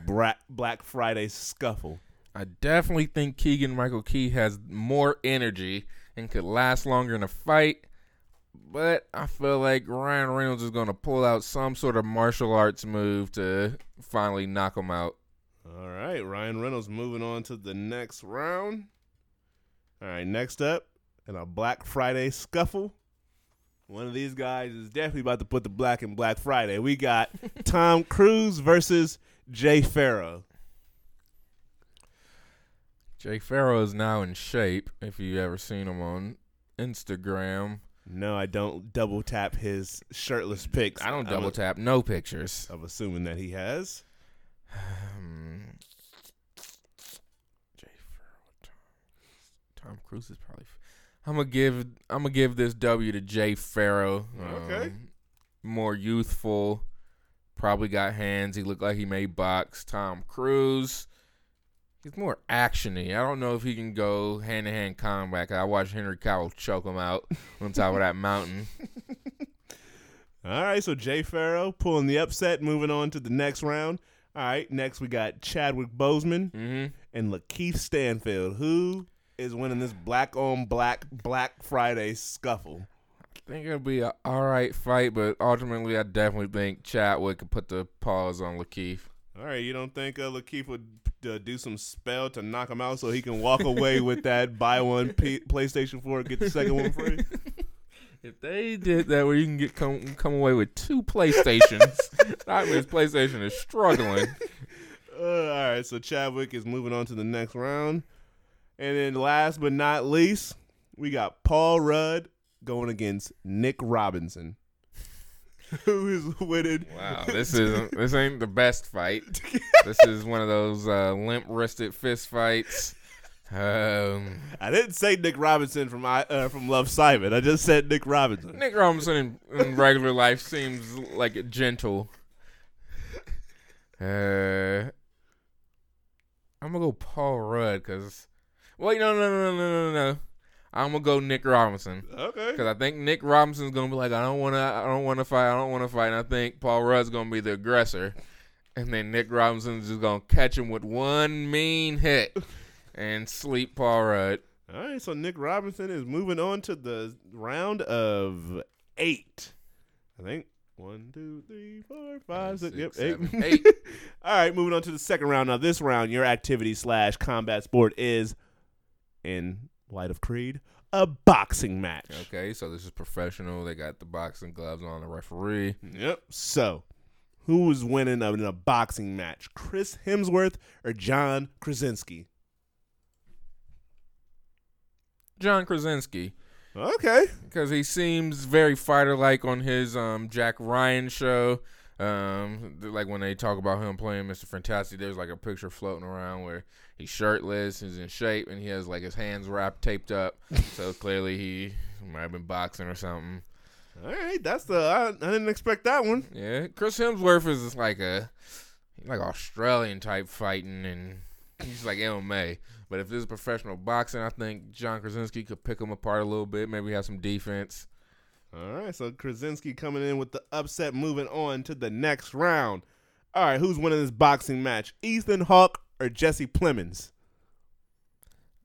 Speaker 4: Black Friday scuffle?
Speaker 3: I definitely think Keegan Michael Key has more energy and could last longer in a fight. But I feel like Ryan Reynolds is going to pull out some sort of martial arts move to finally knock him out.
Speaker 4: All right, Ryan Reynolds moving on to the next round. All right, next up in a Black Friday scuffle. One of these guys is definitely about to put the black in Black Friday. We got Tom Cruise versus Jay Pharoah.
Speaker 3: Jay Pharoah is now in shape. If you've ever seen him on Instagram,
Speaker 4: No, I don't double tap his shirtless pics.
Speaker 3: I don't
Speaker 4: I'm
Speaker 3: double
Speaker 4: a-
Speaker 3: tap no pictures.
Speaker 4: I'm assuming that he has.
Speaker 3: Um, Jay Pharoah, Tom, Tom Cruise is probably. f- I'm gonna give. I'm gonna give this W to Jay Pharoah.
Speaker 4: Okay.
Speaker 3: Um, more youthful. Probably got hands. He looked like he may box. Tom Cruise. He's more actiony. I don't know if he can go hand to hand combat. I watched Henry Cavill choke him out on top of that mountain.
Speaker 4: All right, so Jay Pharoah pulling the upset, moving on to the next round. All right, next we got Chadwick Boseman
Speaker 3: hmm
Speaker 4: and Lakeith Stanfield. Who is winning this black on black Black Friday scuffle?
Speaker 3: I think it'll be an all right fight, but ultimately, I definitely think Chadwick could put the pause on Lakeith.
Speaker 4: All right, you don't think uh, Lakeith would uh, do some spell to knock him out so he can walk away with that buy one P- PlayStation 4, get the second one free?
Speaker 3: If they did that, where you can get come come away with two PlayStations, that means PlayStation is struggling.
Speaker 4: Uh, all right, so Chadwick is moving on to the next round. And then last but not least, we got Paul Rudd going against Nick Robinson. Who is winning?
Speaker 3: Wow, this is this ain't the best fight. This is one of those uh, limp wristed fist fights. Um,
Speaker 4: I didn't say Nick Robinson from I uh, from Love Simon. I just said Nick Robinson.
Speaker 3: Nick Robinson in, in regular life seems like a gentle. Uh, I'm gonna go Paul Rudd because. Wait, no, no, no, no, no, no, no. I'm gonna go Nick Robinson
Speaker 4: Okay.
Speaker 3: because I think Nick Robinson's gonna be like, I don't wanna, I don't wanna fight, I don't wanna fight. And I think Paul Rudd's gonna be the aggressor, and then Nick Robinson's just gonna catch him with one mean hit and sleep Paul Rudd.
Speaker 4: All right, so Nick Robinson is moving on to the round of eight. I think one, two, three, four, five, six, yep,
Speaker 3: Six,
Speaker 4: eight.
Speaker 3: seven, eight.
Speaker 4: All right, moving on to the second round. Now, this round, your activity slash combat sport is, in light of Creed, a boxing match.
Speaker 3: Okay, so this is professional. They got the boxing gloves on the referee.
Speaker 4: Yep. So, who is winning in a boxing match, Chris Hemsworth or John Krasinski?
Speaker 3: John Krasinski,
Speaker 4: Okay.
Speaker 3: because he seems very fighter-like on his um, Jack Ryan show. Um, like when they talk about him playing Mr. Fantastic, there's like a picture floating around where he's shirtless, he's in shape, and he has like his hands wrapped, taped up. so clearly he might have been boxing or something.
Speaker 4: All right, that's the. I, I didn't expect that one.
Speaker 3: Yeah, Chris Hemsworth is like a like Australian type fighting, and he's like MMA. But if this is professional boxing, I think John Krasinski could pick him apart a little bit. Maybe have some defense.
Speaker 4: All right, so Krasinski coming in with the upset, moving on to the next round. All right, who's winning this boxing match? Ethan Hawke or Jesse Plemons?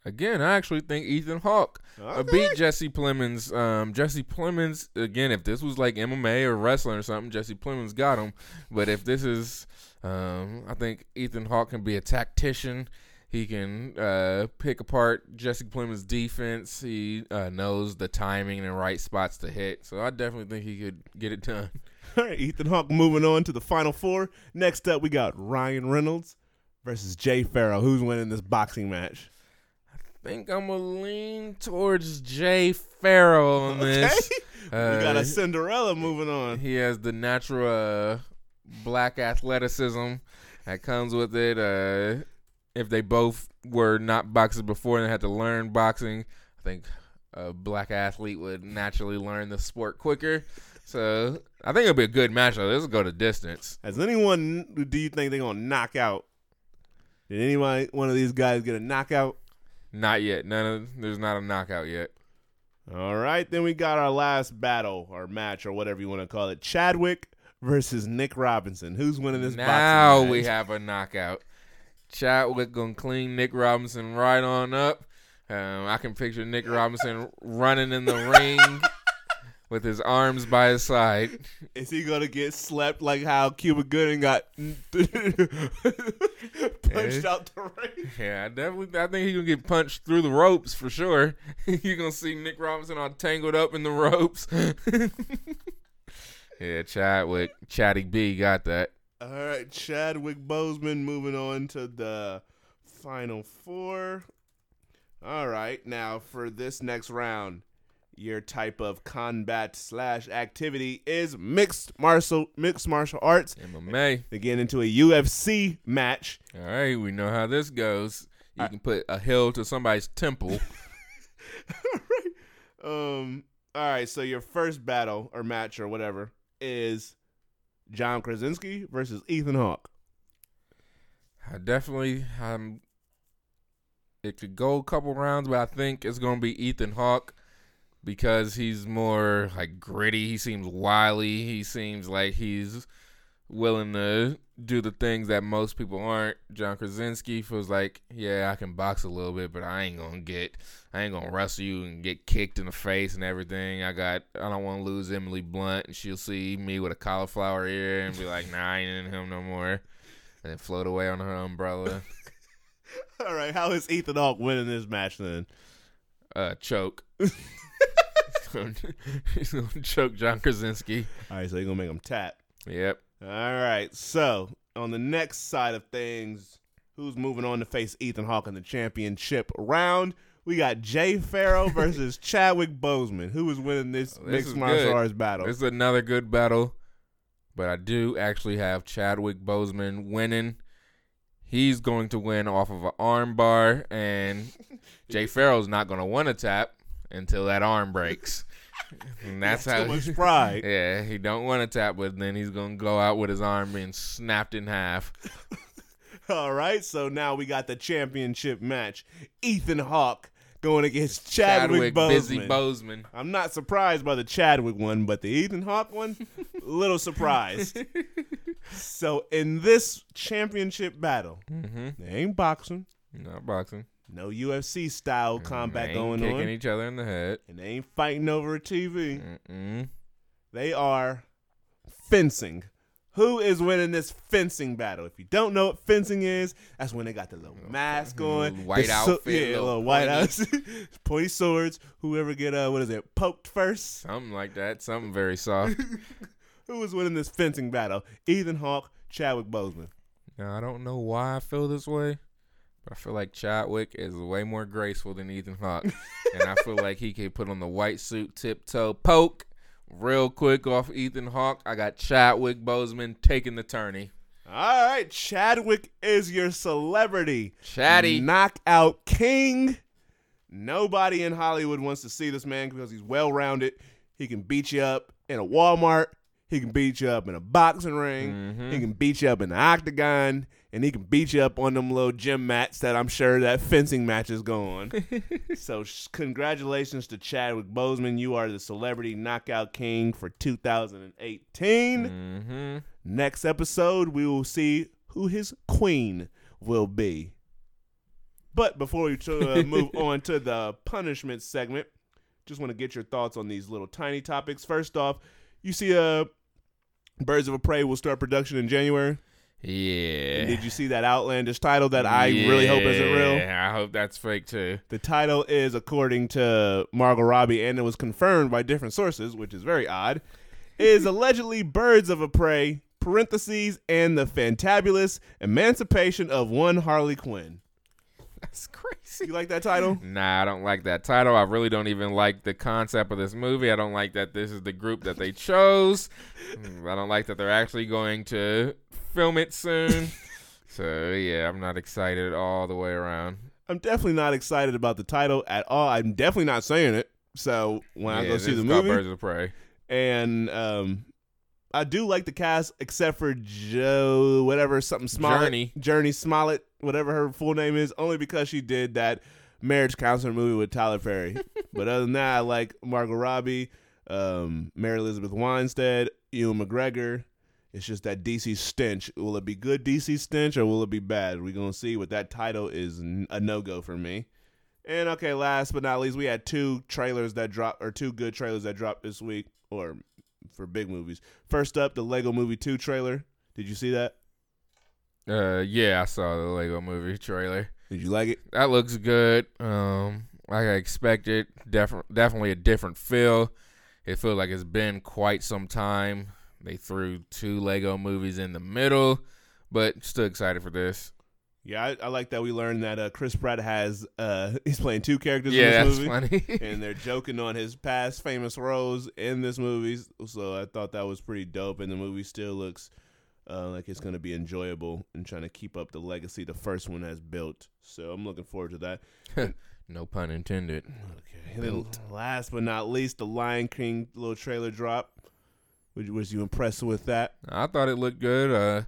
Speaker 3: Again, I actually think Ethan Hawke
Speaker 4: Okay.
Speaker 3: beat Jesse Plemons. Um, Jesse Plemons again. If this was like MMA or wrestling or something, Jesse Plemons got him. But if this is, um, I think Ethan Hawke can be a tactician. He can uh, pick apart Jesse Plemons' defense. He uh, knows the timing and right spots to hit. So I definitely think he could get it done.
Speaker 4: All right, Ethan Hawke moving on to the final four. Next up, we got Ryan Reynolds versus Jay Pharoah. Who's winning this boxing match?
Speaker 3: I think I'm gonna lean towards Jay Pharoah on this.
Speaker 4: Okay. we got
Speaker 3: Uh,
Speaker 4: a Cinderella moving on.
Speaker 3: He has the natural uh, black athleticism that comes with it. Uh, if they both were not boxers before and had to learn boxing, I think a black athlete would naturally learn the sport quicker. So I think it'll be a good matchup. This will go to distance.
Speaker 4: Has anyone, do you think they're going to knock out? Did anybody, one of these guys get a knockout?
Speaker 3: Not yet. None of there's not a knockout yet.
Speaker 4: All right, then we got our last battle or match or whatever you want to call it. Chadwick versus Nick Robinson. Who's winning this
Speaker 3: now we have a knockout. Chadwick gonna clean Nick Robinson right on up. Um, I can picture Nick Robinson running in the ring with his arms by his side.
Speaker 4: Is he gonna get slept like how Cuba Gooding got punched out the ring?
Speaker 3: Yeah, I definitely. I think he's gonna get punched through the ropes for sure. You're gonna see Nick Robinson all tangled up in the ropes. yeah, Chadwick, Chatty B got that.
Speaker 4: All right, Chadwick Boseman moving on to the final four. All right, now for this next round, your type of combat slash activity is mixed martial mixed martial arts.
Speaker 3: MMA.
Speaker 4: They get into a UFC match.
Speaker 3: All right, we know how this goes. You can put a hill to somebody's temple. all right.
Speaker 4: Um. All right. So your first battle or match or whatever is John Krasinski versus Ethan Hawke.
Speaker 3: I definitely um it could go a couple rounds, but I think it's gonna be Ethan Hawke because he's more like gritty. He seems wily. He seems like he's willing to do the things that most people aren't. John Krasinski feels like, yeah, I can box a little bit, but I ain't gonna get, I ain't gonna wrestle you and get kicked in the face and everything. I got, I don't want to lose Emily Blunt, and she'll see me with a cauliflower ear and be like, nah, I ain't in him no more, and then float away on her umbrella.
Speaker 4: All right. How is Ethan Hawke winning this match then?
Speaker 3: uh, choke. He's gonna choke John Krasinski.
Speaker 4: All right. So you're gonna make him tap.
Speaker 3: Yep.
Speaker 4: All right. So on the next side of things, who's moving on to face Ethan Hawke in the championship round? We got Jay Pharoah versus Chadwick Boseman. Who is winning this, oh,
Speaker 3: This
Speaker 4: mixed martial arts battle?
Speaker 3: This is another good battle, but I do actually have Chadwick Boseman winning. He's going to win off of an arm bar, and Jay Pharoah's not going to want to tap until that arm breaks. And that's
Speaker 4: Too
Speaker 3: how.
Speaker 4: much pride.
Speaker 3: yeah, he don't want to tap, but then he's going to go out with his arm being snapped in half.
Speaker 4: All right, so now we got the championship match. Ethan Hawke going against Chadwick,
Speaker 3: Chadwick,
Speaker 4: Boseman.
Speaker 3: busy Bozeman.
Speaker 4: I'm not surprised by the Chadwick one, but the Ethan Hawke one, little surprised. so in this championship battle,
Speaker 3: Mm-hmm.
Speaker 4: they ain't boxing,
Speaker 3: Not boxing.
Speaker 4: No UFC style combat
Speaker 3: They ain't
Speaker 4: going
Speaker 3: kicking
Speaker 4: on,
Speaker 3: each other in the head.
Speaker 4: and they ain't fighting over a TV.
Speaker 3: Mm-mm.
Speaker 4: They are fencing. Who is winning this fencing battle? If you don't know what fencing is, that's when they got the little mask on,
Speaker 3: Little white
Speaker 4: the so-
Speaker 3: outfit,
Speaker 4: yeah,
Speaker 3: little
Speaker 4: little white
Speaker 3: pointy.
Speaker 4: out, pointy swords. Whoever get uh, what is it, poked first?
Speaker 3: Something like that. Something very soft.
Speaker 4: Who is winning this fencing battle? Ethan Hawke, Chadwick Boseman.
Speaker 3: now I don't know why I feel this way, but I feel like Chadwick is way more graceful than Ethan Hawke, and I feel like he can put on the white suit, tiptoe, poke real quick off Ethan Hawke. I got Chadwick Boseman taking the tourney.
Speaker 4: All right, Chadwick is your celebrity.
Speaker 3: Chatty.
Speaker 4: Knockout king. Nobody in Hollywood wants to see this man because he's well rounded. He can beat you up in a Walmart. He can beat you up in a boxing ring.
Speaker 3: Mhm.
Speaker 4: He can beat you up in the octagon. And he can beat you up on them little gym mats that I'm sure that fencing match is going. so, sh- congratulations to Chadwick Boseman. You are the celebrity knockout king for 2018.
Speaker 3: Mm-hmm.
Speaker 4: Next episode, we will see who his queen will be. But before we to, uh, move on to the punishment segment, just want to get your thoughts on these little tiny topics. First off, you see, uh, Birds of a Prey will start production in January.
Speaker 3: Yeah.
Speaker 4: Did you see that outlandish title that I really hope isn't real?
Speaker 3: Yeah, I hope that's fake too.
Speaker 4: The title is, according to Margot Robbie, and it was confirmed by different sources, which is very odd, is allegedly Birds of a Prey, parentheses, and the fantabulous emancipation of one Harley Quinn.
Speaker 3: That's crazy.
Speaker 4: You like that title?
Speaker 3: Nah, I don't like that title. I really don't even like the concept of this movie. I don't like that this is the group that they chose. Mm, I don't like that they're actually going to film it soon. so yeah, I'm not excited all the way around.
Speaker 4: I'm definitely not excited about the title at all. I'm definitely not saying it. So when I go see the movie,
Speaker 3: Birds of Prey.
Speaker 4: and um, I do like the cast except for Joe, whatever something Smollett,
Speaker 3: Jurnee.
Speaker 4: Jurnee Smollett, whatever her full name is, only because she did that marriage counselor movie with Tyler Perry. but other than that, I like Margot Robbie, um, Mary Elizabeth Winstead, Ewan McGregor. It's just that DC stench. Will it be good DC stench or will it be bad? We're gonna see. But that title is a no go for me. And okay, last but not least, we had two trailers that dropped, or two good trailers that dropped this week, or for big movies. First up, the Lego Movie 2 trailer. Did you see that?
Speaker 3: Uh, yeah, I saw the Lego Movie trailer.
Speaker 4: Did you like it?
Speaker 3: That looks good. Um, like I expected. Definitely, definitely a different feel. It feels like it's been quite some time. They threw two Lego movies in the middle, but still excited for this.
Speaker 4: Yeah, I, I like that we learned that uh, Chris Pratt has uh, he's playing two characters
Speaker 3: yeah,
Speaker 4: in this movie,
Speaker 3: funny.
Speaker 4: and they're joking on his past famous roles in this movie. So I thought that was pretty dope, and the movie still looks uh, like it's going to be enjoyable and trying to keep up the legacy the first one has built. So I'm looking forward to that.
Speaker 3: no pun intended.
Speaker 4: Okay. Last but not least, the Lion King little trailer drop. Was, you impressed with that?
Speaker 3: I thought it looked good. Uh,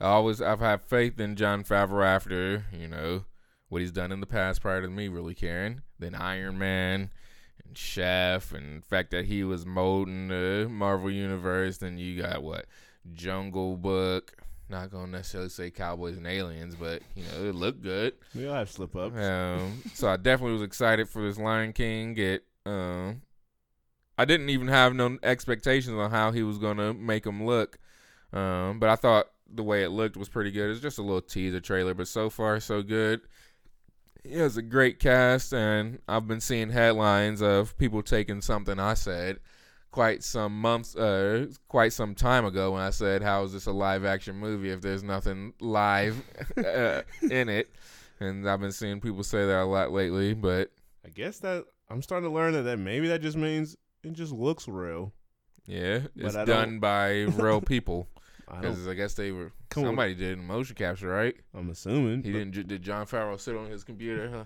Speaker 3: I always I've had faith in Jon Favreau after you know what he's done in the past prior to me really caring. Then Iron Man and Chef, and the fact that he was molding the Marvel universe. Then you got what Jungle Book. Not gonna necessarily say Cowboys and Aliens, but you know it looked good.
Speaker 4: We all have slip ups.
Speaker 3: Um, so I definitely was excited for this Lion King. It, um, I didn't even have no expectations on how he was gonna make him look, um, but I thought the way it looked was pretty good. It's just a little teaser trailer, but so far so good. He has a great cast, and I've been seeing headlines of people taking something I said quite some months, uh, quite some time ago when I said, "How is this a live action movie if there's nothing live uh, in it?" And I've been seeing people say that a lot lately, but
Speaker 4: I guess that I'm starting to learn that, that maybe that just means it just looks real.
Speaker 3: yeah, it's
Speaker 4: I
Speaker 3: done by real people.
Speaker 4: I don't.
Speaker 3: Because I guess they were
Speaker 4: Come on.
Speaker 3: somebody did motion capture, right?
Speaker 4: I'm assuming
Speaker 3: He
Speaker 4: but
Speaker 3: didn't. Did Jon Favreau sit on his computer, huh?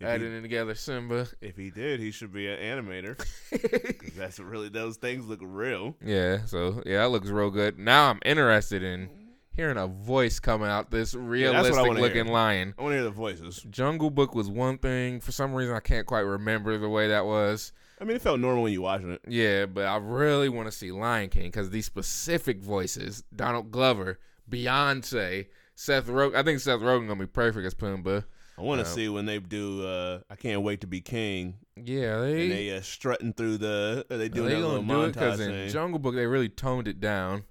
Speaker 4: If he-
Speaker 3: adding together Simba?
Speaker 4: If he did, he should be an animator. 'Cause that's really those things look real.
Speaker 3: Yeah, so yeah, that looks real good. Now I'm interested in hearing a voice coming out this
Speaker 4: I
Speaker 3: realistic
Speaker 4: wanna
Speaker 3: looking
Speaker 4: hear.
Speaker 3: lion.
Speaker 4: I want to hear the voices.
Speaker 3: Jungle Book was one thing. For some reason, I can't quite remember the way that was.
Speaker 4: I mean, it felt normal when you watching it.
Speaker 3: Yeah, but I really want to see Lion King because these specific voices: Donald Glover, Beyonce, Seth Rogen. I think Seth Rogen gonna be perfect as Pumbaa.
Speaker 4: I want to
Speaker 3: Um,
Speaker 4: see when they do. uh I can't wait to be king,
Speaker 3: Yeah,
Speaker 4: and
Speaker 3: they
Speaker 4: they uh, strutting through the. Uh, they do
Speaker 3: they
Speaker 4: that
Speaker 3: gonna
Speaker 4: little
Speaker 3: do it
Speaker 4: montage
Speaker 3: because in. Jungle Book they really toned it down.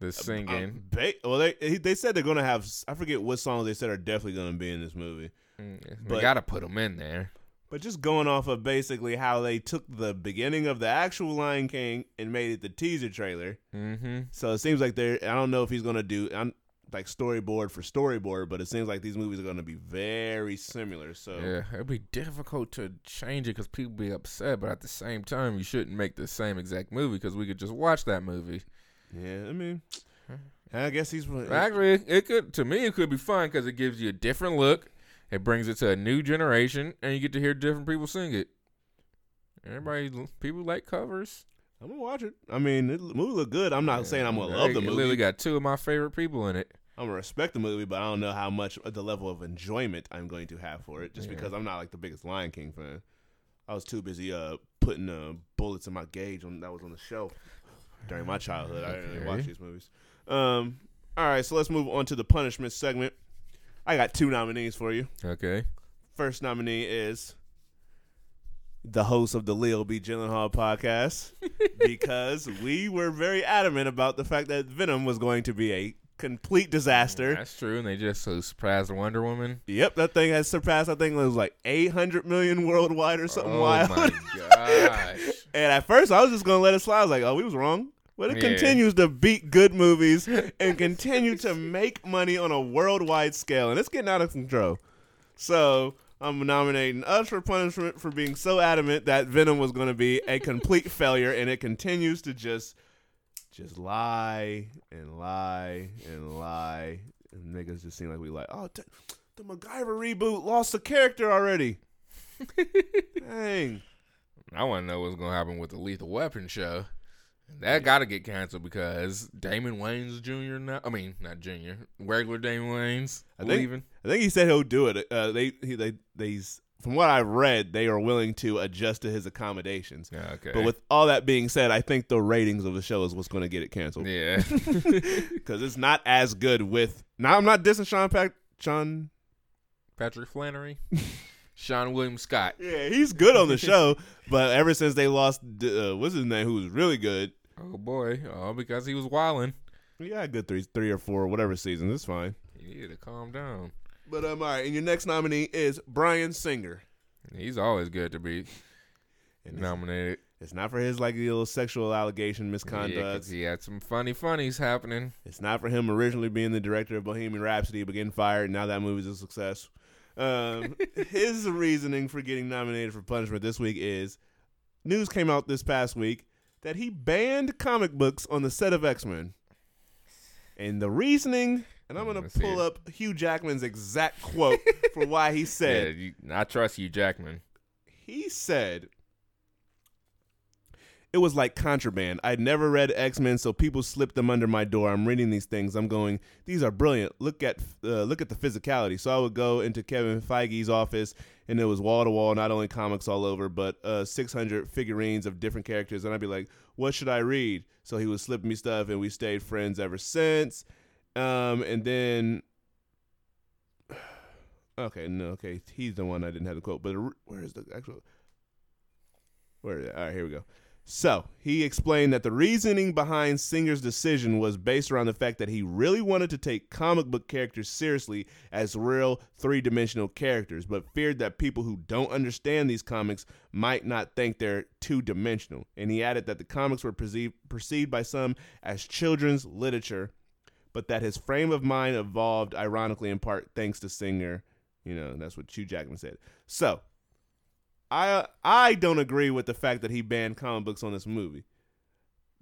Speaker 3: The singing.
Speaker 4: ba- well, they they said they're gonna have. I forget what songs they said are definitely gonna be in this movie.
Speaker 3: Mm, they
Speaker 4: but-
Speaker 3: gotta put them in there.
Speaker 4: But just going off of basically how they took the beginning of the actual Lion King and made it the teaser trailer.
Speaker 3: Mm-hmm.
Speaker 4: So it seems like they're. I don't know if he's gonna do. I'm, like storyboard for storyboard, but it seems like these movies are going to be very similar. So
Speaker 3: Yeah, it'd be difficult to change it because people be upset, but at the same time, you shouldn't make the same exact movie because we could just watch that movie.
Speaker 4: yeah, I mean, I guess he's
Speaker 3: Actually, it, it could to me it could be fun because it gives you a different look. It brings it to a new generation, and you get to hear different people sing it. Everybody, people like covers.
Speaker 4: I'm gonna watch it. I mean, it, the movie look good. I'm not saying I'm gonna love the movie.
Speaker 3: literally got two of my favorite people in it.
Speaker 4: I'm gonna respect the movie, but I don't know how much the level of enjoyment I'm going to have for it, just
Speaker 3: Yeah.
Speaker 4: because I'm not like the biggest Lion King fan. I was too busy uh putting uh, bullets in my gauge when that was on the shelf during my childhood. I didn't really watch these movies. Um, all right, so let's move on to the punishment segment. I got two nominees for you.
Speaker 3: Okay.
Speaker 4: First nominee is the host of the Leo B. Gyllenhaal podcast because we were very adamant about the fact that Venom was going to be a complete disaster.
Speaker 3: That's true, and they just so surpassed Wonder Woman.
Speaker 4: Yep, that thing has surpassed. I think it was like 800 million worldwide or something
Speaker 3: oh
Speaker 4: wild.
Speaker 3: my gosh!
Speaker 4: and at first, I was just gonna let it slide. I was like, "Oh, we was wrong." But it
Speaker 3: Yeah.
Speaker 4: continues to beat good movies and continue to make money on a worldwide scale, and it's getting out of control. So I'm nominating us for punishment for being so adamant that Venom was going to be a complete failure, and it continues to just, just lie and lie and lie, and niggas just seem like we like, oh, d- the MacGyver reboot lost the character already. Dang.
Speaker 3: I want to know what's gonna happen with the Lethal Weapon show. That got to get canceled because Damon Wayans Jr. now. I mean, not Jr. Regular Damon Wayans
Speaker 4: I think-
Speaker 3: leaving.
Speaker 4: I think he said he'll do it. Uh, they he, they they's from what I've read, they are willing to adjust to his accommodations.
Speaker 3: Yeah, okay.
Speaker 4: But with all that being said, I think the ratings of the show is what's going to get it canceled
Speaker 3: yeah,
Speaker 4: because it's not as good with. Now I'm not dissing Sean Pack. Sean,
Speaker 3: Patrick Flanery, Seann William Scott.
Speaker 4: yeah, he's good on the show, but ever since they lost, uh, what's his name, who was really good,
Speaker 3: Oh boy, all because he was wilding.
Speaker 4: he had a good three, three or four, whatever seasons. It's fine.
Speaker 3: He needed to calm down.
Speaker 4: But um, all right, and your next nominee is Bryan Singer.
Speaker 3: He's always good to be
Speaker 4: And
Speaker 3: nominated.
Speaker 4: it's not for his like a little sexual allegation misconduct.
Speaker 3: Yeah,
Speaker 4: misconduct.
Speaker 3: 'cause he had some funny funnies happening.
Speaker 4: It's not for him originally being the director of Bohemian Rhapsody, but getting fired. and Now that movie's a success. Um, his reasoning for getting nominated for punishment this week is news came out this past week that he banned comic books on the set of X Men. And the reasoning, and I'm going to pull up Hugh Jackman's exact quote for why he
Speaker 3: Yeah,
Speaker 4: said,
Speaker 3: you, I trust you, Jackman.
Speaker 4: he said it was like contraband. I'd never read X Men, so people slipped them under my door. I'm reading these things. I'm going, these are brilliant. Look at uh, look at the physicality. So I would go into Kevin Feige's office, and it was wall to wall, not only comics all over, but uh, 600 figurines of different characters. And I'd be like, what should I read? So he would slip me stuff, and we stayed friends ever since. Um, and then. Okay, no, okay, he's the one I didn't have the quote, but where is the actual? Where? All right, here we go. So he explained that the reasoning behind Singer's decision was based around the fact that he really wanted to take comic book characters seriously as real three dimensional characters, but feared that people who don't understand these comics might not think they're two dimensional. And he added that the comics were perceived, perceived by some as children's literature, but that his frame of mind evolved ironically in part thanks to Singer. You know, that's what Hugh Jackman said. So I I don't agree with the fact that he banned comic books on this movie,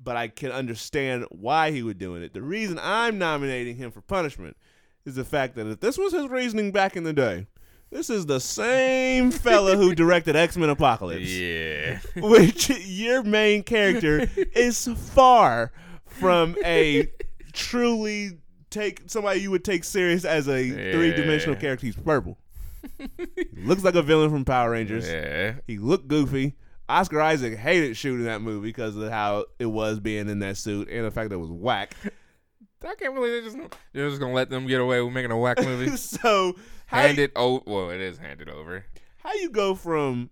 Speaker 4: but I can understand why he would doing it. The reason I'm nominating him for punishment is the fact that if this was his reasoning back in the day, this is the same fella who directed X Men Apocalypse,
Speaker 3: Yeah.
Speaker 4: which your main character is far from a truly take somebody you would take serious as a three dimensional character. He's purple. looks like a villain from Power Rangers.
Speaker 3: Yeah.
Speaker 4: He looked goofy. Oscar Isaac hated shooting that movie because of how it was being in that suit and the fact that it was whack.
Speaker 3: I can't believe they're just they're just gonna let them get away with making a whack movie.
Speaker 4: so
Speaker 3: Hand it over. Well, it is handed over.
Speaker 4: how you go from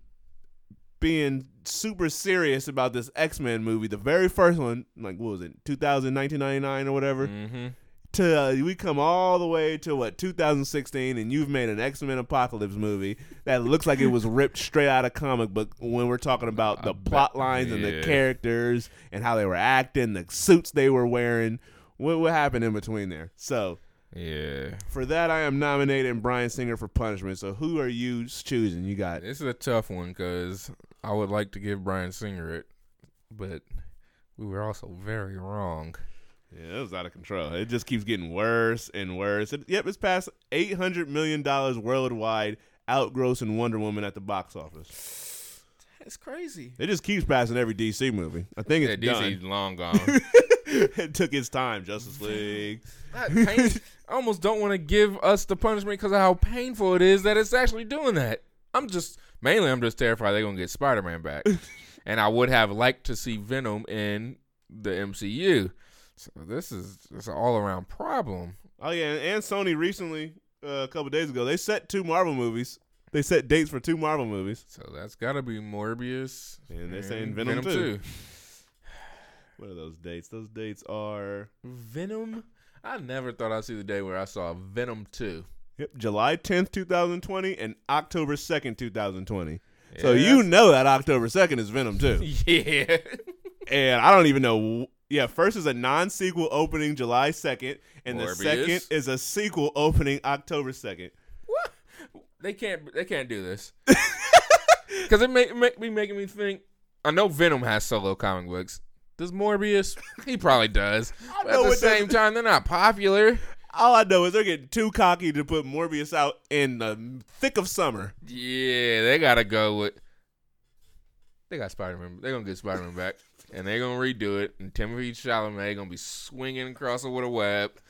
Speaker 4: being super serious about this X Men movie, the very first one, like what was it, 2000, 1999 or whatever,
Speaker 3: Mm-hmm.
Speaker 4: To uh, we come all the way to what 2016, and you've made an X Men Apocalypse movie that looks like it was ripped straight out of comic book. When we're talking about the
Speaker 3: bet-
Speaker 4: plot lines and the characters and how they were acting, the suits they were wearing, what what happened in between there? So
Speaker 3: Yeah.
Speaker 4: for that, I am nominating Bryan Singer for punishment. So who are you choosing? You got
Speaker 3: This is a tough one because I would like to give Bryan Singer it, but we were also very wrong.
Speaker 4: Yeah, it was out of control. It just keeps getting worse and worse. It, yep, it's past eight hundred million dollars worldwide, outgrossing Wonder Woman at the box office.
Speaker 3: It's crazy.
Speaker 4: It just keeps passing every DC movie. I think
Speaker 3: Yeah,
Speaker 4: it's
Speaker 3: DC's
Speaker 4: done.
Speaker 3: long gone.
Speaker 4: it took its time. Justice League.
Speaker 3: Pain- I almost don't want to give us the punishment because of how painful it is that it's actually doing that. I'm just mainly I'm just terrified they're gonna get Spider Man back, and I would have liked to see Venom in the MCU. So this is it's an all around problem.
Speaker 4: Oh yeah, and, Sony recently, uh, a couple days ago, they set two Marvel movies. They set dates for two Marvel movies.
Speaker 3: So that's got to be Morbius.
Speaker 4: And they're saying Venom too.
Speaker 3: too.
Speaker 4: What are those dates? Those dates are
Speaker 3: Venom. I never thought I'd see the day where I saw Venom 2.
Speaker 4: Yep, July 10th, 2020 and October 2nd, 2020. So you know that October 2nd is Venom 2.
Speaker 3: Yeah.
Speaker 4: and I don't even know. Yeah, first is a non sequel opening July 2nd, and the second is a sequel opening October 2nd.
Speaker 3: what? They can't. They can't do this. Because it make, make be making me think. I know Venom has solo comic books. Does Morbius? He probably does. At the same
Speaker 4: doesn't.
Speaker 3: time, they're not popular.
Speaker 4: All I know is they're getting too cocky to put Morbius out in the thick of summer.
Speaker 3: Yeah, they gotta go with. They got Spider Man. They're gonna get Spider Man back, and they're gonna redo it. And Timothée Chalamet gonna be swinging across it with a web.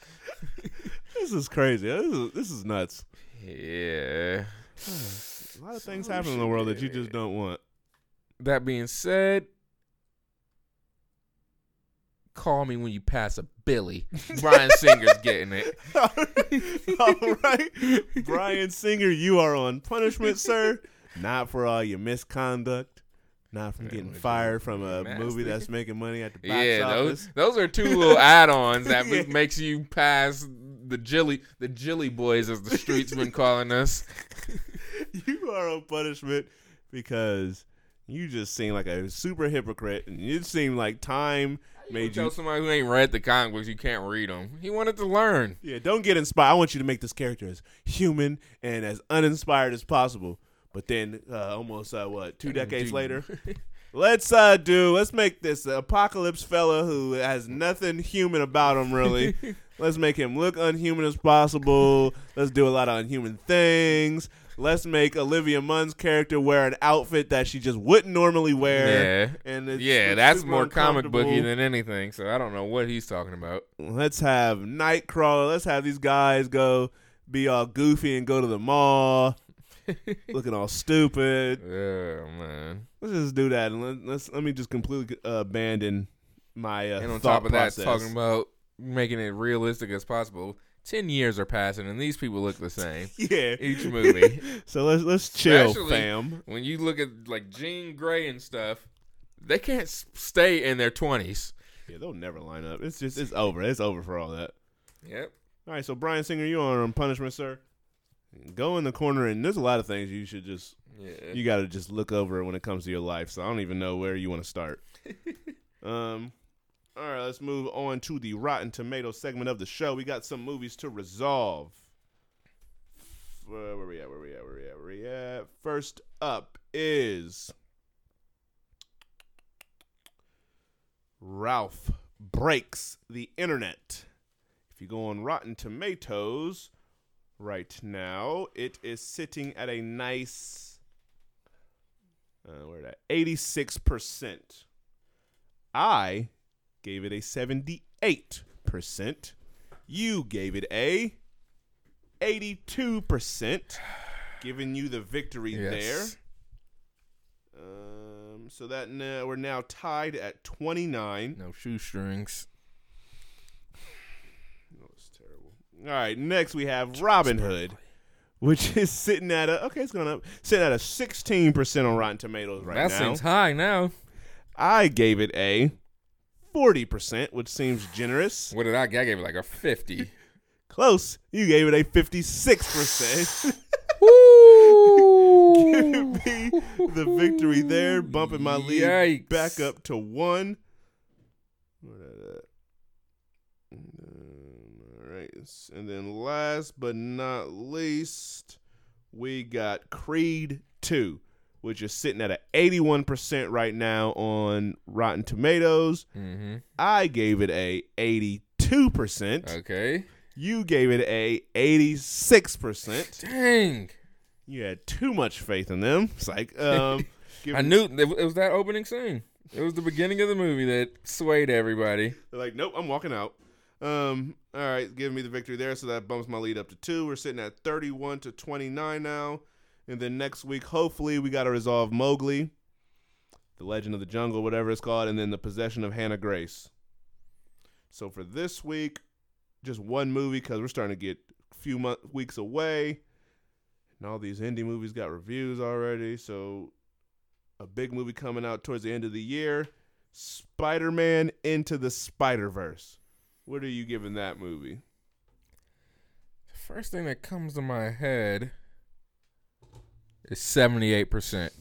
Speaker 4: This is crazy. This is, this is nuts.
Speaker 3: Yeah.
Speaker 4: A lot of things happen in the world that you just don't want.
Speaker 3: That being said, call me when you pass a Billy. Bryan Singer's getting it.
Speaker 4: all right. Bryan Singer, you are on punishment, sir. Not for all your misconduct. Not from getting fired from a
Speaker 3: nasty.
Speaker 4: movie that's making money at the box
Speaker 3: Yeah,
Speaker 4: office.
Speaker 3: those those are two little add-ons that
Speaker 4: Yeah.
Speaker 3: makes you pass the Jilly the Jilly boys as the streets been calling us.
Speaker 4: you are on punishment because you just seem like a super hypocrite, and it seemed like time made
Speaker 3: Tell
Speaker 4: you.
Speaker 3: somebody who ain't read the comic books you can't read them. He wanted to learn.
Speaker 4: Yeah, don't get inspired. I want you to make this character as human and as uninspired as possible. But then, uh, almost uh, what two decades later, let's uh do let's make this apocalypse fella who has nothing human about him really. let's make him look unhuman as possible. Let's do a lot of unhuman things. Let's make Olivia Munn's character wear an outfit that she just wouldn't normally wear.
Speaker 3: Yeah.
Speaker 4: and it's
Speaker 3: yeah, that's more comic booky than anything. So I don't know what he's talking about.
Speaker 4: Let's have Nightcrawler. Let's have these guys go be all goofy and go to the mall, looking all stupid.
Speaker 3: Oh man.
Speaker 4: Let's just do that, and let, let's let me just completely uh, abandon my uh,
Speaker 3: And on top of that, talking about making it realistic as possible. Ten years are passing, and these people look the same.
Speaker 4: yeah,
Speaker 3: Each movie.
Speaker 4: so let's let's chill,
Speaker 3: Especially-
Speaker 4: fam.
Speaker 3: when you look at like Jean Grey and stuff, they can't s- stay in their twenties.
Speaker 4: Yeah, they'll never line up. It's just it's over. It's over for all that.
Speaker 3: Yep.
Speaker 4: All right, so Bryan Singer, you on punishment, sir? Go in the corner, and there's a lot of things you should just
Speaker 3: Yeah.
Speaker 4: you got to just look over when it comes to your life. So I don't even know where you want to start. um, all right, let's move on to the Rotten Tomato segment of the show. We got some movies to resolve. Uh, where we at? Where we at? Where are we at? Where are we at? First up is Ralph breaks the internet. If you go on Rotten Tomatoes right now, it is sitting at a nice uh, where six percent. I gave it a seventy eight percent. You gave it a eighty two percent, giving you the victory there. Um, so that now, we're now tied at twenty nine.
Speaker 3: No shoestrings.
Speaker 4: That was terrible. All right, next we have Robin Hood, which is sitting at a okay, it's going up, sitting at a sixteen percent on Rotten Tomatoes right now.
Speaker 3: that
Speaker 4: now.
Speaker 3: seems high now.
Speaker 4: I gave it a forty percent, which seems generous.
Speaker 3: What did I? I gave it like a fifty.
Speaker 4: Close. You gave it a fifty-six percent.
Speaker 3: Woo!
Speaker 4: Giving me the victory there, bumping my lead
Speaker 3: Yikes.
Speaker 4: back up to one. Where that at? Right, and then last but not least, we got Creed Two, which is sitting at an eighty-one percent right now on Rotten Tomatoes.
Speaker 3: mm-hmm.
Speaker 4: I gave it a eighty-two percent.
Speaker 3: Okay.
Speaker 4: You gave it a eighty-six percent.
Speaker 3: Dang.
Speaker 4: You had too much faith in them. It's like, um, give
Speaker 3: I knew it was that opening scene. It was the beginning of the movie that swayed everybody.
Speaker 4: They're like, nope, I'm walking out. Um, all right, give me the victory there. So that bumps my lead up to two. We're sitting at 31 to 29 now. And then next week, hopefully, we got to resolve Mowgli, The Legend of the Jungle, whatever it's called, and then The Possession of Hannah Grace. So for this week, just one movie because we're starting to get a few weeks away. And all these indie movies got reviews already. So a big movie coming out towards the end of the year Spider Man Into the Spider Verse. What are you giving that movie?
Speaker 3: The First thing that comes to my head is 78%.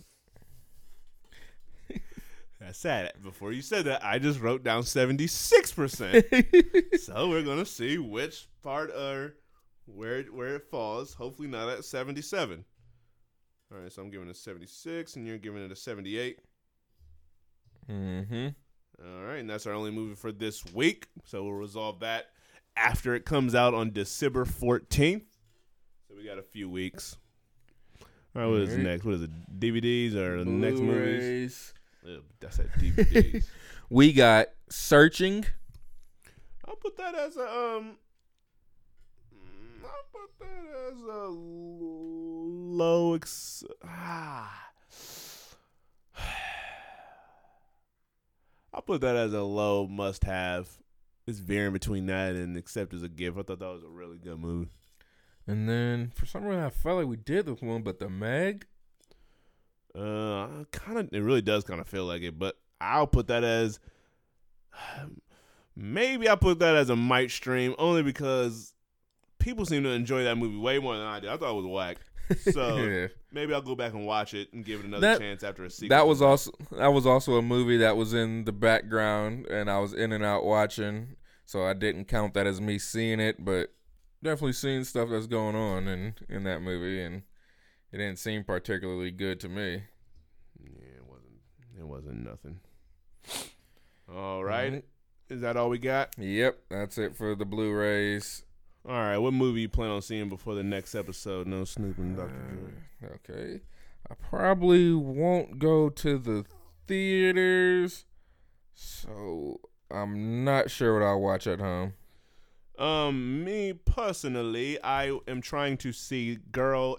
Speaker 4: That's sad. Before you said that, I just wrote down 76%. so we're going to see which part or where it, where it falls. Hopefully not at 77. All right, so I'm giving it a 76 and you're giving it a 78.
Speaker 3: Mm-hmm.
Speaker 4: All right, and that's our only movie for this week. So we'll resolve that after it comes out on December 14th. So we got a few weeks. All right, what is next? What is it? DVDs or the next movies?
Speaker 3: Blu-rays.
Speaker 4: That's at DVDs.
Speaker 3: We got Searching.
Speaker 4: I'll put that as a um. I'll put that as a low ex. Ah. I'll put that as a low must have. It's veering between that and Accept as a Gift. I thought that was a really good movie.
Speaker 3: And then for some reason I felt like we did this one, but the Meg.
Speaker 4: Uh, kind of. It really does kind of feel like it, but I'll put that as. Maybe I'll put that as a might stream only because people seem to enjoy that movie way more than I did. I thought it was whack. So
Speaker 3: Yeah.
Speaker 4: maybe I'll go back and watch it and give it another
Speaker 3: That-
Speaker 4: chance after a sequel.
Speaker 3: That was also that was also a movie that was in the background and I was in and out watching, so I didn't count that as me seeing it, but definitely seeing stuff that's going on in in that movie and it didn't seem particularly good to me.
Speaker 4: Yeah, it wasn't. It wasn't nothing. All right. Is that all we got?
Speaker 3: Yep, that's it for the Blu-rays.
Speaker 4: All right. What movie you plan on seeing before the next episode? No Snoop and Dr. Dre.
Speaker 3: Uh, okay. I probably won't go to the theaters, so I'm not sure what I'll watch at home.
Speaker 4: Um, me personally, I am trying to see Girl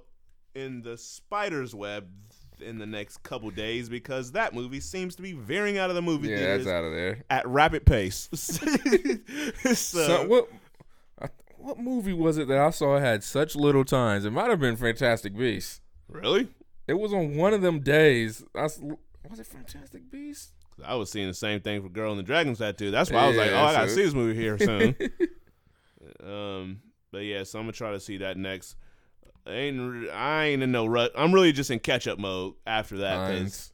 Speaker 4: in the Spider's Web in the next couple days because that movie seems to be veering out of the movie
Speaker 3: Yeah,
Speaker 4: theaters
Speaker 3: that's out of there.
Speaker 4: at rapid pace. so,
Speaker 3: So, what what movie was it that I saw had such little times? It might have been Fantastic Beasts.
Speaker 4: really?
Speaker 3: It was on one of them days. I was it Fantastic Beasts?
Speaker 4: I was seeing the same thing for Girl in the Dragon Tattoo. That's why I was like, oh, I gotta
Speaker 3: so-
Speaker 4: see this movie here soon. um, but yeah, so I'm gonna try to see that next. I ain't I ain't in no rut. I'm really just in catch up mode after that. 'cause-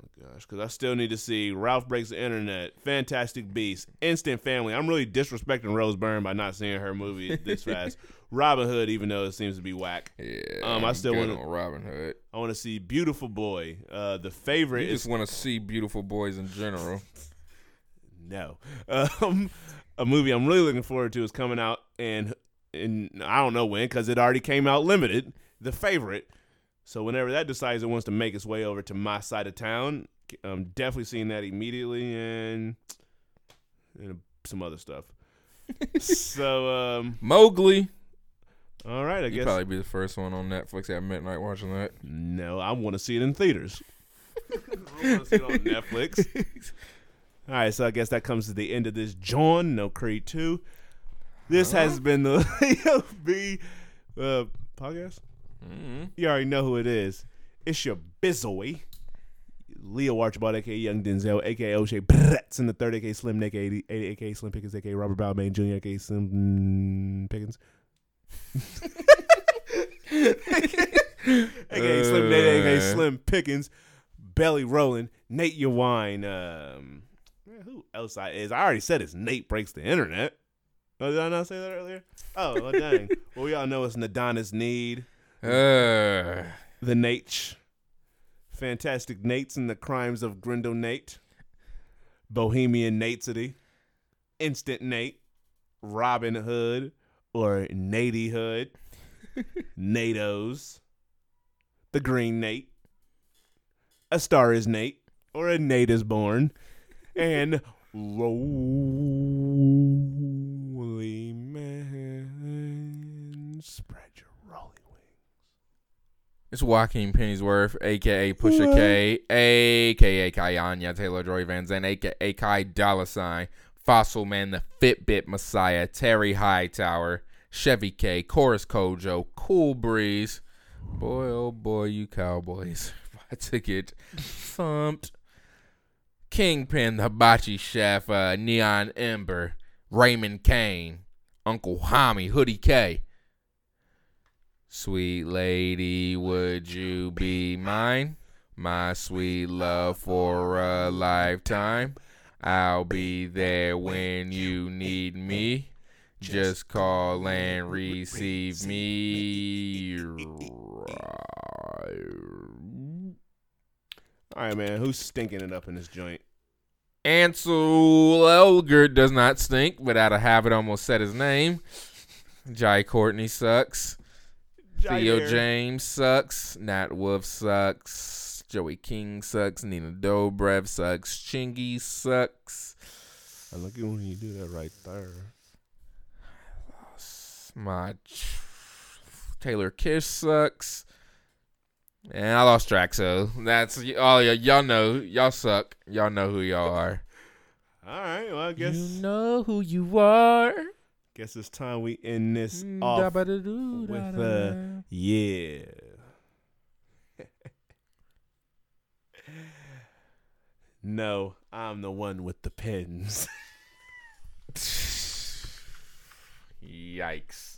Speaker 4: Oh gosh, because I still need to see Ralph Breaks the Internet, Fantastic Beasts, Instant Family. I'm really disrespecting Rose Byrne by not seeing her movie this fast. Robin Hood, even though it seems to be whack.
Speaker 3: Yeah,
Speaker 4: Um, I still
Speaker 3: on Robin Hood.
Speaker 4: I want to see Beautiful Boy. Uh, the favorite
Speaker 3: You
Speaker 4: is
Speaker 3: just want to see beautiful boys in general.
Speaker 4: no. Um, a movie I'm really looking forward to is coming out and and I don't know when because it already came out limited. The favorite. So whenever that decides it wants to make its way over to my side of town, I'm definitely seeing that immediately and and some other stuff. so um,
Speaker 3: Mowgli.
Speaker 4: all right, I
Speaker 3: You'd
Speaker 4: guess
Speaker 3: probably be the first one on Netflix at midnight watching that.
Speaker 4: no, I want to see it in theaters. I want to see it on Netflix. All right, so I guess that comes to the end of this John No Creed 2. This has been the LB uh, podcast.
Speaker 3: Hmm
Speaker 4: You already know who it is. It's your Bizoy. Leo Archibald, aka Young Denzel, aka O'Shea Bratz, and the third, aka Slim Nick, aka, aka Slim Pickens, aka Robert Balmain Jr., aka Slim Pickens. aka Slim Nate, aka
Speaker 3: Uh.
Speaker 4: Slim Pickens, Belly Rolling, Nate Yawine. Um, yeah, who else I is? I already said it's Nate breaks the internet. Oh, did I not say that earlier? Oh, well, dang. well, we all know it's Nadonis Need,
Speaker 3: Uh,
Speaker 4: the Nate, Fantastic Nates and the Crimes of Grindo Nate, Bohemian Natesity, Instant Nate, Robin Hood, or Natey Hood, NATO's, the Green Nate, A Star is Nate, or A Nate is Born, and Rolly Man. Spread. your rolly wings.
Speaker 3: It's Joaquin Pennyworth, aka Pusha K, aka Kayanya Taylor Joy Van Zandt, aka Kai Dollar Sign, Fossil Man, the Fitbit Messiah, Terry Hightower, Chevy K, Chorus Kojo, Cool Breeze. Boy, oh boy, you cowboys. About to get thumped. Kingpin, the Hibachi Chef, uh, Neon Ember, Raymond Kane, Uncle Homie, Hoodie K. Sweet lady, would you be mine? My sweet love for a lifetime. I'll be there when you need me. Just call and receive me.
Speaker 4: All right, man. Who's stinking it up in this joint?
Speaker 3: Ansel Elgort does not stink, but out of habit almost said his name. Jai Courtney sucks. Theo James sucks. Nat Wolff sucks. Joey King sucks. Nina Dobrev sucks. Chingy sucks.
Speaker 4: I look at when you do that right there.
Speaker 3: My Taylor Kitsch sucks. And I lost track, so that's all. y- oh, Y'all know, y'all suck. Y'all know who y'all are.
Speaker 4: All right. Well, I guess
Speaker 3: You know who you are.
Speaker 4: Guess it's time we end this
Speaker 3: Mm,
Speaker 4: off with uh, yeah. no, I'm the one with the pins.
Speaker 3: Yikes.